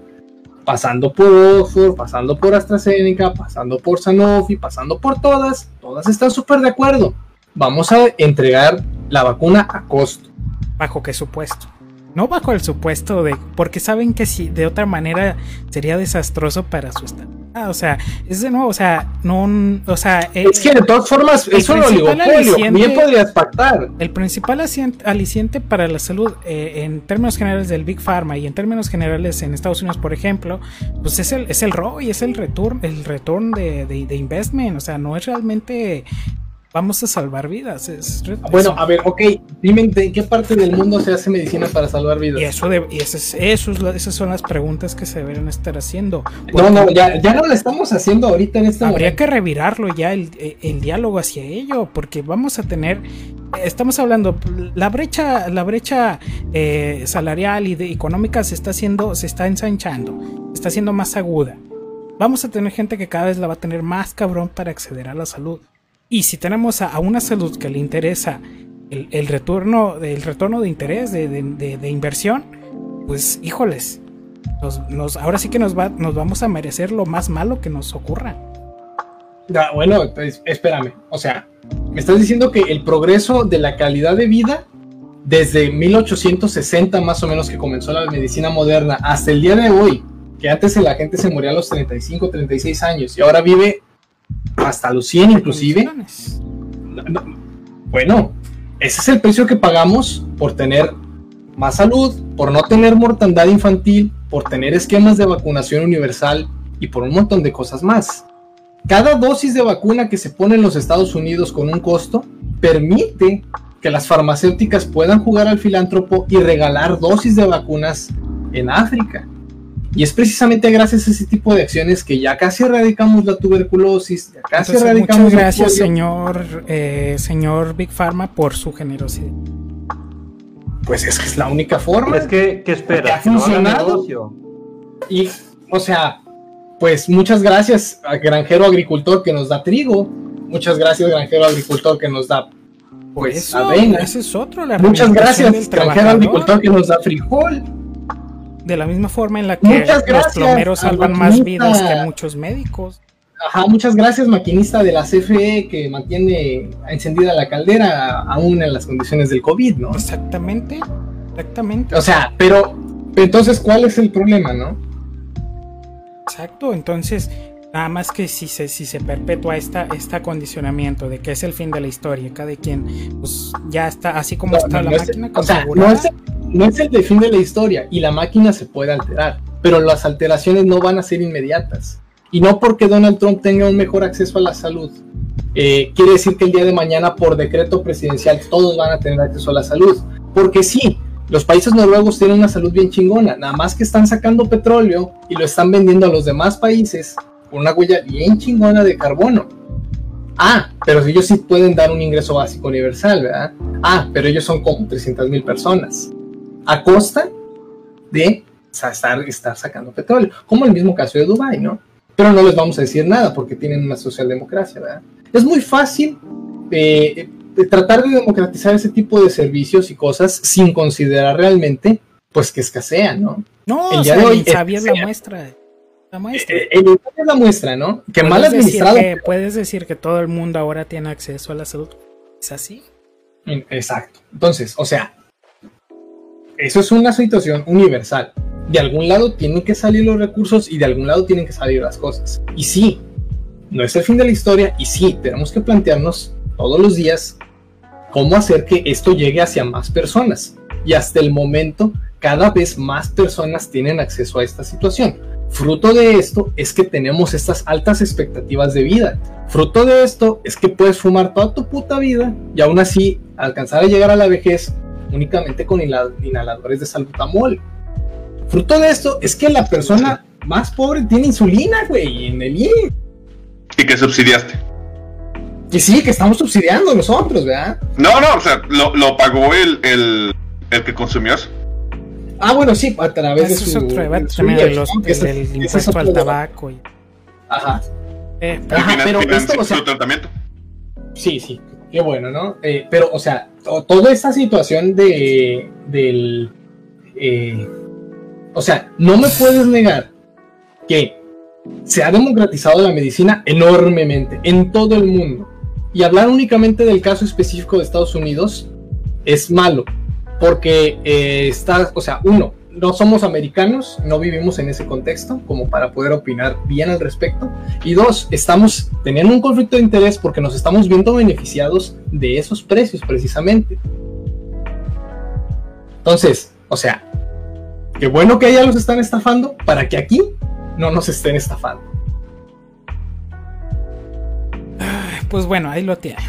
pasando por Oxford, pasando por AstraZeneca, pasando por Sanofi, pasando por todas, todas están súper de acuerdo. Vamos a entregar la vacuna a costo. ¿Bajo qué supuesto? No bajo el supuesto de, porque saben que si de otra manera sería desastroso para su estado Ah, o sea, es de nuevo, o sea, no, o sea... Eh, es que de todas formas, es un oligopolio, bien podrías pactar. El principal aliciente para la salud, eh, en términos generales del Big Pharma y en términos generales en Estados Unidos, por ejemplo, pues es el, es el ROI, es el return, el return de, de, de investment, o sea, no es realmente vamos a salvar vidas. Es, bueno, a ver, ok, dime en qué parte del mundo se hace medicina para salvar vidas. Y eso, de, y eso, esas son las preguntas que se deberían estar haciendo. No, no, ya, ya no lo estamos haciendo ahorita en este Habría que revirarlo ya el, el, diálogo hacia ello, porque vamos a tener, estamos hablando, la brecha, la brecha eh, salarial y de, económica se está haciendo, se está ensanchando, está siendo más aguda. Vamos a tener gente que cada vez la va a tener más cabrón para acceder a la salud. Y si tenemos a, una salud que le interesa el, retorno, el retorno de interés, de, inversión, pues híjoles, nos, ahora sí que nos, va, nos vamos a merecer lo más malo que nos ocurra. bueno, pues, espérame, o sea, me estás diciendo que el progreso de la calidad de vida desde 1860 más o menos que comenzó la medicina moderna hasta el día de hoy, que antes la gente se moría a los 35, 36 años y ahora vive hasta los 100 inclusive. Bueno, ese es el precio que pagamos por tener más salud, por no tener mortandad infantil, por tener esquemas de vacunación universal y por un montón de cosas más. Cada dosis de vacuna que se pone en los Estados Unidos con un costo permite que las farmacéuticas puedan jugar al filántropo y regalar dosis de vacunas en África. Y es precisamente gracias a ese tipo de acciones que ya casi erradicamos la tuberculosis, ya casi erradicamos Muchas gracias, señor, eh, señor Big Pharma, por su generosidad. Pues es que es la única forma. Es que, ¿qué espera? Ha funcionado. y, o sea, pues muchas gracias al granjero agricultor que nos da trigo. Muchas gracias, granjero agricultor que nos da pues, avena. Ese es otro, muchas gracias, granjero agricultor que nos da frijol de la misma forma en la que los plomeros salvan más vidas que muchos médicos. Ajá, muchas gracias, maquinista de la CFE que mantiene encendida la caldera aún en las condiciones del COVID, ¿no? Exactamente, exactamente. O sea, pero entonces, ¿cuál es el problema, no? Exacto, entonces, nada más que si se, si se perpetúa esta, este acondicionamiento de que es el fin de la historia, cada quien, pues ya está, así como está la máquina no es el de fin de la historia y la máquina se puede alterar, pero las alteraciones no van a ser inmediatas. Y no porque Donald Trump tenga un mejor acceso a la salud, eh, quiere decir que el día de mañana por decreto presidencial todos van a tener acceso a la salud. Porque sí, los países noruegos tienen una salud bien chingona, nada más que están sacando petróleo y lo están vendiendo a los demás países con una huella bien chingona de carbono. Ah, pero ellos sí pueden dar un ingreso básico universal, ¿verdad? Ah, pero ellos son como 300 mil personas a costa de estar, estar sacando petróleo, como el mismo caso de Dubái, ¿no? Pero no les vamos a decir nada porque tienen una socialdemocracia, ¿verdad? Es muy fácil eh, tratar de democratizar ese tipo de servicios y cosas sin considerar realmente, pues, que escasean, ¿no? No, el día de hoy, es la muestra. La muestra. Eh, el, es la muestra, ¿no? Que mal administrado. puedes decir que todo el mundo ahora tiene acceso a la salud. ¿Es así? Exacto. Entonces, o sea, eso es una situación universal. De algún lado tienen que salir los recursos y de algún lado tienen que salir las cosas. Y sí, no es el fin de la historia y sí, tenemos que plantearnos todos los días cómo hacer que esto llegue hacia más personas. Y hasta el momento, cada vez más personas tienen acceso a esta situación. Fruto de esto es que tenemos estas altas expectativas de vida. Fruto de esto es que puedes fumar toda tu puta vida y aún así alcanzar a llegar a la vejez únicamente con inhaladores de salbutamol. Fruto de esto es que la persona más pobre tiene insulina, güey, en el IE. Y que subsidiaste. Y sí, que estamos subsidiando nosotros, ¿verdad? No, no, o sea, lo, pagó el, el, el que consumió eso. Ah, bueno, sí, a través de su... Otro debate también de los, del impuesto al tabaco. Y... Ajá. Eh, Ajá, pero esto, o sea, tratamiento. Sí, sí, qué bueno, ¿no? Eh, pero, o sea, toda esta situación de del... Eh, o sea, no me puedes negar que se ha democratizado la medicina enormemente en todo el mundo. Y hablar únicamente del caso específico de Estados Unidos es malo, porque eh, está, o sea, uno, no somos americanos, no vivimos en ese contexto como para poder opinar bien al respecto. Y dos, estamos teniendo un conflicto de interés porque nos estamos viendo beneficiados de esos precios precisamente. Entonces, o sea, qué bueno que allá los están estafando para que aquí no nos estén estafando. Pues bueno, ahí lo tiene.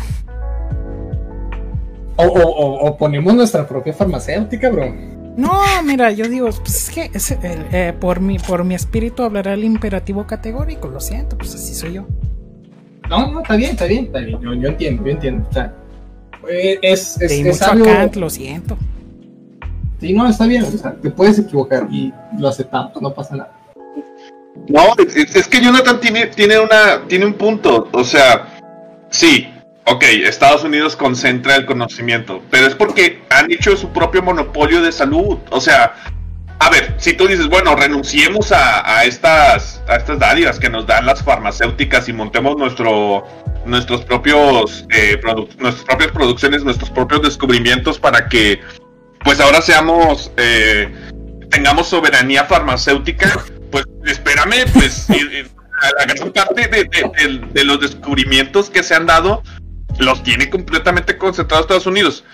O, ponemos nuestra propia farmacéutica, bro. No, mira, yo digo, pues es que eh, por, mi, por mi espíritu hablará el imperativo categórico, lo siento, pues así soy yo. No, no, está bien, está bien, está bien, yo, entiendo, yo entiendo. O sea, eh, es, es, es algo... lo siento. Sí, no, está bien, o sea, te puedes equivocar y lo aceptamos, no pasa nada. No, es, que Jonathan tiene, tiene, una, tiene un punto, o sea, sí, ok, Estados Unidos concentra el conocimiento, pero es porque han hecho su propio monopolio de salud. O sea, a ver, si tú dices, bueno, renunciemos a, estas, a estas dádivas que nos dan las farmacéuticas y montemos nuestro, nuestros propios, eh, nuestras propias producciones, nuestros propios descubrimientos para que, pues ahora seamos, eh, tengamos soberanía farmacéutica, pues espérame, pues... la gran parte de, los descubrimientos que se han dado los tiene completamente concentrados Estados Unidos,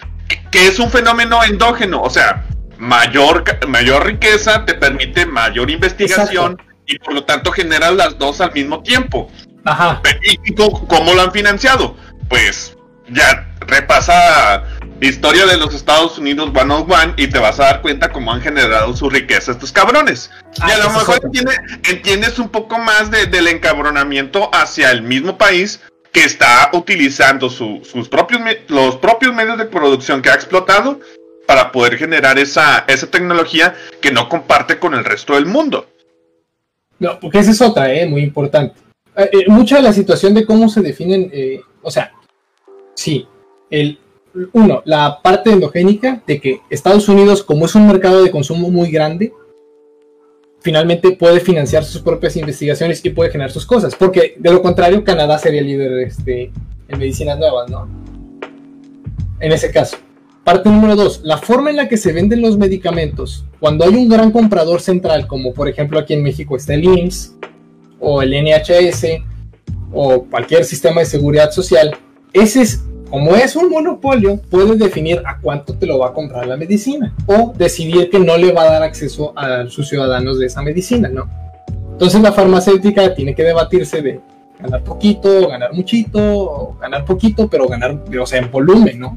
que, es un fenómeno endógeno, o sea, mayor, mayor riqueza te permite mayor investigación y por lo tanto generas las dos al mismo tiempo. Ajá. ¿Y cómo lo han financiado? Pues ya repasa la historia de los Estados Unidos one on one y te vas a dar cuenta cómo han generado su riqueza estos cabrones. y a ah, lo mejor entiendes, un poco más del encabronamiento hacia el mismo país que está utilizando sus propios, los propios medios de producción que ha explotado para poder generar esa, esa tecnología que no comparte con el resto del mundo. No, porque esa es otra, ¿eh? muy importante. Eh, eh, mucha de la situación de cómo se definen, eh, o sea, sí, el, uno, la parte endogénica de que Estados Unidos, como es un mercado de consumo muy grande, finalmente puede financiar sus propias investigaciones y puede generar sus cosas, porque de lo contrario Canadá sería líder este, en medicinas nuevas, ¿no? En ese caso. Parte número dos, la forma en la que se venden los medicamentos, cuando hay un gran comprador central, como por ejemplo aquí en México está el IMSS, o el NHS, o cualquier sistema de seguridad social, ese es como es un monopolio, puede definir a cuánto te lo va a comprar la medicina o decidir que no le va a dar acceso a sus ciudadanos de esa medicina, ¿no? Entonces la farmacéutica tiene que debatirse de ganar poquito, ganar muchito, ganar poquito, pero ganar, o sea, en volumen, ¿no?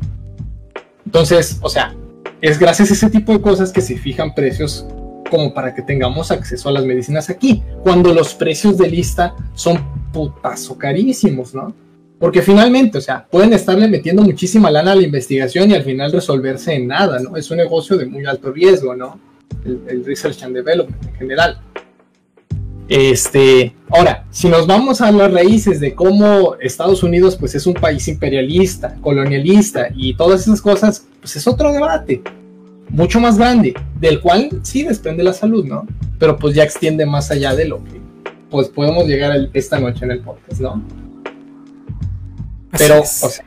Entonces, o sea, es gracias a ese tipo de cosas que se fijan precios como para que tengamos acceso a las medicinas aquí, cuando los precios de lista son putazo carísimos, ¿no? Porque finalmente, o sea, pueden estarle metiendo muchísima lana a la investigación y al final resolverse en nada, ¿no? Es un negocio de muy alto riesgo, ¿no? el, Research and Development en general. Este, ahora, si nos vamos a las raíces de cómo Estados Unidos pues es un país imperialista, colonialista y todas esas cosas, pues es otro debate mucho más grande, del cual sí desprende la salud, ¿no? Pero pues ya extiende más allá de lo que pues podemos llegar esta noche en el podcast, ¿no? Pero, o sea,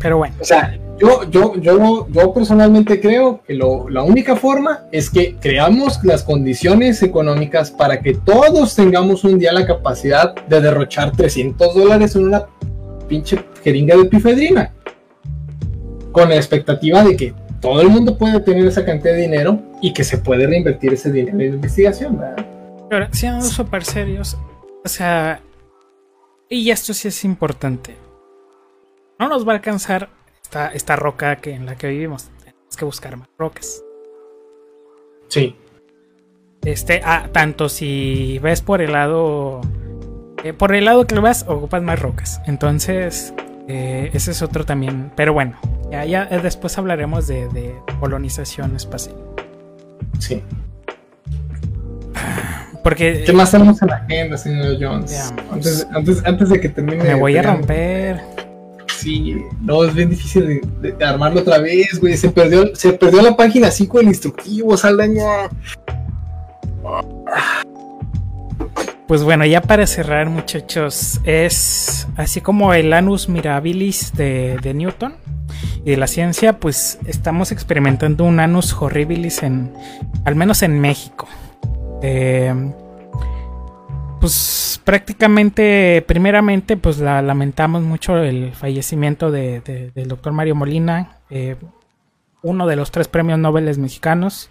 pero bueno. O sea, yo, yo, yo, yo personalmente creo que lo, la única forma es que creamos las condiciones económicas para que todos tengamos un día la capacidad de derrochar 300 dólares en una pinche jeringa de pifedrina con la expectativa de que todo el mundo puede tener esa cantidad de dinero y que se puede reinvertir ese dinero en investigación, ¿verdad? Pero siendo súper serios, o sea, y esto sí es importante, no nos va a alcanzar esta, esta roca que, en la que vivimos, tenemos que buscar más rocas. Sí. Este, ah, tanto si ves por el lado, eh, por el lado que lo vas, ocupas más rocas. Entonces, eh, ese es otro también, pero bueno, ya, eh, después hablaremos de, colonización espacial. Sí. Porque. ¿Qué más tenemos en la agenda, señor Jones? Antes, de que termine. Me voy a romper. Sí, no, es bien difícil de, armarlo otra vez, güey. Se perdió, se perdió la página 5 del instructivo, Saldaña. Pues bueno, ya para cerrar, muchachos, es así como el Anus Mirabilis de, de Newton y de la ciencia, pues estamos experimentando un anus horribilis en, al menos en México. Eh, pues prácticamente, primeramente, pues la, lamentamos mucho el fallecimiento de, del doctor Mario Molina, eh, uno de los tres premios Nobel mexicanos.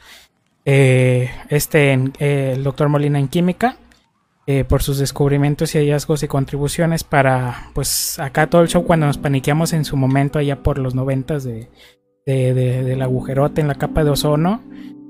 Eh, este, el doctor Molina en química eh, por sus descubrimientos y hallazgos y contribuciones para, pues, acá todo el show cuando nos paniqueamos en su momento allá por los noventas de, de, de, del agujerote en la capa de ozono,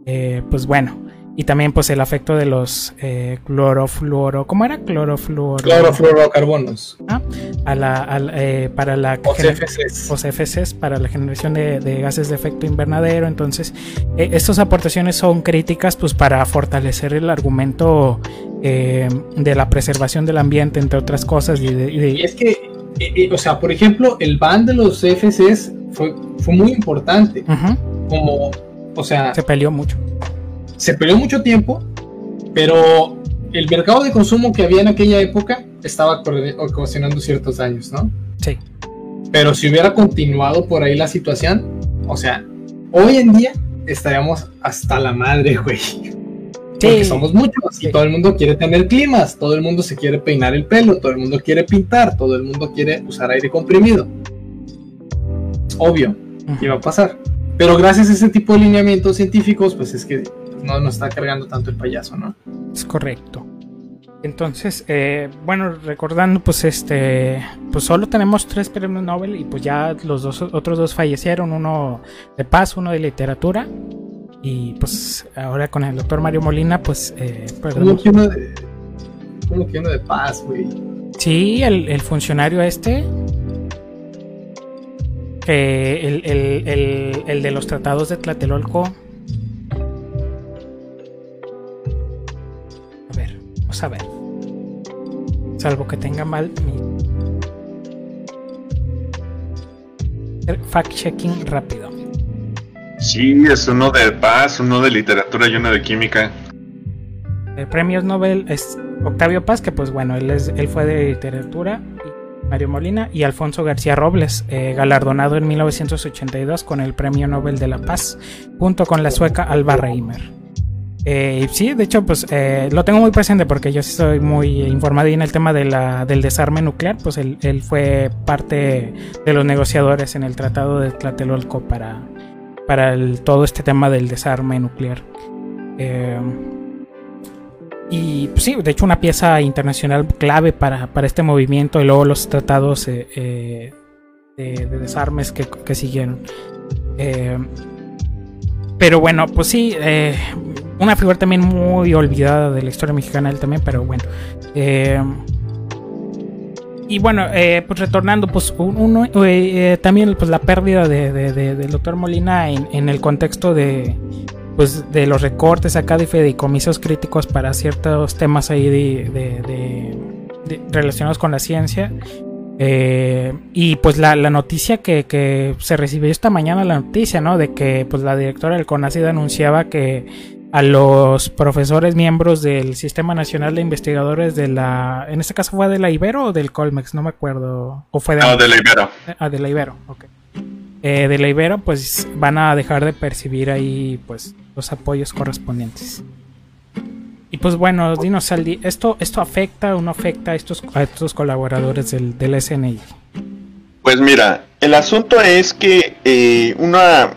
eh, pues bueno, y también pues el afecto de los eh, clorofluoro, ¿cómo era? Clorofluoro. Clorofluorocarbonos. ¿Ah? A la, eh, para la o CFCs. O CFCs para la generación de, gases de efecto invernadero. Entonces, eh, estas aportaciones son críticas pues para fortalecer el argumento eh, de la preservación del ambiente, entre otras cosas. Y, y es que, o sea, por ejemplo, el ban de los CFCs fue, fue muy importante. Como, o sea... Se peleó mucho se perdió mucho tiempo, pero el mercado de consumo que había en aquella época estaba ocasionando ciertos daños, ¿no? Sí. Pero si hubiera continuado por ahí la situación, o sea, hoy en día estaríamos hasta la madre, güey. Porque somos muchos y todo el mundo quiere tener climas, todo el mundo se quiere peinar el pelo, todo el mundo quiere pintar, todo el mundo quiere usar aire comprimido. obvio iba a pasar. Pero gracias a ese tipo de lineamientos científicos, pues es que no nos está cargando tanto el payaso, ¿no? Es correcto. Entonces, eh, bueno, recordando, pues este, pues solo tenemos tres premios Nobel y pues ya los dos otros dos fallecieron, uno de paz, uno de literatura y pues ahora con el doctor Mario Molina, pues, eh, ¿Cómo que uno de, cómo que uno de paz, güey? Sí, el, el funcionario este, el, el, el, el de los tratados de Tlatelolco a ver. Salvo que tenga mal mi. Fact-checking rápido. Sí, es uno de paz, uno de literatura y uno de química. El premio Nobel es Octavio Paz, que pues bueno, él, es, él fue de literatura, Mario Molina, y Alfonso García Robles, eh, galardonado en 1982 con el Premio Nobel de la Paz, junto con la sueca Alba Reimer. Eh, sí, de hecho, pues eh, lo tengo muy presente porque yo estoy muy informado en el tema de la, del desarme nuclear. Pues él, fue parte de los negociadores en el Tratado de Tlatelolco para, para todo este tema del desarme nuclear. Eh, y pues, sí, de hecho, una pieza internacional clave para, este movimiento y luego los tratados de, desarmes que, que siguieron. pero bueno, pues sí una figura también muy olvidada de la historia mexicana él también, pero bueno. Eh, y bueno, eh, pues retornando, pues uno, eh, también pues la pérdida de, del doctor Molina en, el contexto de pues de los recortes acá de fideicomisos críticos para ciertos temas ahí de, relacionados con la ciencia. Eh, y pues la, noticia que, que, se recibió esta mañana, la noticia, ¿no? De que pues la directora del CONACID anunciaba que a los profesores miembros del Sistema Nacional de Investigadores de la... En este caso fue de la Ibero o del Colmex, no me acuerdo. ¿O fue de... No, de la Ibero. Ah, de la Ibero, ok. Eh, de la Ibero pues van a dejar de percibir ahí pues los apoyos correspondientes. Y pues bueno, dinos Saldi, ¿esto, esto afecta o no afecta a estos, a estos colaboradores del, del SNI? Pues mira, el asunto es que eh, una,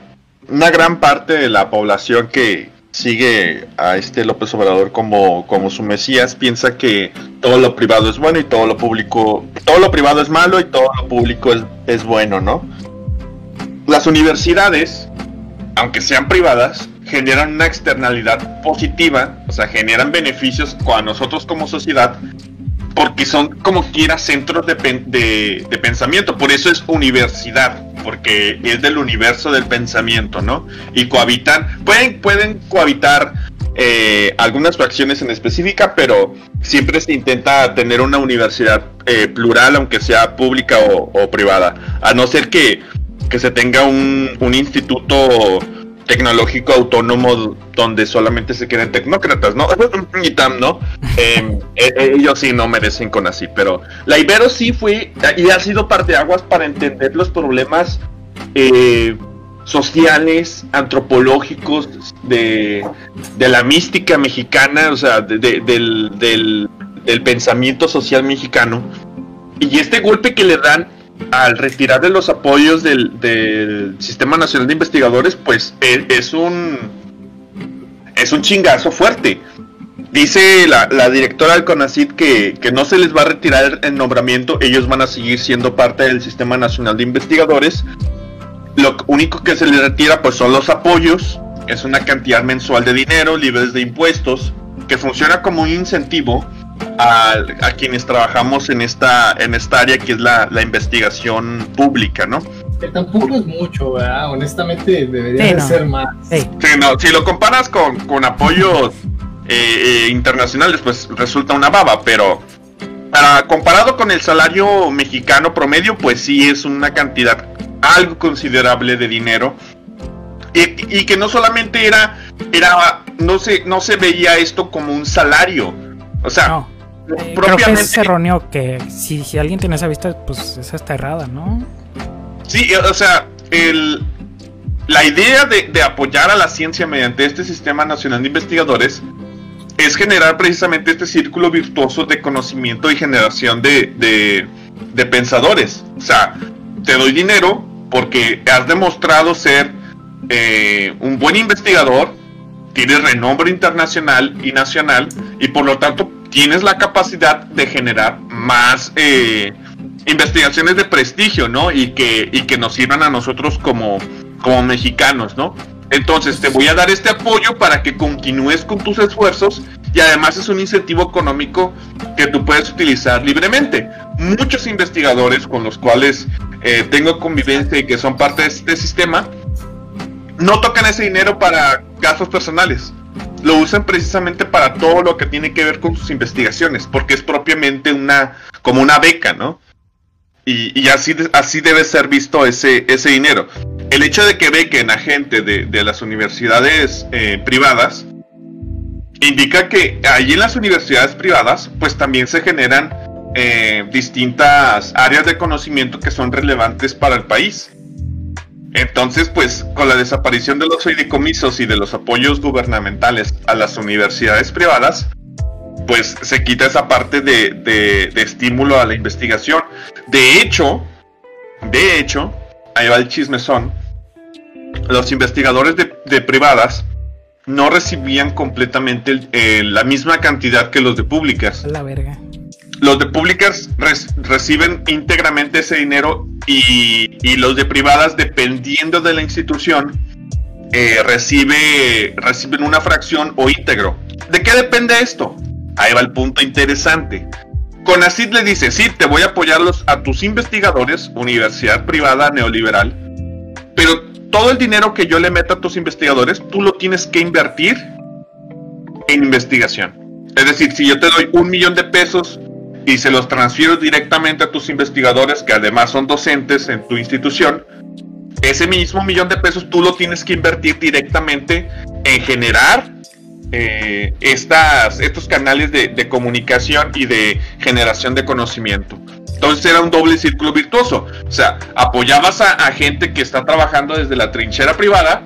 una gran parte de la población que, sigue a este López Obrador como, como su Mesías, piensa que todo lo privado es bueno y todo lo público, todo lo privado es malo y todo lo público es, es bueno, ¿no? Las universidades, aunque sean privadas, generan una externalidad positiva, o sea, generan beneficios a nosotros como sociedad, porque son como quiera centros de, de, pensamiento, por eso es universidad porque es del universo del pensamiento, ¿no? Y cohabitan, pueden, pueden cohabitar eh, algunas fracciones en específica, pero siempre se intenta tener una universidad eh, plural, aunque sea pública o, privada, a no ser que, que se tenga un, un instituto tecnológico autónomo donde solamente se queden tecnócratas, ¿no? y tam, ¿no? Em, e, e, ellos sí no merecen con así, pero la Ibero sí fue y ha sido parte de aguas para entender los problemas eh, sociales, antropológicos de, la mística mexicana, o sea, del, del, del pensamiento social mexicano. Y este golpe que le dan al retirar de los apoyos del, Sistema Nacional de Investigadores, pues e, es, un es un chingazo fuerte. Dice la, directora del CONACID que, que, no se les va a retirar el nombramiento, ellos van a seguir siendo parte del Sistema Nacional de Investigadores. Lo único que se les retira pues son los apoyos, es una cantidad mensual de dinero, libres de impuestos, que funciona como un incentivo a, quienes trabajamos en esta, en esta área que es la, investigación pública, ¿no? Que tampoco es mucho, ¿verdad? Honestamente debería ser más. si lo comparas con, con apoyos eh, eh, internacionales, pues resulta una baba, pero para, comparado con el salario mexicano promedio, pues sí es una cantidad algo considerable de dinero. Y, que no solamente era, era no se, no se veía esto como un salario, o sea, eh, creo que es erróneo que si, si alguien tiene esa vista, pues esa está errada, ¿no? Sí, o sea, el, la idea de, apoyar a la ciencia mediante este Sistema Nacional de Investigadores es generar precisamente este círculo virtuoso de conocimiento y generación de, de, pensadores. O sea, te doy dinero porque has demostrado ser eh, un buen investigador, tienes renombre internacional y nacional y por lo tanto tienes la capacidad de generar más eh, investigaciones de prestigio, ¿no? Y que, y que nos sirvan a nosotros como, como mexicanos, ¿no? Entonces te voy a dar este apoyo para que continúes con tus esfuerzos y además es un incentivo económico que tú puedes utilizar libremente. Muchos investigadores con los cuales eh, tengo convivencia y que son parte de este sistema no tocan ese dinero para gastos personales lo usan precisamente para todo lo que tiene que ver con sus investigaciones, porque es propiamente una, como una beca, ¿no? Y, así, así debe ser visto ese, ese dinero. El hecho de que bequen a gente de, las universidades eh, privadas indica que allí en las universidades privadas pues también se generan eh, distintas áreas de conocimiento que son relevantes para el país. Entonces, pues con la desaparición de los fideicomisos y de los apoyos gubernamentales a las universidades privadas, pues se quita esa parte de, estímulo a la investigación. De hecho, de hecho, ahí va el chismezón, los investigadores de, privadas no recibían completamente la misma cantidad que los de públicas. La verga los de públicas reciben íntegramente ese dinero y, los de privadas, dependiendo de la institución, eh, recibe, reciben una fracción o íntegro. ¿De qué depende esto? Ahí va el punto interesante. CONACID le dice, sí, te voy a apoyar a tus investigadores, universidad privada neoliberal, pero todo el dinero que yo le meta a tus investigadores, tú lo tienes que invertir en investigación. Es decir, si yo te doy un millón de pesos y se los transfiero directamente a tus investigadores, que además son docentes en tu institución, ese mismo millón de pesos tú lo tienes que invertir directamente en generar eh, estas, estos canales de, comunicación y de generación de conocimiento. Entonces era un doble círculo virtuoso. O sea, apoyabas a, gente que está trabajando desde la trinchera privada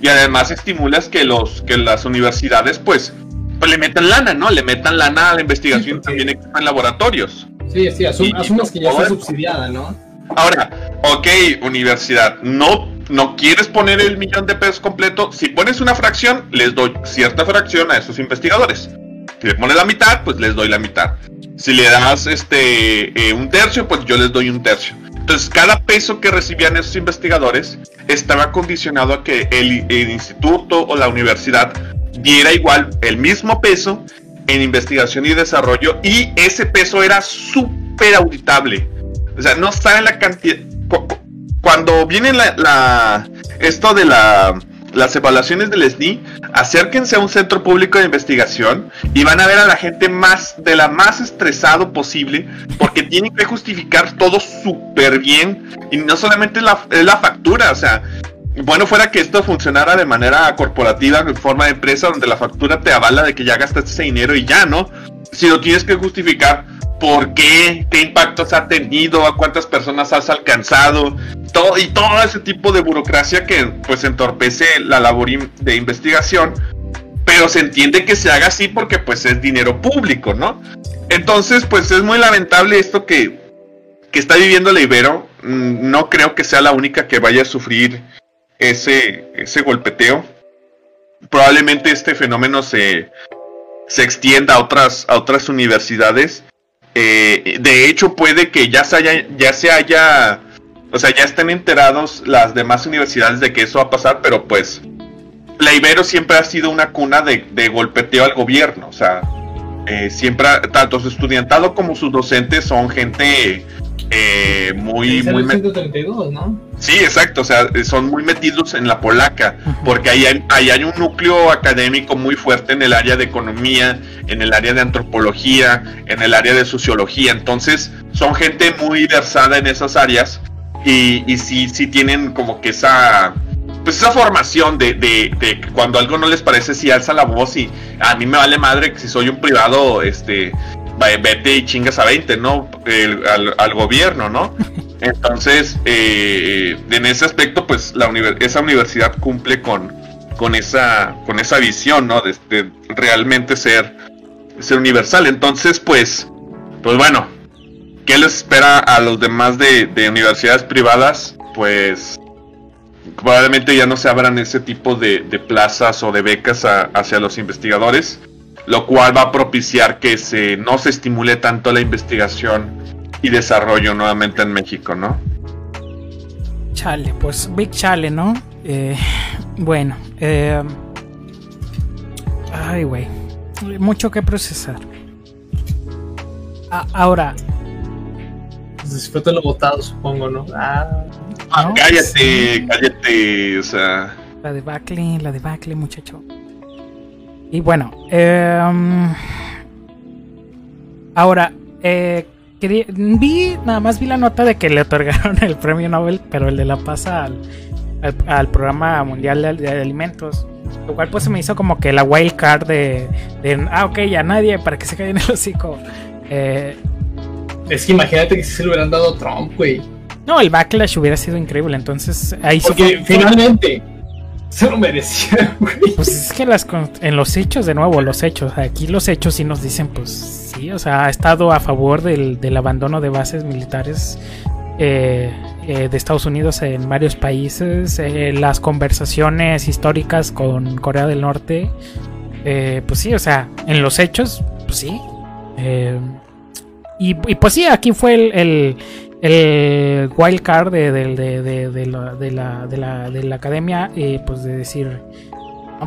y además estimulas que, los, que las universidades pues, pues le metan lana, ¿no? Le metan lana a la investigación también en laboratorios. Sí, sí, asumas que ya está subsidiada, ¿no? Ahora, ok, universidad, no no quieres poner el millón de pesos completo, si pones una fracción, les doy cierta fracción a esos investigadores. Si le pones la mitad, pues les doy la mitad. Si le das este eh, un tercio, pues yo les doy un tercio. Entonces, cada peso que recibían esos investigadores estaba condicionado a que el, el instituto o la universidad diera igual el mismo peso en investigación y desarrollo y ese peso era súper auditable. O sea, no está en la cantidad cuando viene la, esto de la, las evaluaciones del SNI, acérquense a un centro público de investigación y van a ver a la gente más de la más estresado posible porque tienen que justificar todo súper bien y no solamente la, la factura, o sea, bueno fuera que esto funcionara de manera corporativa, en forma de empresa, donde la factura te avala de que ya gastaste ese dinero y ya, ¿no? Si lo tienes que justificar por qué, qué impactos ha tenido, a cuántas personas has alcanzado, todo, y todo ese tipo de burocracia que pues entorpece la labor de investigación, pero se entiende que se haga así porque pues es dinero público, ¿no? Entonces pues es muy lamentable esto que, que está viviendo la Ibero, mm, no creo que sea la única que vaya a sufrir ese, ese golpeteo. Probablemente este fenómeno se, se extienda a otras, a otras universidades eh, de hecho, puede que ya se haya, ya se haya, o sea, ya estén enterados las demás universidades de que eso va a pasar, pero pues la Ibero siempre ha sido una cuna de, de golpeteo al gobierno, o sea, eh, siempre, tanto su estudiantado como sus docentes son gente eh, muy... muy Sí, exacto, o sea, son muy metidos en la polaca, porque ahí hay, ahí hay un núcleo académico muy fuerte en el área de economía, en el área de antropología, en el área de sociología, entonces son gente muy versada en esas áreas y, y sí, sí tienen como que esa pues esa formación de, de, cuando algo no les parece si alza la voz y a mí me vale madre que si soy un privado este vete y chingas a 20, ¿no? al, gobierno, ¿no? Entonces, eh, en ese aspecto, pues la esa universidad cumple con, con, esa, con esa visión, ¿no? De, realmente ser, ser universal. Entonces, pues, pues bueno, ¿qué les espera a los demás de, universidades privadas? Pues probablemente ya no se abran ese tipo de, plazas o de becas hacia los investigadores lo cual va a propiciar que se no se estimule tanto la investigación y desarrollo nuevamente en México, ¿no? Chale, pues Big Chale, ¿no? Eh, bueno, eh, ay, güey, mucho que procesar. ahora, pues lo votado, supongo, ¿no? Ah, ah cállate, cállate, o sea. La de Bacle, la de Bacle, muchacho. Y bueno, em, ahora, eh, vi, nada más vi la nota de que le otorgaron el premio Nobel, pero el de la pasa al, programa mundial de, alimentos. Lo cual pues se me hizo como que la wild card de, ah, ok, ya nadie, para que se caiga en el hocico. Eh, es que imagínate que si se lo hubieran dado a Trump, güey. No, el backlash hubiera sido increíble, entonces ahí Porque finalmente se lo merecía, güey. Pues es que en los hechos, de nuevo, los hechos, aquí los hechos sí nos dicen, pues sí, o sea, ha estado a favor del, abandono de bases militares eh, eh, de Estados Unidos en varios países, eh, las conversaciones históricas con Corea del Norte, pues sí, o sea, en los hechos, pues sí. Y, pues sí, aquí fue el wild card de, de, la, de, la, de, la, academia, pues de decir,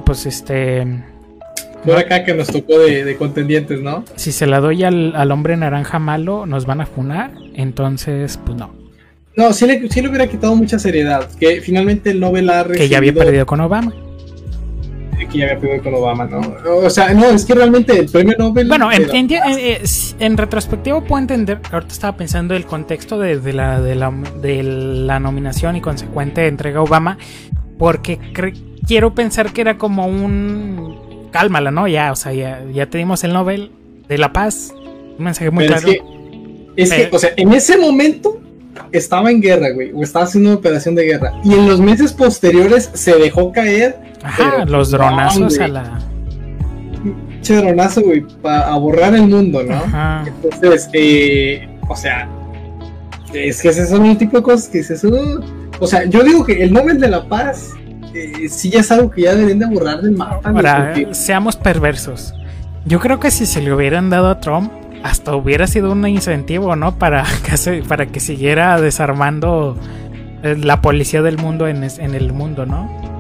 pues este, mejor acá que nos tocó de, contendientes, ¿no? Si se la doy al, hombre naranja malo, nos van a funar. Entonces, pues no. No, sí le, sí le hubiera quitado mucha seriedad. Que finalmente el Nobel ha recibido... Que ya había perdido con Obama que ya había perdido con Obama, ¿no? O sea, no, es que realmente el premio Nobel. Bueno, en, en, eh, en, retrospectivo puedo entender. Ahorita estaba pensando el contexto de, la, de, la, de la nominación y consecuente entrega a Obama, porque quiero pensar que era como un. Cálmala, ¿no? Ya, o sea, ya, ya tenemos el Nobel de la Paz. Un mensaje muy claro. Es que, es que, o sea, en ese momento estaba en guerra, güey, o estaba haciendo una operación de guerra. Y en los meses posteriores se dejó caer. Ajá, los dronazos a la. Che dronazo, güey, para borrar el mundo, ¿no? Ajá. Entonces, eh, o sea, es que ese son un tipo de cosas que dices, uh, o sea, yo digo que el Nobel de la Paz eh, sí ya es algo que ya deberían de borrar del mapa. Ahora, seamos perversos. Yo creo que si se le hubieran dado a Trump, hasta hubiera sido un incentivo, ¿no? Para que, para que siguiera desarmando eh, la policía del mundo en, el mundo, ¿no?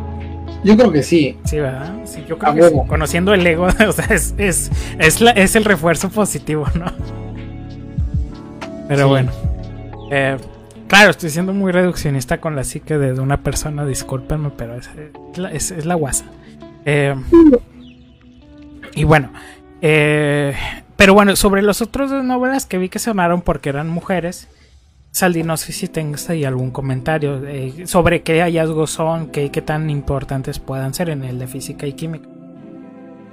Yo creo que sí. Sí, ¿verdad? Sí, yo creo que sí. Conociendo el ego, o sea, es, es, es, el refuerzo positivo, ¿no? Pero bueno. Eh, claro, estoy siendo muy reduccionista con la psique de, una persona, discúlpenme, pero es, es, la guasa. Eh, y bueno, eh, pero bueno, sobre los otros dos novelas que vi que sonaron porque eran mujeres, Saldi, no sé si tengas ahí algún comentario eh, sobre qué hallazgos son, qué, qué tan importantes puedan ser en el de física y química.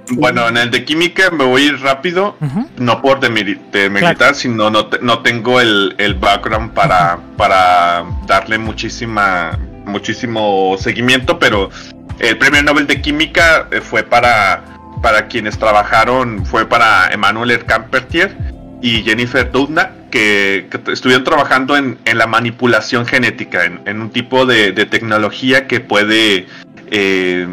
Bueno, en el de química me voy a ir rápido, no por demeritar, sino no, no tengo el, background para, para darle muchísima, muchísimo seguimiento, pero el premio Nobel de Química eh, fue para para quienes trabajaron fue para Emmanuel Campertier y Jennifer Doudna, que, estuvieron trabajando en, la manipulación genética, en, un tipo de, tecnología que puede, eh,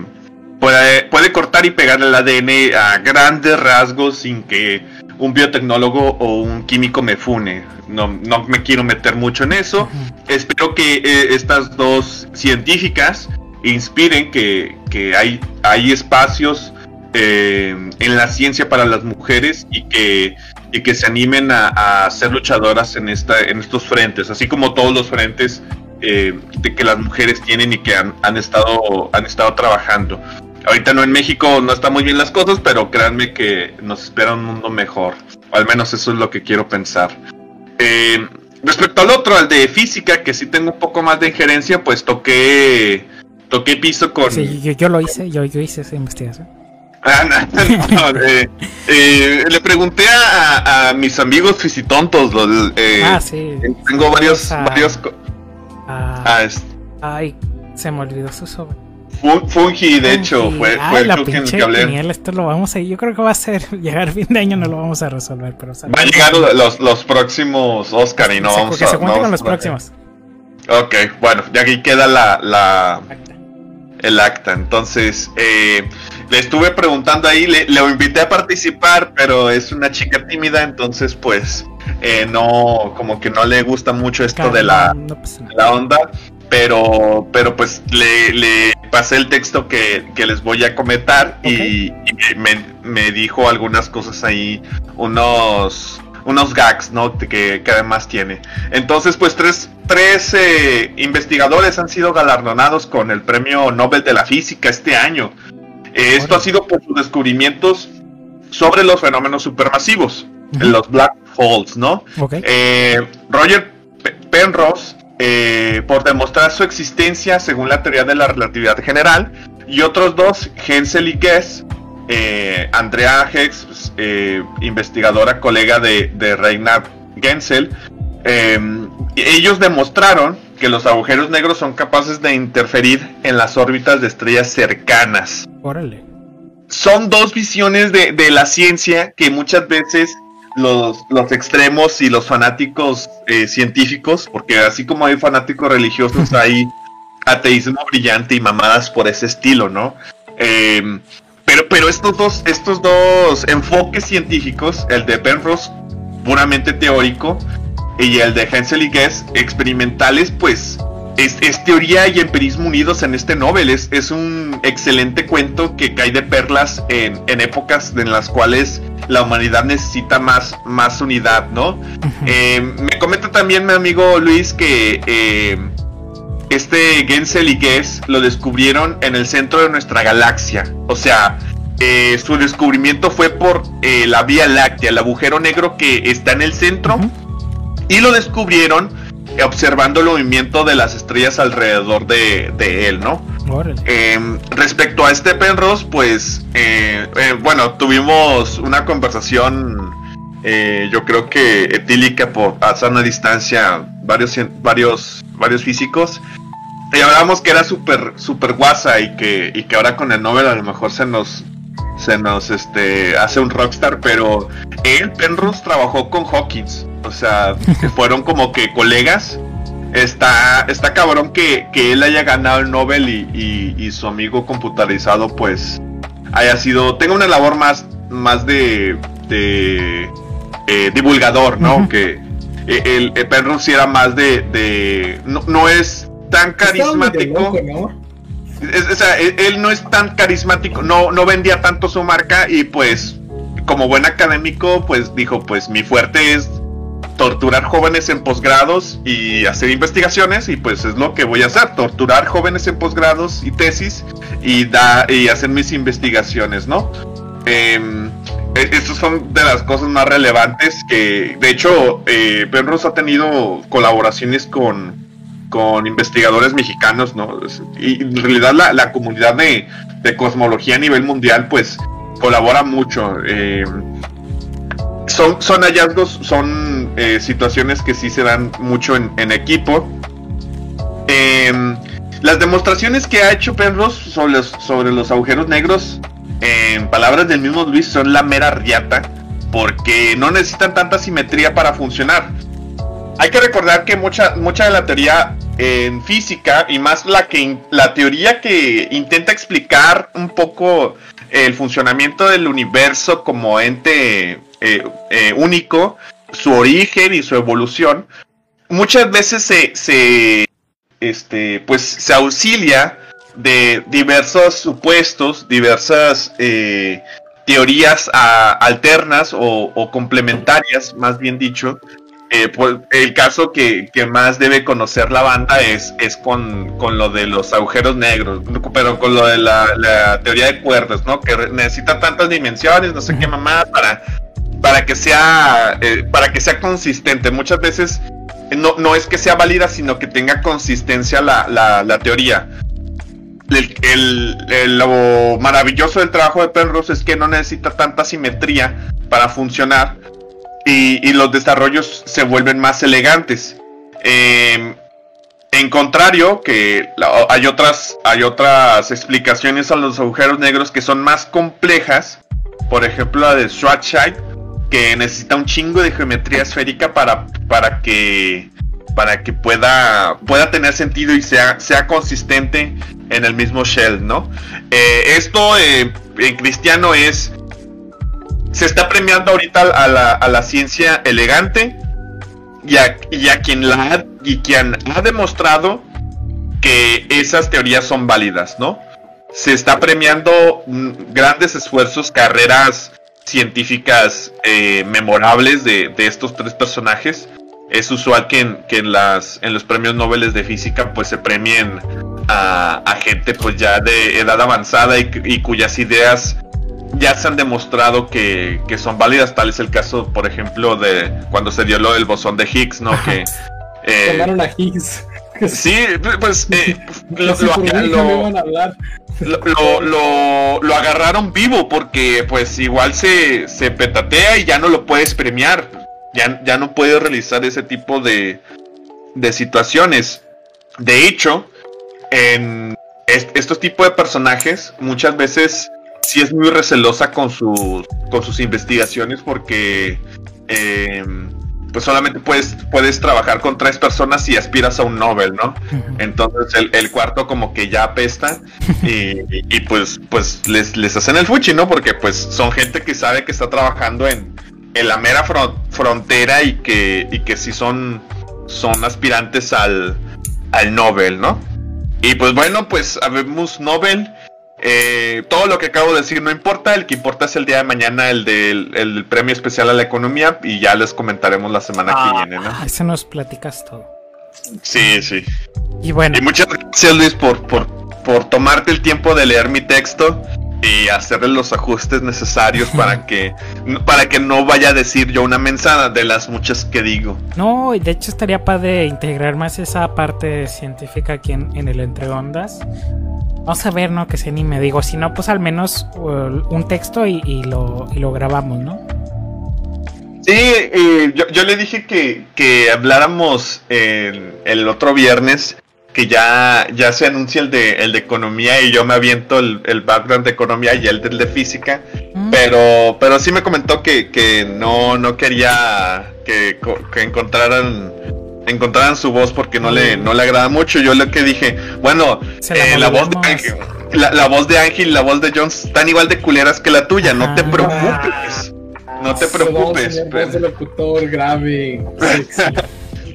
puede, puede cortar y pegar el ADN a grandes rasgos sin que un biotecnólogo o un químico me fune. No, no me quiero meter mucho en eso. Espero que eh, estas dos científicas inspiren que, que hay, hay espacios eh, en la ciencia para las mujeres y que, y que se animen a, ser luchadoras en, esta, en estos frentes, así como todos los frentes eh, de que las mujeres tienen y que han, estado, han estado trabajando. Ahorita no en México no están muy bien las cosas, pero créanme que nos espera un mundo mejor. O al menos eso es lo que quiero pensar. Eh, respecto al otro, al de física, que sí tengo un poco más de injerencia, pues toqué toqué piso con. Sí, yo, lo hice, yo, yo hice esa investigación. Ah, eh, eh, le pregunté a, mis amigos fisitontos. Los, eh, ah, sí. Tengo varios. varios ah, ay, se me olvidó su sobre. Fungi, de hecho, fue, fue el la pinche que hablé. esto lo vamos a Yo creo que va a ser. Llegar fin de año no lo vamos a resolver. pero Va a llegar los, los próximos Oscar y no vamos a. Que se cuenten con los próximos. Ok, bueno, ya aquí queda la. la el acta. Entonces, eh, le estuve preguntando ahí, le, le, invité a participar, pero es una chica tímida, entonces pues eh, no, como que no le gusta mucho esto de la, la onda, pero, pero pues le, le pasé el texto que, que, les voy a comentar y, me, me, dijo algunas cosas ahí, unos unos gags, ¿no? Que, que, además tiene. Entonces, pues tres, tres eh, investigadores han sido galardonados con el Premio Nobel de la Física este año. Eh, esto ha sido por sus descubrimientos sobre los fenómenos supermasivos, los black holes, ¿no? Eh, Roger Penrose, eh, por demostrar su existencia según la teoría de la relatividad general, y otros dos, Hensel y Guess, Andrea Hex, investigadora colega de, de Reina Gensel, ellos demostraron que los agujeros negros son capaces de interferir en las órbitas de estrellas cercanas. Órale. Son dos visiones de, la ciencia que muchas veces los, los extremos y los fanáticos eh, científicos, porque así como hay fanáticos religiosos, hay ateísmo brillante y mamadas por ese estilo, ¿no? Em, pero, pero estos dos, estos dos enfoques científicos, el de Penrose puramente teórico y el de Hensel y Guess experimentales, pues es, teoría y empirismo unidos en este Nobel. Es, es un excelente cuento que cae de perlas en, épocas en las cuales la humanidad necesita más, más unidad, ¿no? Eh, me comenta también mi amigo Luis que eh, este Gensel y Guess lo descubrieron en el centro de nuestra galaxia. O sea, eh, su descubrimiento fue por la Vía Láctea, el agujero negro que está en el centro. Y lo descubrieron observando el movimiento de las estrellas alrededor de, él, ¿no? Em, respecto a este Penrose, pues, eh, eh, bueno, tuvimos una conversación, eh, yo creo que etílica por a sana distancia, varios, varios, varios físicos. Y hablábamos que era súper, súper guasa y que, y que ahora con el Nobel a lo mejor se nos, se nos este, hace un rockstar, pero él, Penrose, trabajó con Hawkins. O sea, que fueron como que colegas. Está, está cabrón que, él haya ganado el Nobel y, su amigo computarizado pues haya sido, tenga una labor más, más de, de eh, divulgador, ¿no? Que eh, el, el perro sí era más de, no, es tan carismático. o sea, él, no es tan carismático, no, no vendía tanto su marca y pues como buen académico pues dijo pues mi fuerte es torturar jóvenes en posgrados y hacer investigaciones y pues es lo que voy a hacer, torturar jóvenes en posgrados y tesis y, da, y hacer mis investigaciones, ¿no? Eh, estas son de las cosas más relevantes que, de hecho, eh, Penrose ha tenido colaboraciones con, con investigadores mexicanos, ¿no? Y en realidad la, comunidad de, de, cosmología a nivel mundial, pues, colabora mucho. Eh, son, son hallazgos, son eh, situaciones que sí se dan mucho en, equipo. Em, las demostraciones que ha hecho Penrose sobre los, sobre los agujeros negros, en palabras del mismo Luis, son la mera riata, porque no necesitan tanta simetría para funcionar. Hay que recordar que mucha, mucha de la teoría en física, y más la, que, la teoría que intenta explicar un poco el funcionamiento del universo como ente eh, eh, único, su origen y su evolución, muchas veces se, se, este, pues, se auxilia de diversos supuestos, diversas eh, teorías alternas o, complementarias, más bien dicho. Pues, el caso que, más debe conocer la banda es, es con, lo de los agujeros negros, pero con lo de la, teoría de cuerdas, ¿no? Que necesita tantas dimensiones, no sé qué mamá, para para que sea, eh, para que sea consistente. Muchas veces no, no, es que sea válida, sino que tenga consistencia la, la, teoría. El, lo maravilloso del trabajo de Penrose es que no necesita tanta simetría para funcionar y, los desarrollos se vuelven más elegantes. Em, en contrario, que hay otras, hay otras explicaciones a los agujeros negros que son más complejas. Por ejemplo, la de Schwarzschild, que necesita un chingo de geometría esférica para, para que para que pueda, pueda tener sentido y sea, sea consistente en el mismo shell, ¿no? Eh, esto eh, en cristiano es. Se está premiando ahorita a la, a la ciencia elegante y a, quien la ha, y quien ha demostrado que esas teorías son válidas, ¿no? Se está premiando mm, grandes esfuerzos, carreras científicas eh, memorables de, estos tres personajes. Es usual que en, que en, las, en los premios Nobel de física pues se premien a, gente pues ya de edad avanzada y, cuyas ideas ya se han demostrado que, son válidas. Tal es el caso, por ejemplo, de cuando se dio lo del bosón de Higgs, ¿no? Que eh, a Higgs. Sí, pues eh, lo, lo, agarraron vivo porque pues igual se, se petatea y ya no lo puedes premiar. Ya, ya no puedes realizar ese tipo de, de situaciones. De hecho, en estos tipos de personajes muchas veces sí es muy recelosa con sus, con sus investigaciones porque... Eh, pues solamente puedes, puedes trabajar con tres personas y aspiras a un Nobel, ¿no? Entonces el, cuarto como que ya apesta y, pues, pues les, les, hacen el fuchi, ¿no? Porque pues son gente que sabe que está trabajando en, en la mera frontera y que, y que sí son, son aspirantes al, al Nobel, ¿no? Y pues bueno, pues habemos Nobel. Eh, todo lo que acabo de decir no importa, el que importa es el día de mañana, el del premio especial a la economía, y ya les comentaremos la semana que ah, viene, ¿no? Eso nos platicas todo. Sí, sí. Y bueno. Y muchas gracias, Luis, por, por, por tomarte el tiempo de leer mi texto y hacerle los ajustes necesarios para que para que no vaya a decir yo una mensada de las muchas que digo. No, y de hecho estaría padre integrar más esa parte científica aquí en, el entre ondas. Vamos a ver, ¿no? Que se me Digo, si no, pues al menos uh, un texto y, lo, y lo grabamos, ¿no? Sí, yo, yo, le dije que, que habláramos el, el otro viernes que ya, ya se anuncia el de, el de economía y yo me aviento el, el background de economía y el del de física. Mm. Pero, pero sí me comentó que, que no, no quería que, que encontraran encontraran su voz porque no le, no le agrada mucho. Yo lo que dije, bueno, eh, la, voz de Ángel, la, voz de Ángel y la voz de Jones están igual de culeras que la tuya, no te ah. preocupes. No te preocupes. grave.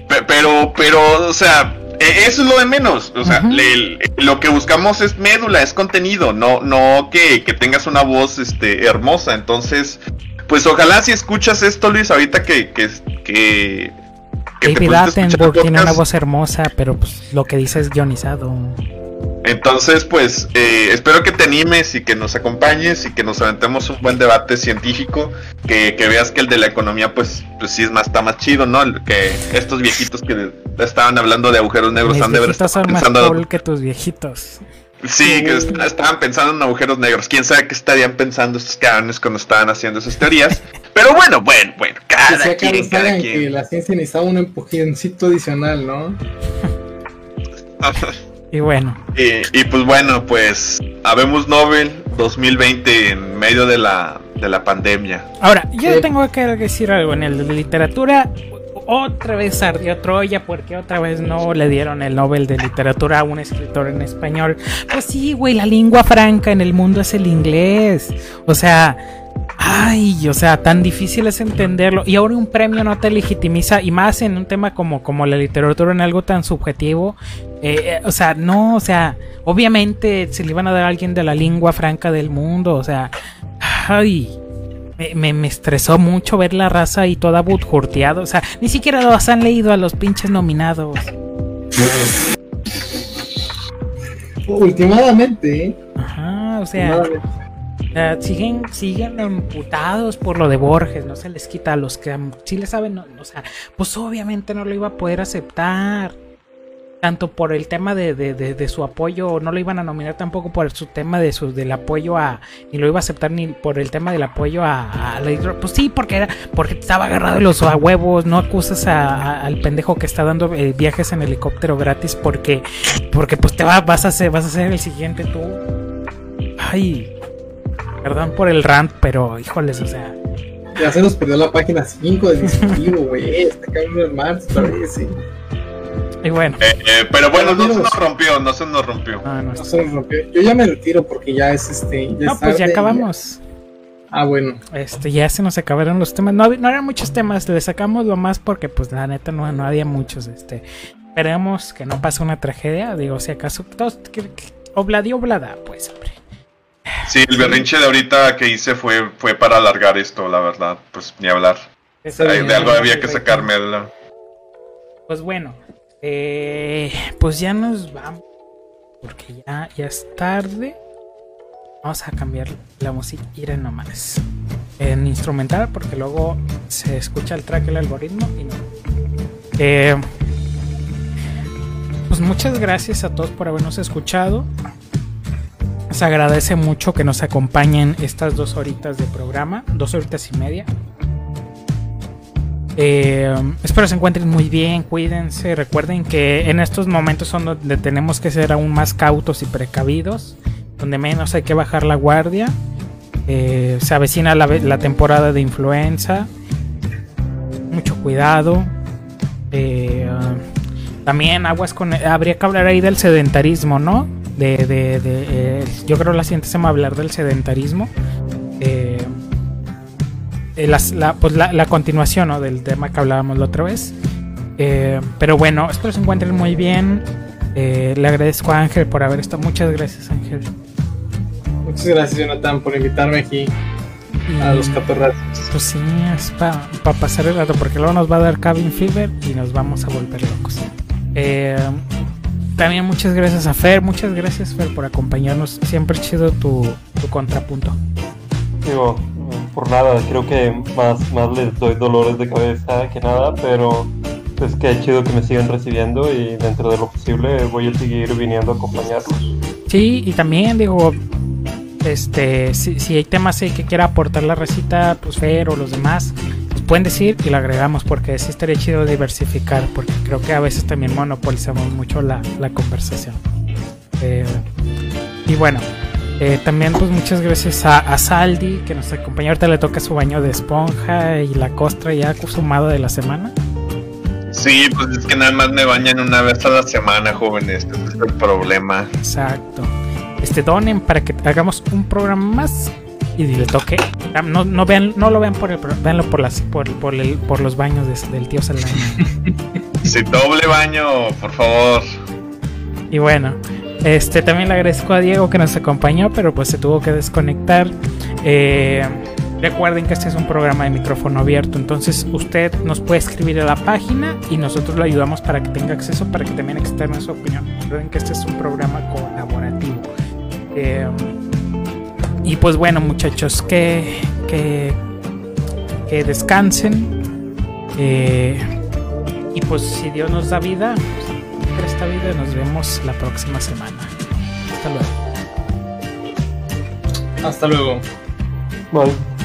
pero, pero, o sea, eh, eso es lo de menos. O sea, lo que buscamos es médula, es contenido, no, no que, tengas una voz este, hermosa. Entonces, pues ojalá si escuchas esto, Luis, ahorita que, que, que, David Attenborough tiene una voz hermosa, pero pues, lo que dice es guionizado. Entonces, pues, eh, espero que te animes y que nos acompañes y que nos aventemos un buen debate científico, que, veas que el de la economía, pues, pues sí es más, está más chido, ¿no? Que estos viejitos que estaban hablando de agujeros negros han de ver son más cool que tus viejitos. Sí, que estaban pensando en agujeros negros. Quién sabe qué estarían pensando estos cabrones cuando estaban haciendo esas teorías. Pero bueno, bueno, bueno, cada quien, cada quien. que la ciencia necesitaba un empujoncito adicional, ¿no? Y bueno. Y, pues bueno, pues habemos Nobel 2020 en medio de la, de la pandemia. Ahora, yo tengo que decir algo en el de literatura. Otra vez ardió Troya porque otra vez no le dieron el Nobel de literatura a un escritor en español. Pues sí, güey, la lengua franca en el mundo es el inglés. O sea, Ay, o sea, tan difícil es entenderlo. Y ahora un premio no te legitimiza, y más en un tema como, como la literatura, en algo tan subjetivo. Eh, eh, o sea, no, o sea, obviamente se le iban a dar a alguien de la lengua franca del mundo. O sea, ay, me, me, estresó mucho ver la raza y toda butjurteado. O sea, ni siquiera los han leído a los pinches nominados. Últimamente, ¿eh? Ajá, o sea siguen, siguen emputados por lo de Borges, no se les quita a los que sí le saben, o sea, pues obviamente no lo iba a poder aceptar. Tanto por el tema de, de, su apoyo, no lo iban a nominar tampoco por su tema de su, del apoyo a. Ni lo iba a aceptar ni por el tema del apoyo a, la Pues sí, porque era porque estaba agarrado de los a huevos. No acusas al pendejo que está dando eh, viajes en helicóptero gratis porque. Porque pues te va, vas, a ser, vas a ser el siguiente tú. Ay, Perdón por el rant, pero híjoles, o sea. Ya se nos perdió la página 5 del dispositivo, güey. Está cayendo el Mars, sí. Y bueno. Eh, eh, pero bueno, no se nos rompió, no se nos rompió. Ah, no, se nos rompió. Yo ya me retiro porque ya es este. Ya no, pues ya acabamos. Ah, bueno. Este, ya se nos acabaron los temas. No, no eran muchos temas, le sacamos lo más porque, pues, la neta, no, no había muchos. Este, esperemos que no pase una tragedia. Digo, si acaso, todos, obladi oblada, pues, hombre. Sí, el berrinche de ahorita que hice fue, fue para alargar esto, la verdad. Pues ni hablar. de algo había que sacarme. Pues bueno, eh, pues ya nos vamos. Porque ya, ya es tarde. Vamos a cambiar la música. Iré nomás. En instrumental, porque luego se escucha el track, el algoritmo. Y no. Eh, pues muchas gracias a todos por habernos escuchado. Se agradece mucho que nos acompañen estas dos horitas de programa, dos horitas y media. Eh, espero se encuentren muy bien, cuídense. Recuerden que en estos momentos son donde tenemos que ser aún más cautos y precavidos, donde menos hay que bajar la guardia. Eh, se avecina la, temporada de influenza. Mucho cuidado. Eh, también aguas con. Habría que hablar ahí del sedentarismo, ¿no? De, de, de eh, yo creo la siguiente se va a hablar del sedentarismo. Eh, eh, la, pues la, continuación del tema que hablábamos la otra vez. pero bueno, espero se encuentren muy bien. Eh, le agradezco a Ángel por haber estado. Muchas gracias, Ángel. Muchas gracias, Jonathan, por invitarme aquí a los catorrazos. Pues sí, es para pasar el rato, porque luego nos va a dar cabin fever y nos vamos a volver locos. Eh, también muchas gracias a Fer, muchas gracias Fer por acompañarnos. Siempre chido tu, tu contrapunto. Digo, por nada, creo que más, más les doy dolores de cabeza que nada, pero es que chido que me sigan recibiendo y dentro de lo posible voy a seguir viniendo a acompañarlos. Sí, y también digo, este, si, si hay temas que quiera aportar la recita, pues Fer o los demás, pues pueden decir y lo agregamos porque sí estaría chido diversificar, porque creo que a veces también monopolizamos mucho la, la conversación. Eh, y bueno, eh, también pues muchas gracias a, Saldi que nos acompañó. Ahorita le toca su baño de esponja y la costra ya sumado de la semana. Sí, pues es que nada más me bañan una vez a la semana, jóvenes. Ese es el problema. Exacto este donen para que hagamos un programa más y le toque. Ah, no, no vean, no lo vean por el véanlo por las por, por, el, por los baños del tío Saldaña. sí, doble baño, por favor. Y bueno, este también le agradezco a Diego que nos acompañó, pero pues se tuvo que desconectar. Eh, recuerden que este es un programa de micrófono abierto, entonces usted nos puede escribir a la página y nosotros lo ayudamos para que tenga acceso, para que también externe su opinión. Recuerden que este es un programa colaborativo. Eh, y pues bueno, muchachos, que, que, que descansen. Eh, y pues si Dios nos da vida, pues, esta vida, nos vemos la próxima semana. Hasta luego. Hasta luego. Bye.